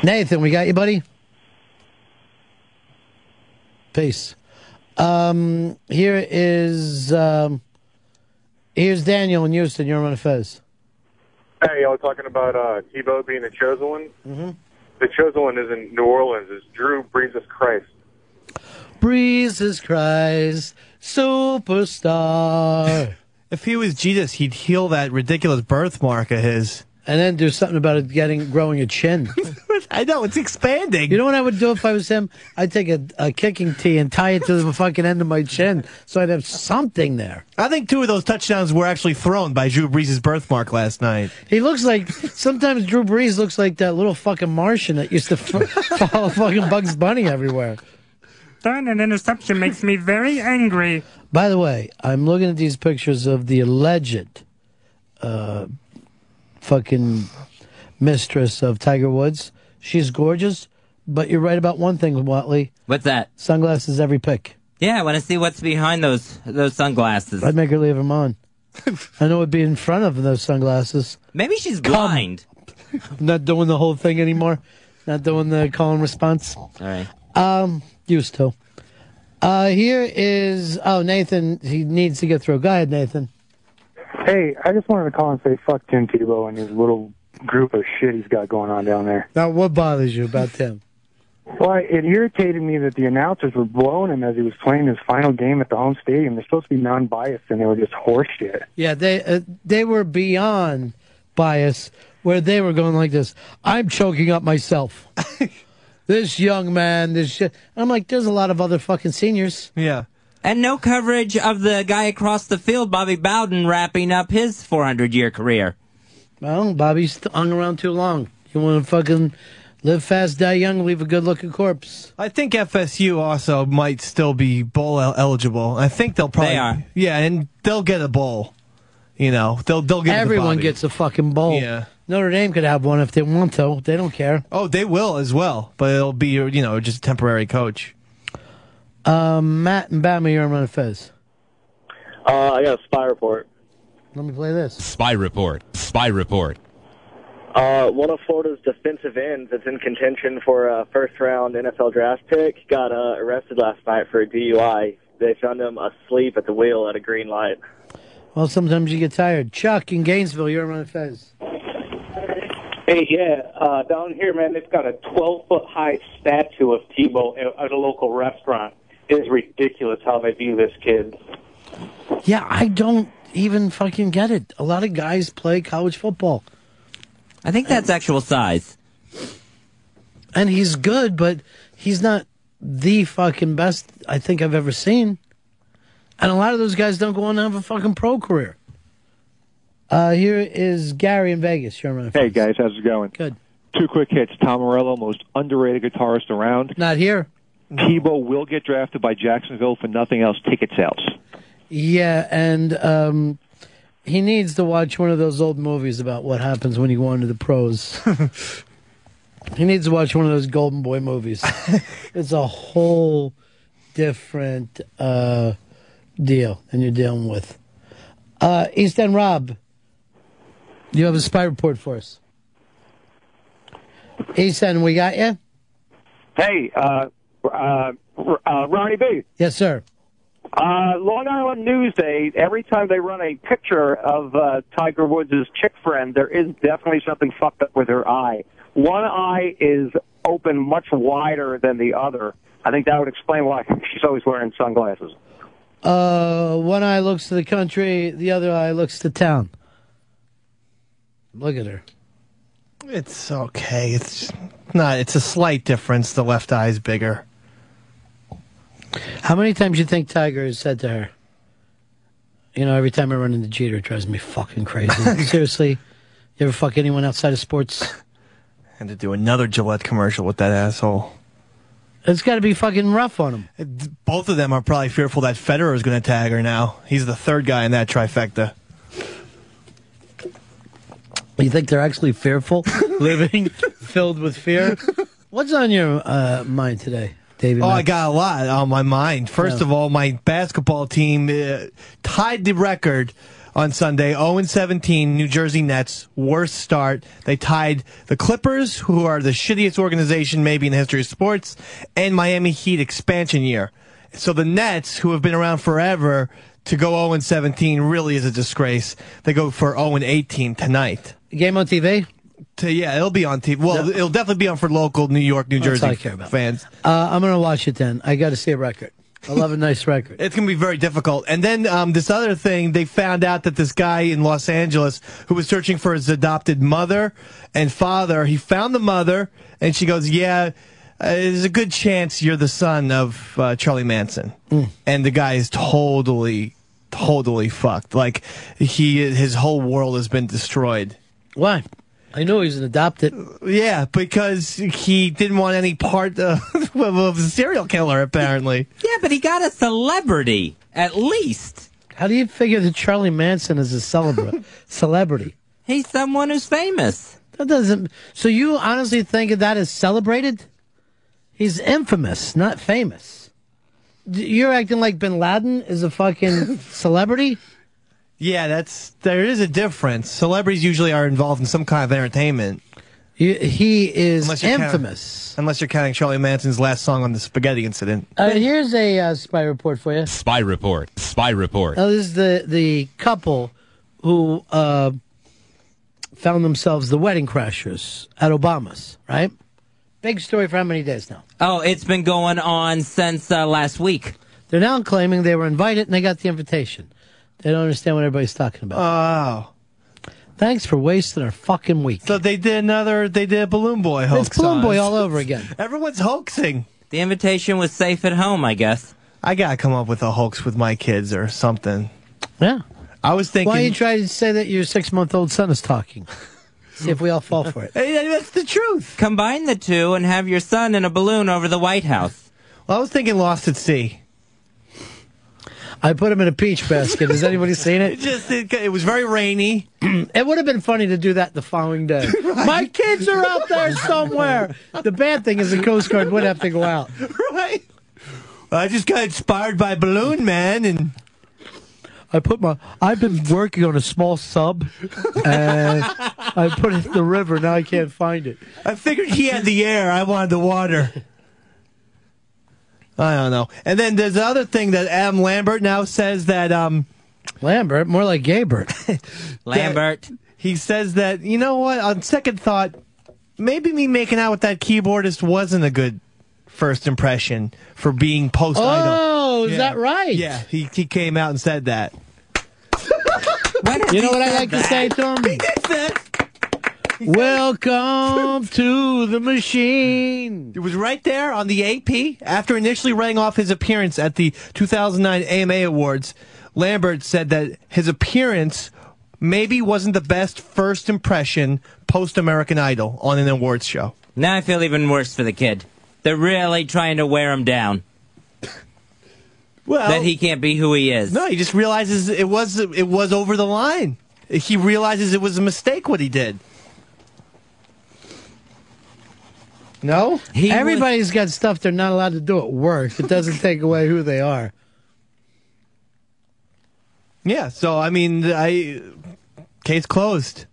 Nathan, we got you, buddy. Peace. Um, here is um, here's Daniel in Houston. You're on a Fez. Hey, y'all talking about uh, Tebow being the chosen one? Mm-hmm. The chosen one is in New Orleans. It's Drew Jesus Christ. Breezes Christ, superstar. If he was Jesus, he'd heal that ridiculous birthmark of his. And then do something about it getting growing a chin. I know it's expanding. You know what I would do if I was him? I'd take a, a kicking tee and tie it to the fucking end of my chin so I'd have something there. I think two of those touchdowns were actually thrown by Drew Brees' birthmark last night. He looks like sometimes Drew Brees looks like that little fucking Martian that used to f- follow fucking Bugs Bunny everywhere. Darn, an interception makes me very angry. By the way, I'm looking at these pictures of the alleged uh, fucking mistress of Tiger Woods. She's gorgeous, but you're right about one thing, Whatley. What's that? Sunglasses every pick. Yeah, I want to see what's behind those those sunglasses. I'd make her leave them on. I know it'd be in front of those sunglasses. Maybe she's blind. Not doing the whole thing anymore. Not doing the call and response. All right. Um, used to. Uh, here is oh Nathan. He needs to get through. Go ahead, Nathan. Hey, I just wanted to call and say fuck Tim Tebow and his little group of shit he's got going on down there. Now, what bothers you about Tim? Well, it irritated me that the announcers were blowing him as he was playing his final game at the home stadium. They're supposed to be non-biased, and they were just horse shit. Yeah, they uh, they were beyond bias, where they were going like this. I'm choking up myself. this young man, this shit. I'm like, there's a lot of other fucking seniors. Yeah. And no coverage of the guy across the field, Bobby Bowden, wrapping up his 400 year career. Well, Bobby's hung around too long. You want to fucking live fast, die young, leave a good looking corpse. I think FSU also might still be bowl eligible. I think they'll probably They are. Yeah, and they'll get a bowl. You know, they'll they'll get Everyone gets a fucking bowl. Yeah. Notre Dame could have one if they want to. They don't care. Oh, they will as well, but it'll be you know just a temporary coach. Um, Matt and Bama, you're on Fez. Uh, I got a spy report. Let me play this. Spy report. Spy report. Uh, one of Florida's defensive ends that's in contention for a first round NFL draft pick got uh, arrested last night for a DUI. They found him asleep at the wheel at a green light. Well, sometimes you get tired. Chuck in Gainesville, you're on Fez. Hey, yeah, uh, down here, man, they've got a 12 foot high statue of Tebow at, at a local restaurant. It is ridiculous how they view this kid. Yeah, I don't even fucking get it. A lot of guys play college football. I think that's actual size. And he's good, but he's not the fucking best I think I've ever seen. And a lot of those guys don't go on to have a fucking pro career. Uh, here is Gary in Vegas. You're on Hey guys, how's it going? Good. Two quick hits. Tom Morello, most underrated guitarist around. Not here. Tebow will get drafted by Jacksonville for nothing else. Ticket sales. Yeah, and um, he needs to watch one of those old movies about what happens when you go into the pros. he needs to watch one of those Golden Boy movies. it's a whole different uh, deal than you're dealing with. Uh, East End Rob, you have a spy report for us. East End, we got you? Hey, uh, uh, uh, Ronnie B. Yes, sir. Uh, Long Island Newsday, every time they run a picture of uh, Tiger Woods' chick friend, there is definitely something fucked up with her eye. One eye is open much wider than the other. I think that would explain why she's always wearing sunglasses. Uh, one eye looks to the country, the other eye looks to town. Look at her. It's okay. It's not. It's a slight difference. The left eye is bigger. How many times you think Tiger has said to her, you know, every time I run into Jeter, it drives me fucking crazy. Seriously, you ever fuck anyone outside of sports? And to do another Gillette commercial with that asshole. It's got to be fucking rough on him. Both of them are probably fearful that Federer is going to tag her now. He's the third guy in that trifecta. You think they're actually fearful, living filled with fear? What's on your uh, mind today, David? Oh, I got a lot on my mind. First of all, my basketball team uh, tied the record on Sunday 0 17 New Jersey Nets worst start. They tied the Clippers, who are the shittiest organization maybe in the history of sports, and Miami Heat expansion year. So the Nets, who have been around forever, to go 0 17 really is a disgrace. They go for 0 18 tonight. Game on TV? To, yeah, it'll be on TV. Well, it'll definitely be on for local New York, New That's Jersey fans. Uh, I'm going to watch it then. I got to see a record. I love a nice record. It's going to be very difficult. And then um, this other thing, they found out that this guy in Los Angeles who was searching for his adopted mother and father, he found the mother, and she goes, "Yeah, uh, there's a good chance you're the son of uh, Charlie Manson." And the guy is totally, totally fucked. Like he, his whole world has been destroyed. Why? I know he's an adopted. Yeah, because he didn't want any part of, of a serial killer, apparently. Yeah, but he got a celebrity, at least. How do you figure that Charlie Manson is a celebra- celebrity? He's someone who's famous. That doesn't. So you honestly think of that as celebrated? He's infamous, not famous. You're acting like Bin Laden is a fucking celebrity. Yeah, that's there is a difference. Celebrities usually are involved in some kind of entertainment. He, he is Unless you're counting- infamous. unless you're counting Charlie Manson's last song on the spaghetti incident. Uh, here's a uh, spy report for you. Spy report. Spy report. Now, this is the the couple who uh, found themselves the wedding crashers at Obama's. Right? Big story for how many days now? Oh, it's been going on since uh, last week. They're now claiming they were invited and they got the invitation. They don't understand what everybody's talking about. Oh. Thanks for wasting our fucking week. So they did another. They did a Balloon Boy hoax. It's Balloon on Boy us. all over again. Everyone's hoaxing. The invitation was safe at home, I guess. I gotta come up with a hoax with my kids or something. Yeah. I was thinking. Why don't you try to say that your six month old son is talking? See if we all fall for it. Hey, that's the truth. Combine the two and have your son in a balloon over the White House. Well, I was thinking Lost at Sea. I put him in a peach basket. Has anybody seen it? Just it, it was very rainy. it would have been funny to do that the following day. My kids are out there somewhere. The bad thing is the Coast Guard would have to go out. right. I just got inspired by Balloon Man and. I put my. I've been working on a small sub, and I put it in the river. Now I can't find it. I figured he had the air. I wanted the water. I don't know. And then there's the other thing that Adam Lambert now says that um Lambert, more like Gaybert. Lambert. he says that you know what? On second thought, maybe me making out with that keyboardist wasn't a good first impression for being post idol. Oh, is that right? Yeah, he he came out and said that. You know what I like to say to him? Welcome to the machine. It was right there on the AP after initially writing off his appearance at the 2009 AMA Awards. Lambert said that his appearance maybe wasn't the best first impression post American Idol on an awards show. Now I feel even worse for the kid. They're really trying to wear him down. Well, that he can't be who he is. No, he just realizes it was it was over the line. He realizes it was a mistake what he did. No, Everybody's got stuff they're not allowed to do at work. It doesn't take away who they are. Yeah, so I mean, I case closed.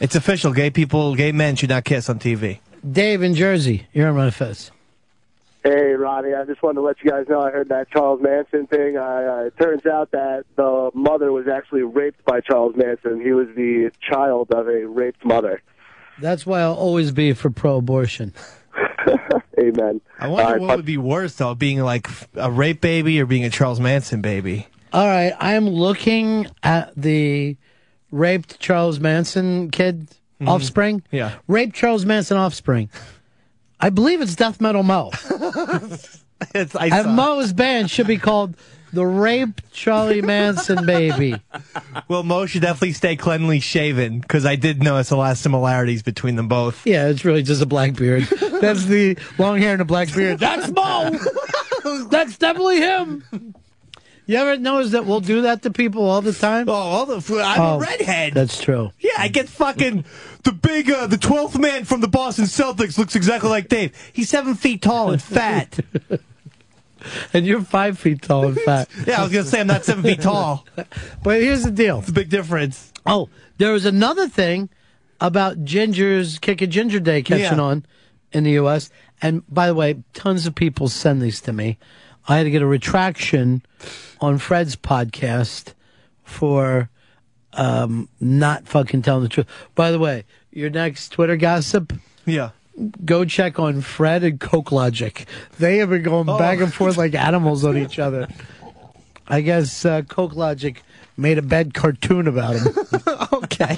It's official. Gay people, gay men should not kiss on TV. Dave in Jersey, you're on Ron Fez. Hey, Ronnie, I just wanted to let you guys know I heard that Charles Manson thing. I, uh, it turns out that the mother was actually raped by Charles Manson. He was the child of a raped mother. That's why I'll always be for pro-abortion. Amen. I wonder All right, what would be worse though, being like a rape baby or being a Charles Manson baby. All right, I am looking at the raped Charles Manson kid mm-hmm. offspring. Yeah. Raped Charles Manson offspring. I believe it's Death Metal Mo. It's, I and saw- Mo's band should be called the Raped Charlie Manson Baby. Well, Mo should definitely stay cleanly shaven because I did notice a lot of similarities between them both. Yeah, it's really just a black beard. That's the long hair and a black beard. That's Mo. That's definitely him. You ever notice that we'll do that to people all the time? Oh, all the I'm Oh, a redhead. That's true. Yeah, I get fucking the big, uh, the twelfth man from the Boston Celtics looks exactly like Dave. He's seven feet tall and fat. And you're five feet tall in fact. yeah, I was gonna say I'm not seven feet tall. But here's the deal. It's a big difference. Oh, there was another thing about gingers kick a ginger day catching Yeah. on in the U.S. And by the way, tons of people send these to me. I had to get a retraction on Fred's podcast for um, not fucking telling the truth. By the way, your next Twitter gossip. Yeah. Go check on Fred and Coke Logic. They have been going back and forth like animals on each other. I guess uh, Coke Logic made a bad cartoon about him. okay.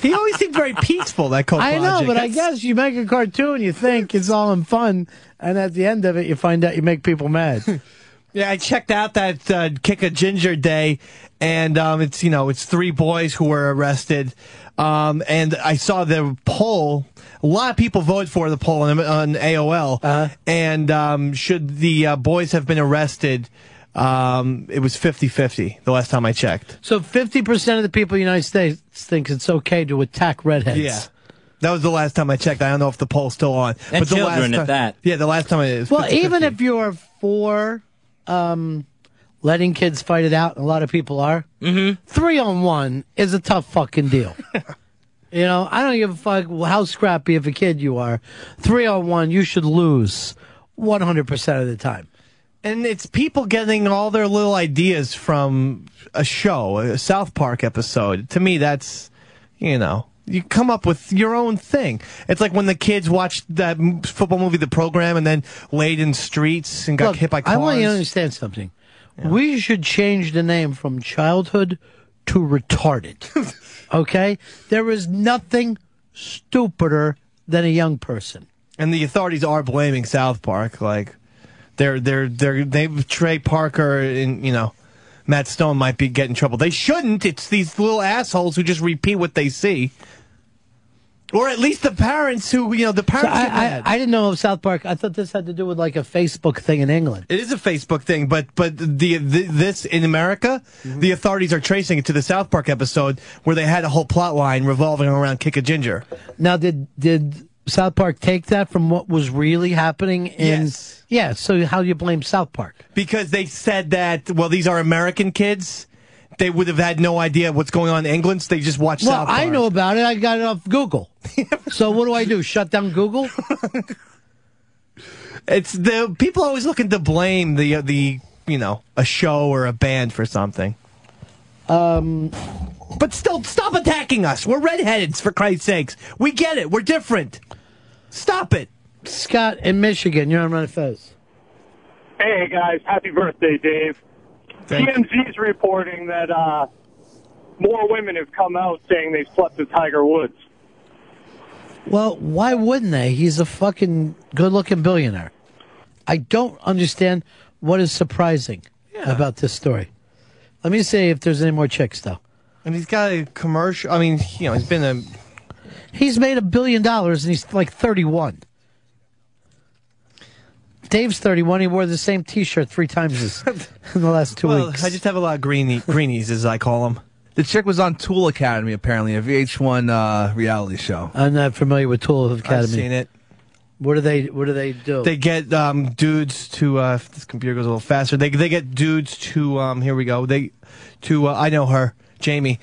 He always seemed very peaceful, that Coke I know, Logic. but I guess you make a cartoon, you think it's all in fun, and at the end of it, you find out you make people mad. Yeah, I checked out that uh, Kick a Ginger Day, and um, it's you know it's three boys who were arrested, um, and I saw the poll. A lot of people voted for the poll on, on AOL, Uh-huh. and um, should the uh, boys have been arrested? Um, it was 50-50 the last time I checked. so 50% of the people in the United States think it's okay to attack redheads. Yeah. That was the last time I checked. I don't know if the poll's still on. And the children last at time, that. Yeah, the last time it was Well, 50-50. even if you're for um, letting kids fight it out, and a lot of people are, Mm-hmm. three on one is a tough fucking deal. you know, I don't give a fuck how scrappy of a kid you are. Three on one, you should lose 100% of the time. And it's people getting all their little ideas from a show, a South Park episode. To me, that's, you know, you come up with your own thing. It's like when the kids watched that football movie, The Program, and then laid in streets and got Look, hit by cars. I want you to understand something. We should change the name from childhood to retarded. okay? There is nothing stupider than a young person. and the authorities are blaming South Park. Like, they're, they're, they're, they, Trey Parker and, you know, Matt Stone might be getting in trouble. They shouldn't. It's these little assholes who just repeat what they see. Or at least the parents who, you know, the parents get I, I. I didn't know of South Park. I thought this had to do with like a Facebook thing in England. It is a Facebook thing, but but the, the this in America, Mm-hmm. the authorities are tracing it to the South Park episode where they had a whole plot line revolving around Kick a Ginger. Now, did did South Park take that from what was really happening in? Yes. Yeah. So how do you blame South Park? Because they said that well, these are American kids. They would have had no idea what's going on in England, so they just watched Well, South Park. I know about it. I got it off Google. so what do I do? Shut down Google? It's the people always looking to blame the uh, the you know a show or a band for something. Um, but still, stop attacking us. We're redheads, for Christ's sakes. We get it. We're different. Stop it. Scott in Michigan, you're on Ron Fez. Hey guys, happy birthday, Dave. TMZ's reporting that uh, more women have come out saying they slept with Tiger Woods. Well, why wouldn't they? He's a fucking good-looking billionaire. I don't understand what is surprising about this story. Let me see if there's any more chicks, though. And he's got a commercial. I mean, you know, he's been a. He's made a billion dollars and he's like 31. Dave's 31. He wore the same T-shirt three times this, in the last two well, weeks. I just have a lot of greenie, greenies, as I call them. The chick was on Tool Academy, apparently, a VH1 uh, reality show. I'm not familiar with Tool Academy. I've seen it. What do they What do they do? They get um, dudes to. Uh, if this computer goes a little faster, they they get dudes to. Um, here we go. They to. Uh, I know her, Jamie.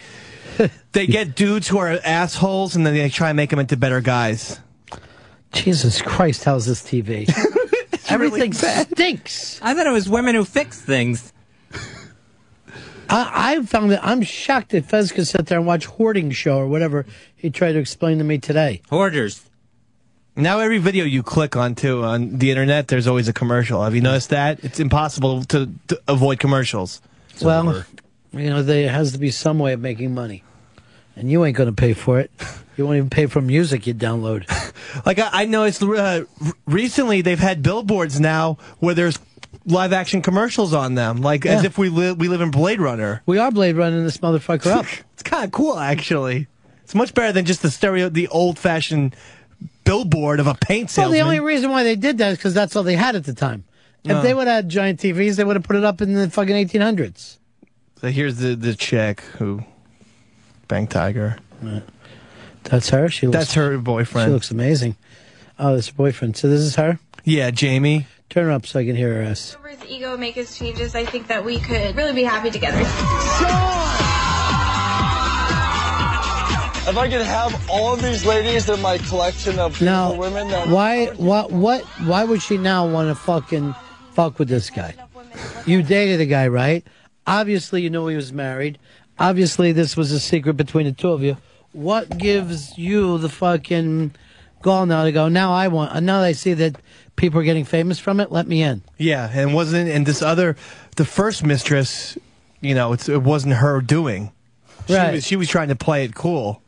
they get dudes who are assholes, and then they try and make them into better guys. Jesus Christ, how's this TV? Everything stinks. I thought it was women who fix things. I, I found that I'm shocked that Fez could sit there and watch Hoarding Show or whatever he tried to explain to me today. Hoarders. Now every video you click onto on the internet, there's always a commercial. Have you noticed that? It's impossible to, to avoid commercials. well, you know, there has to be some way of making money. And you ain't going to pay for it. You won't even pay for music you download. Like I, I noticed uh, recently, they've had billboards now where there's live action commercials on them, like as if we live we live in Blade Runner. We are Blade running this motherfucker up. It's kind of cool, actually. It's much better than just the stereo, the old fashioned billboard of a paint set. Well, the only reason why they did that is because that's all they had at the time. If Oh. they would have had giant TVs, they would have put it up in the fucking 1800s. so here's the the chick who banged Tiger. That's her. She looks, That's her boyfriend. She looks amazing. Oh, that's her boyfriend. So this is her. Yeah, Jamie. Turn her up so I can hear her ass. His ego make his changes. I think that we could really be happy together. If I could have all of these ladies in my collection of Now, women, that why, what, what, why would she now want to fucking fuck with this guy? You dated the guy, right? Obviously, you know he was married. Obviously, this was a secret between the two of you. What gives you the fucking gall now to go. Now I want. Uh, now that I see that people are getting famous from it. Let me in. Yeah, and wasn't and this other, the first mistress, you know, it's, it wasn't her doing. She Right. was she was trying to play it cool.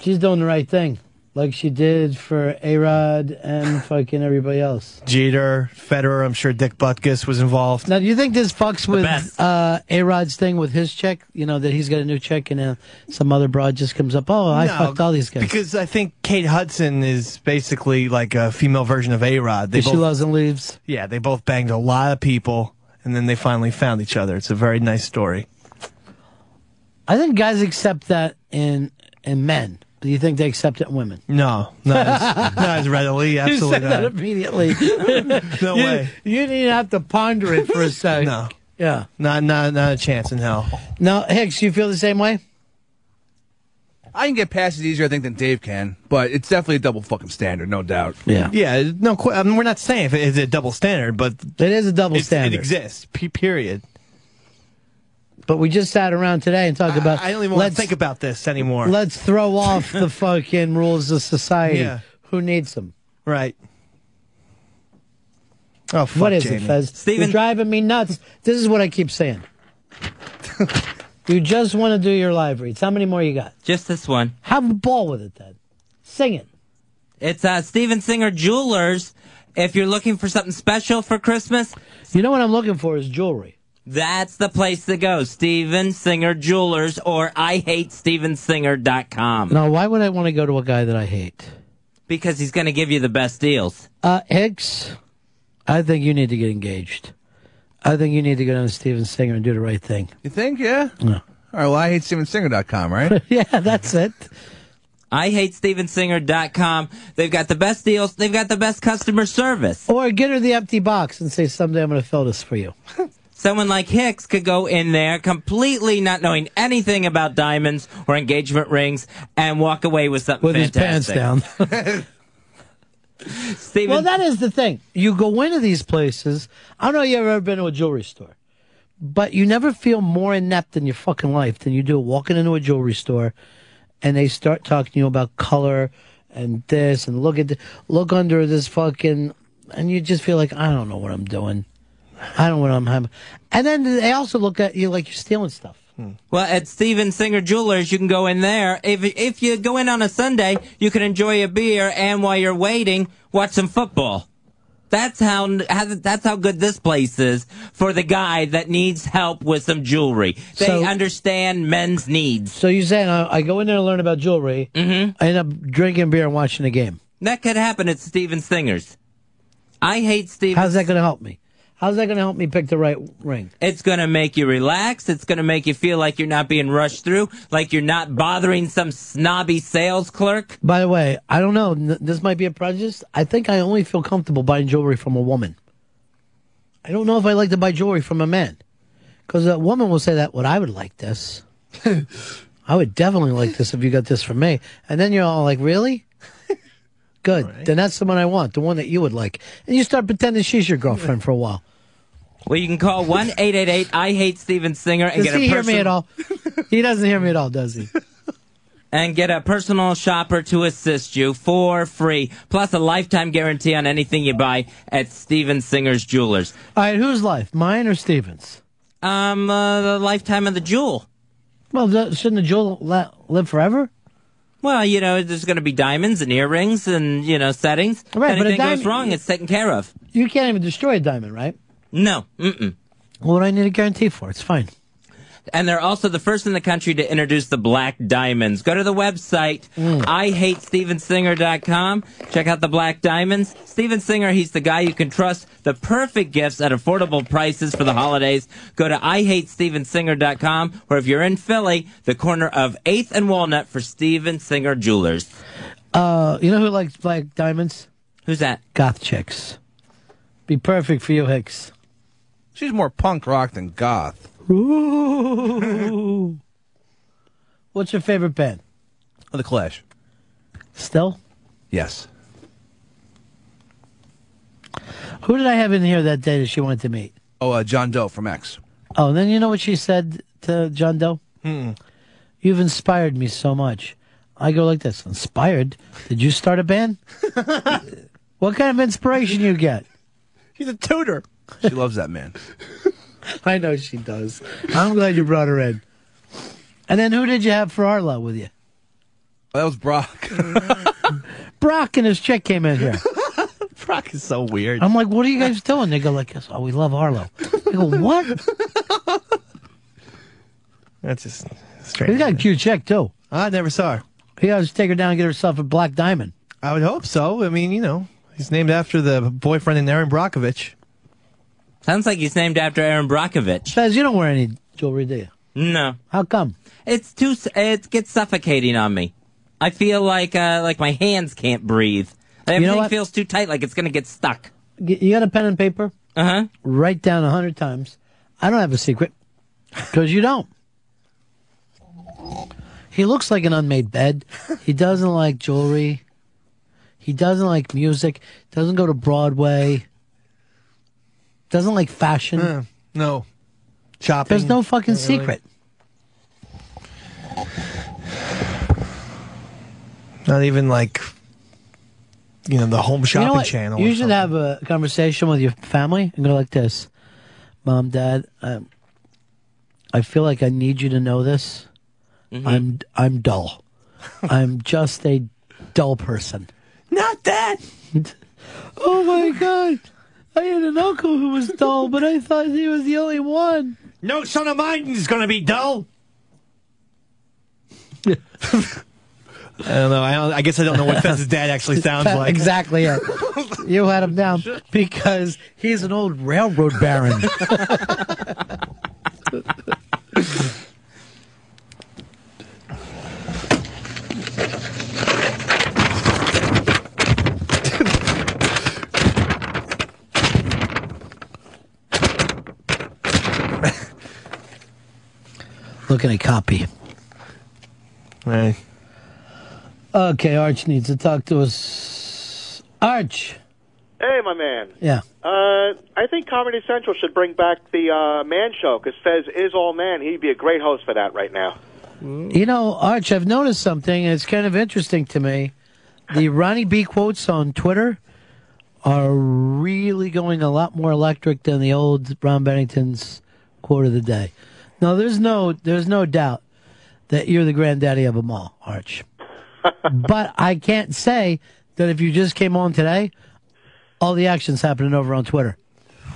She's doing the right thing, like she did for A Rod and fucking everybody else. Jeter, Federer, I'm sure Dick Butkus was involved. Now, do you think this fucks with uh, A Rod's thing with his check? You know that he's got a new check and uh, some other broad just comes up. Oh, I No, fucked all these guys. Because I think Kate Hudson is basically like a female version of A Rod. They she both, loves and leaves. yeah, they both banged a lot of people, and then they finally found each other. It's a very nice story. I think guys accept that in in men. Do you think they accept it in women? No, not as, not as readily. Absolutely you said that not. immediately. No You- way. You didn't have to ponder it for a second. No. Yeah. Not not not a chance in hell. No, Hicks, you feel the same way? I can get past it easier, I think, than Dave can, but it's definitely a double fucking standard, no doubt. Yeah. Yeah, no, I mean, we're not saying if it is a double standard, but it is a double it's- standard. It exists. Period. But we just sat around today and talked about. I don't even want let's to think about this anymore. let's throw off the fucking rules of society. Yeah. Who needs them? Right. Oh, fuck what is Jamie. it, Fez? Steven- You're driving me nuts. This is what I keep saying. you just want to do your live reads. How many more you got? Just this one. Have a ball with it then. Sing it. It's uh, Steven Singer Jewelers. If you're looking for something special for Christmas, You know what I'm looking for is jewelry. That's the place to go. Steven Singer Jewelers or I hate IHateStevenSinger.com. Now, why would I want to go to a guy that I hate? Because he's going to give you the best deals. Uh, Hicks, I think you need to get engaged. I think you need to go down to Steven Singer and do the right thing. You think? Yeah? No. All right, well, I hate StevenSinger.com, right? yeah, that's it. I hate IHateStevenSinger.com. They've got the best deals. They've got the best customer service. Or get her the empty box and say, someday I'm going to fill this for you. Someone like Hicks could go in there completely not knowing anything about diamonds or engagement rings and walk away with something With his pants down. Steven, Well, that is the thing. You go into these places. I don't know if you've ever been to a jewelry store, but you never feel more inept in your fucking life than you do walking into a jewelry store and they start talking to you about color and this and look at the, look under this fucking and you just feel like I don't know what I'm doing. I don't know what I'm having. And then they also look at you like you're stealing stuff. Well, at Steven Singer Jewelers, you can go in there. If if you go in on a Sunday, you can enjoy a beer, and while you're waiting, watch some football. That's how, how that's how good this place is for the guy that needs help with some jewelry. They So- understand men's needs. So you're saying I, I go in there and learn about jewelry. Mm-hmm. I end up drinking beer and watching the game. That could happen at Steven Singer's. I hate Steven. How's that going to help me? How's that going to help me pick the right ring? It's going to make you relax. It's going to make you feel like you're not being rushed through, like you're not bothering some snobby sales clerk. By the way, I don't know. This might be a prejudice. I think I only feel comfortable buying jewelry from a woman. I don't know if I like to buy jewelry from a man. Because a woman will say that, well, I would like this. I would definitely like this if you got this from me. And then you're all like, really? Good. Then that's the one I want, the one that you would like. And you start pretending she's your girlfriend for a while. Well, you can call 1 888 I Hate Steven Singer and Does get a he hear me at all? he doesn't hear me at all, does he? and get a personal shopper to assist you for free, plus a lifetime guarantee on anything you buy at Steven Singer's Jewelers. All right, whose life? Mine or Steven's? Um, uh, the lifetime of the jewel. Well, th- shouldn't the jewel la- live forever? Well, you know, there's going to be diamonds and earrings and, you know, settings. Right, if but anything goes wrong, it's taken care of. You can't even destroy a diamond, right? No. Mm-mm. Well, what do I need a guarantee for? It's fine. And they're also the first in the country to introduce the black diamonds. Go to the website, Mm. IHateStevenSinger.com. Check out the black diamonds. Steven Singer, he's the guy you can trust. The perfect gifts at affordable prices for the holidays. Go to IHateStevenSinger.com. Or if you're in Philly, the corner of 8th and Walnut for Steven Singer Jewelers. Uh, you know who likes black diamonds? Who's that? Goth chicks. Be perfect for you, Hicks. She's more punk rock than goth. Ooh. What's your favorite band? Oh, the Clash. Still? Yes. Who did I have in here that day that she wanted to meet? Oh, uh, John Doe from X. Oh, and then you know what she said to John Doe? Hmm. You've inspired me so much. I go like this: inspired. Did you start a band? what kind of inspiration you get? She's a tutor. She loves that man. I know she does. I'm glad you brought her in. And then who did you have for Arlo with you? That was Brock. Brock and his chick came in here. Brock is so weird. I'm like, what are you guys doing? They go like, oh, we love Arlo. I go, what? That's just strange. He's got a cute chick too. I never saw her. He to take her down and get herself a black diamond. I would hope so. I mean, you know, he's named after the boyfriend in Erin Brockovich. Sounds like he's named after Erin Brockovich. Says you don't wear any jewelry, do you? No. How come? It's too. It gets suffocating on me. I feel like uh, like my hands can't breathe. Everything know what? feels too tight, like it's gonna get stuck. You got a pen and paper? Uh huh. Write down a hundred times. I don't have a secret because you don't. He looks like an unmade bed. He doesn't like jewelry. He doesn't like music. Doesn't go to Broadway. Doesn't like fashion. Uh, no. Shopping. There's no fucking really. secret. Not even like, you know, the home shopping you know channel. You or should have a conversation with your family and go like this, Mom, Dad. Um, I feel like I need you to know this. Mm-hmm. I'm I'm dull. I'm just a dull person. Not that. oh my god! I had an uncle who was dull, but I thought he was the only one. No son of mine is going to be dull. I don't know. I, don't, I guess I don't know what Fez's dad actually sounds Fa- like. Exactly it. You had him down because he's an old railroad baron. Looking at copy. Right. Okay, Arch needs to talk to us. Arch. Hey, my man. Yeah. Uh, I think Comedy Central should bring back the uh, Man Show because Fez is all man. He'd be a great host for that right now. You know, Arch, I've noticed something, and it's kind of interesting to me. The Ronnie B quotes on Twitter are really going a lot more electric than the old Ron Bennington's quote of the day. No, there's no, there's no doubt that you're the granddaddy of them all, Arch. but I can't say that if you just came on today, all the action's happening over on Twitter.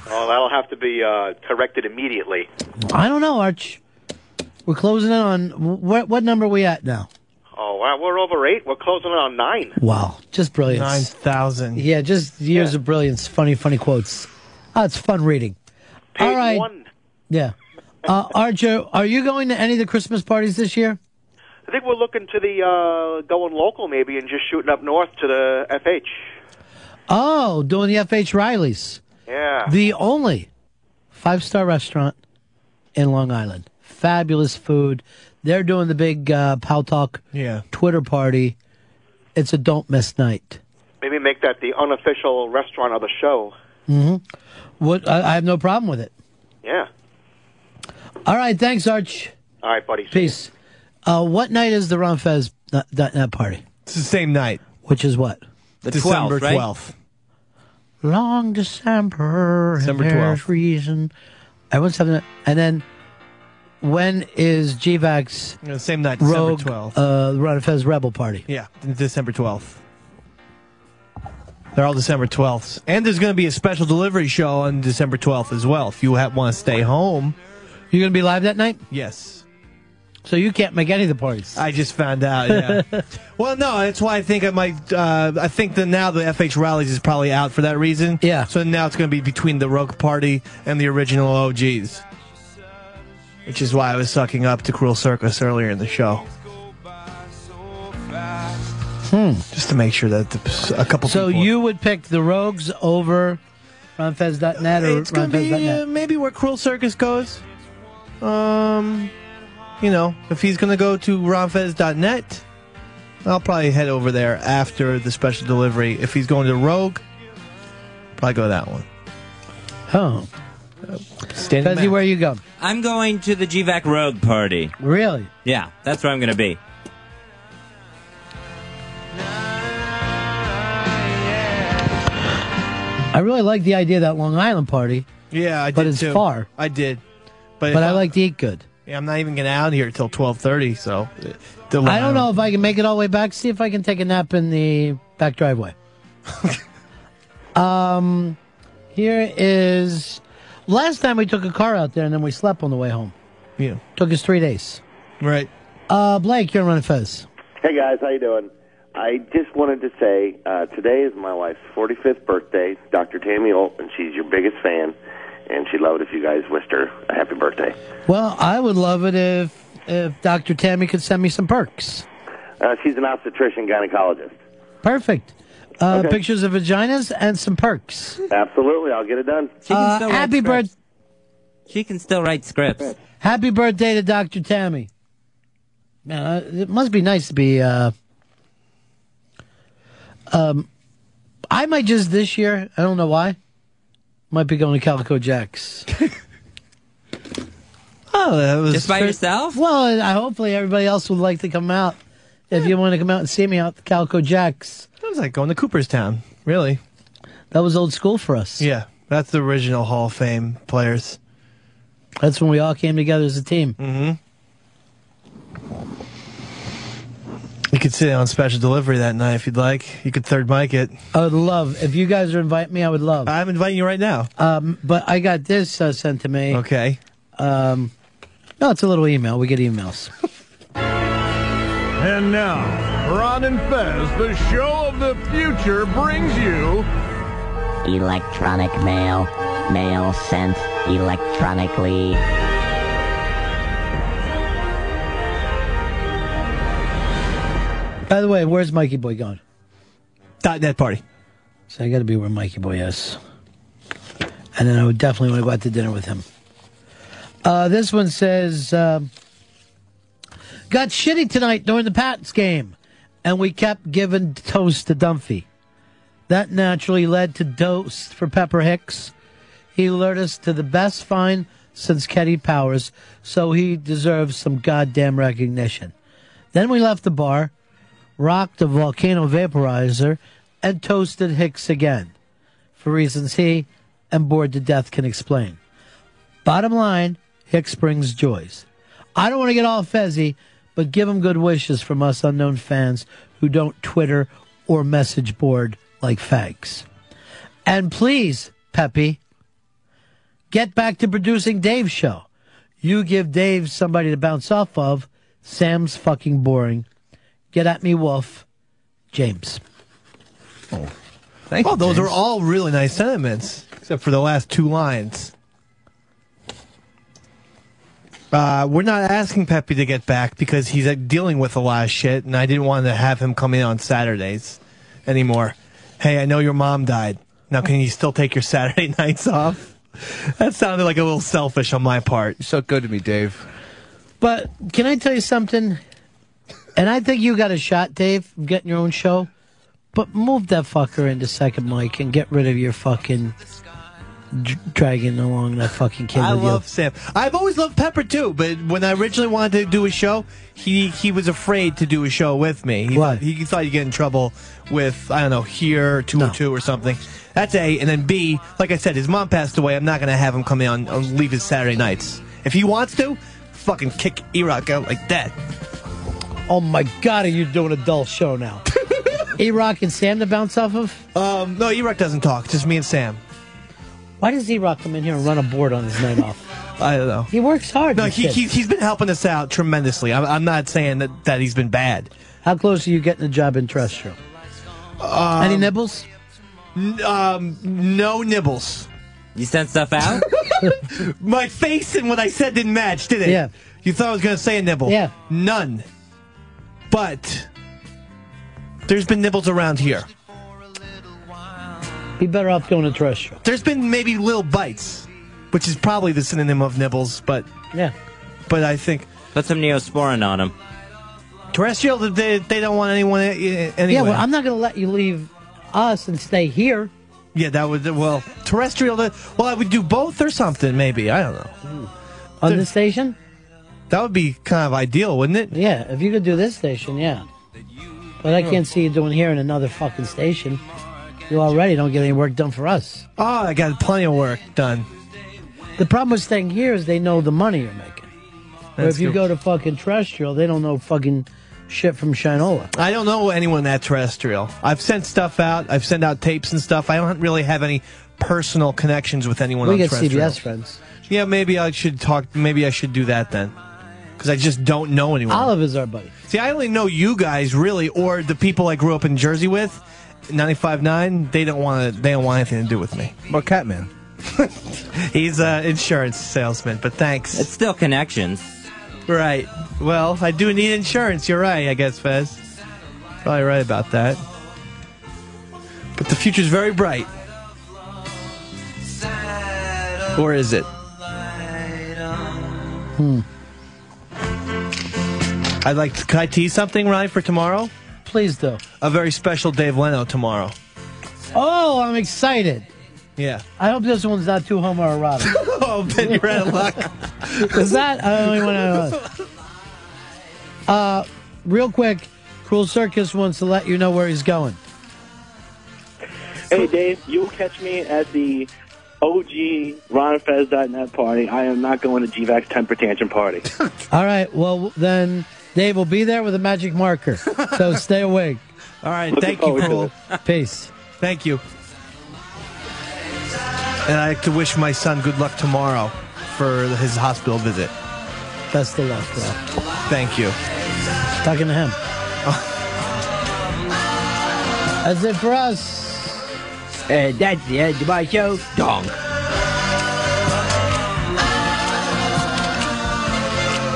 Oh, that'll have to be uh, corrected immediately. I don't know, Arch. We're closing in on what? What number are we at now? Oh, wow, we're over eight. We're closing in on nine. Wow, just brilliance. Nine thousand. Yeah, just years of brilliance. Funny, funny quotes. Oh, it's fun reading. All right. one. Yeah. Uh, Archer, are you going to any of the Christmas parties this year? I think we're looking to the uh, going local maybe and just shooting up north to the FH. Oh, doing the FH Riley's. Yeah. The only five star restaurant in Long Island. Fabulous food. They're doing the big uh, PalTalk Yeah. Twitter party. It's a don't miss night. Maybe make that the unofficial restaurant of the show. Mm-hmm. What? I, I have no problem with it. Yeah. All right, thanks, Arch. All right, buddy. Peace. Uh, what night is the Ron Fez that, that party? It's the same night. Which is what? The December 12th, right? 12th. Long December. December and there's 12th. reason. Everyone's having it. And then when is GVAC's Yeah, same night, December Rogue 12th. uh, Ron Fez Rebel Party? Yeah, December 12th. They're all December 12th. And there's going to be a special delivery show on December 12th as well. If you want to stay home. You're going to be live that night? Yes. So you can't make any of the parties. I just found out, yeah. well, no, that's why I think I might. Uh, I think that now the FH Riley's is probably out for that reason. Yeah. So now it's going to be between the Rogue Party and the original OGs. Which is why I was sucking up to Cruel Circus earlier in the show. Hmm. Just to make sure that the, a couple So you would pick the Rogues over RonFez.net or It's going to be RonFez.net? uh, maybe where Cruel Circus goes. Um, you know, if he's going to go to ronfez.net, I'll probably head over there after the special delivery. If he's going to Rogue, probably go to that one. Oh. Standing where you go? I'm going to the GVAC Rogue party. Really? Yeah, that's where I'm going to be. I really like the idea of that Long Island party. Yeah, I did But it's too. far. I did but, But if I like to eat good. Yeah, I'm not even getting out here till twelve thirty. So, uh, I don't know if I can make it all the way back. See if I can take a nap in the back driveway. um, here is last time we took a car out there and then we slept on the way home. Yeah, took us three days. Right. Uh, Blake, you're running Fez. Hey guys, how you doing? I just wanted to say uh, today is my wife's 45th birthday, Dr. Tammy Holt, and she's your biggest fan, and she'd love it if you guys wished her a happy birthday. Well, I would love it if if Dr. Tammy could send me some perks. Uh, she's an obstetrician gynecologist. Perfect. Uh, Okay. Pictures of vaginas and some perks. Absolutely, I'll get it done. Uh, happy birthday. She can still write scripts. Happy birthday to Dr. Tammy. Man, uh, it must be nice to be. Uh, um, I might just this year. I don't know why. Might be going to Calico Jacks. oh, that was Just by yourself? Well, I, hopefully everybody else would like to come out. If you want to come out and see me out at the Calico Jacks, Sounds like going to Cooperstown. Really? that was old school for us. Yeah, that's the original Hall of Fame players. That's when we all came together as a team. Mm-hmm. You could sit on special delivery that night if you'd like. You could third mic it. I would love if you guys are inviting me. I would love. I'm inviting you right now. Um, but I got this uh, sent to me. Okay. Um, no, it's a little email. We get emails. And now, Ron and Fez, the show of the future, brings you Electronic mail. Mail sent electronically. By the way, where's Mikey Boy going? Net party. So I got to be where Mikey Boy is, and then I would definitely want to go out to dinner with him. Uh, this one says, um, "Got shitty tonight during the Pats game, and we kept giving toast to Dumphy. That naturally led to dose for Pepper Hicks. He lured us to the best fine since Ketty Powers, so he deserves some goddamn recognition. Then we left the bar, rocked a volcano vaporizer, and toasted Hicks again, for reasons he and bored to death can explain. Bottom line, Hicks brings joys. I don't want to get all fezzy, but give him good wishes from us unknown fans who don't Twitter or message board like fags. And please, Peppy, get back to producing Dave's show. You give Dave somebody to bounce off of. Sam's fucking boring. Get at me, Wolf. James. Oh, thank well, those are all really nice sentiments, except for the last two lines. Uh, we're not asking Pepe to get back because he's uh, dealing with a lot of shit, and I didn't want to have him come in on Saturdays anymore. Hey, I know your mom died. Now, can you still take your Saturday nights off? That sounded like a little selfish on my part. You're so good to me, Dave. But can I tell you something? And I think you got a shot, Dave, of getting your own show. But move that fucker into second mic and get rid of your fucking d- dragging along that fucking kid I with love Sam. I've always loved Pepper too, but when I originally wanted to do a show, he he was afraid to do a show with me. He, thought, he thought he'd get in trouble with I don't know here two or two or something. That's A, and then B. Like I said, his mom passed away. I'm not going to have him come in on, on leave his Saturday nights. If he wants to, fucking kick E-Rock out like that. You. Oh my God, are you doing a dull show now? E Rock and Sam to bounce off of? Um, no, E-Rock doesn't talk. Just me and Sam. Why does E Rock come in here and run a board on his night off? I don't know. He works hard. No, he, kid. he, he's been helping us out tremendously. I'm, I'm not saying that, that he's been bad. How close are you getting a job in terrestrial? Um, Any nibbles? N- um, no nibbles. You sent stuff out? My face and what I said didn't match, did it? Yeah. You thought I was going to say a nibble? Yeah. None. But there's been nibbles around here. Be better off going to terrestrial. There's been maybe little bites, which is probably the synonym of nibbles, but Yeah. but I think Put some neosporin on him. terrestrial they, they don't want anyone uh, anyway. Yeah, well, I'm not going to let you leave us and stay here. Yeah, that would well terrestrial. Well, I would do both or something. Maybe I don't know. On the station? That would be kind of ideal, wouldn't it? Yeah, if you could do this station, yeah. But I can't see you doing here in another fucking station. You already don't get any work done for us. Oh, I got plenty of work done. The problem with staying here is they know the money you're making. That's if you good. go to fucking terrestrial, they don't know fucking shit from Shinola. I don't know anyone that terrestrial. I've sent stuff out. I've sent out tapes and stuff. I don't really have any personal connections with anyone We on get terrestrial. CBS friends. Yeah, maybe I should talk. Maybe I should do that then, because I just don't know anyone. Olive is our buddy. See, I only know you guys really, or the people I grew up in Jersey with. 95.9, they don't want to. They don't want anything to do with me. What Catman? He's an insurance salesman, but thanks. It's still connections. Right. Well, I do need insurance. You're right, I guess, Fez. Probably right about that. But the future's very bright. Or is it? Hmm. I'd like to, can I tease something, Ryan, for tomorrow? Please do. A very special Dave Leno tomorrow. Oh, I'm excited. Yeah. I hope this one's not too homoerotic. oh, Ben, you're out of luck. Is that? I don't even want to. Uh, real quick, Cruel Circus wants to let you know where he's going. Hey, Dave, you'll catch me at the OG RonFez.net party. I am not going to GVAC's Temper Tantrum party. All right. Well, then Dave will be there with a magic marker. So stay awake. All right. Looking Thank you, forward to Cruel. it. Peace. Thank you. And I'd like to wish my son good luck tomorrow for his hospital visit. Best of luck, bro. Thank you. Talking to him. That's it for us. And that's the end of my show. Donk.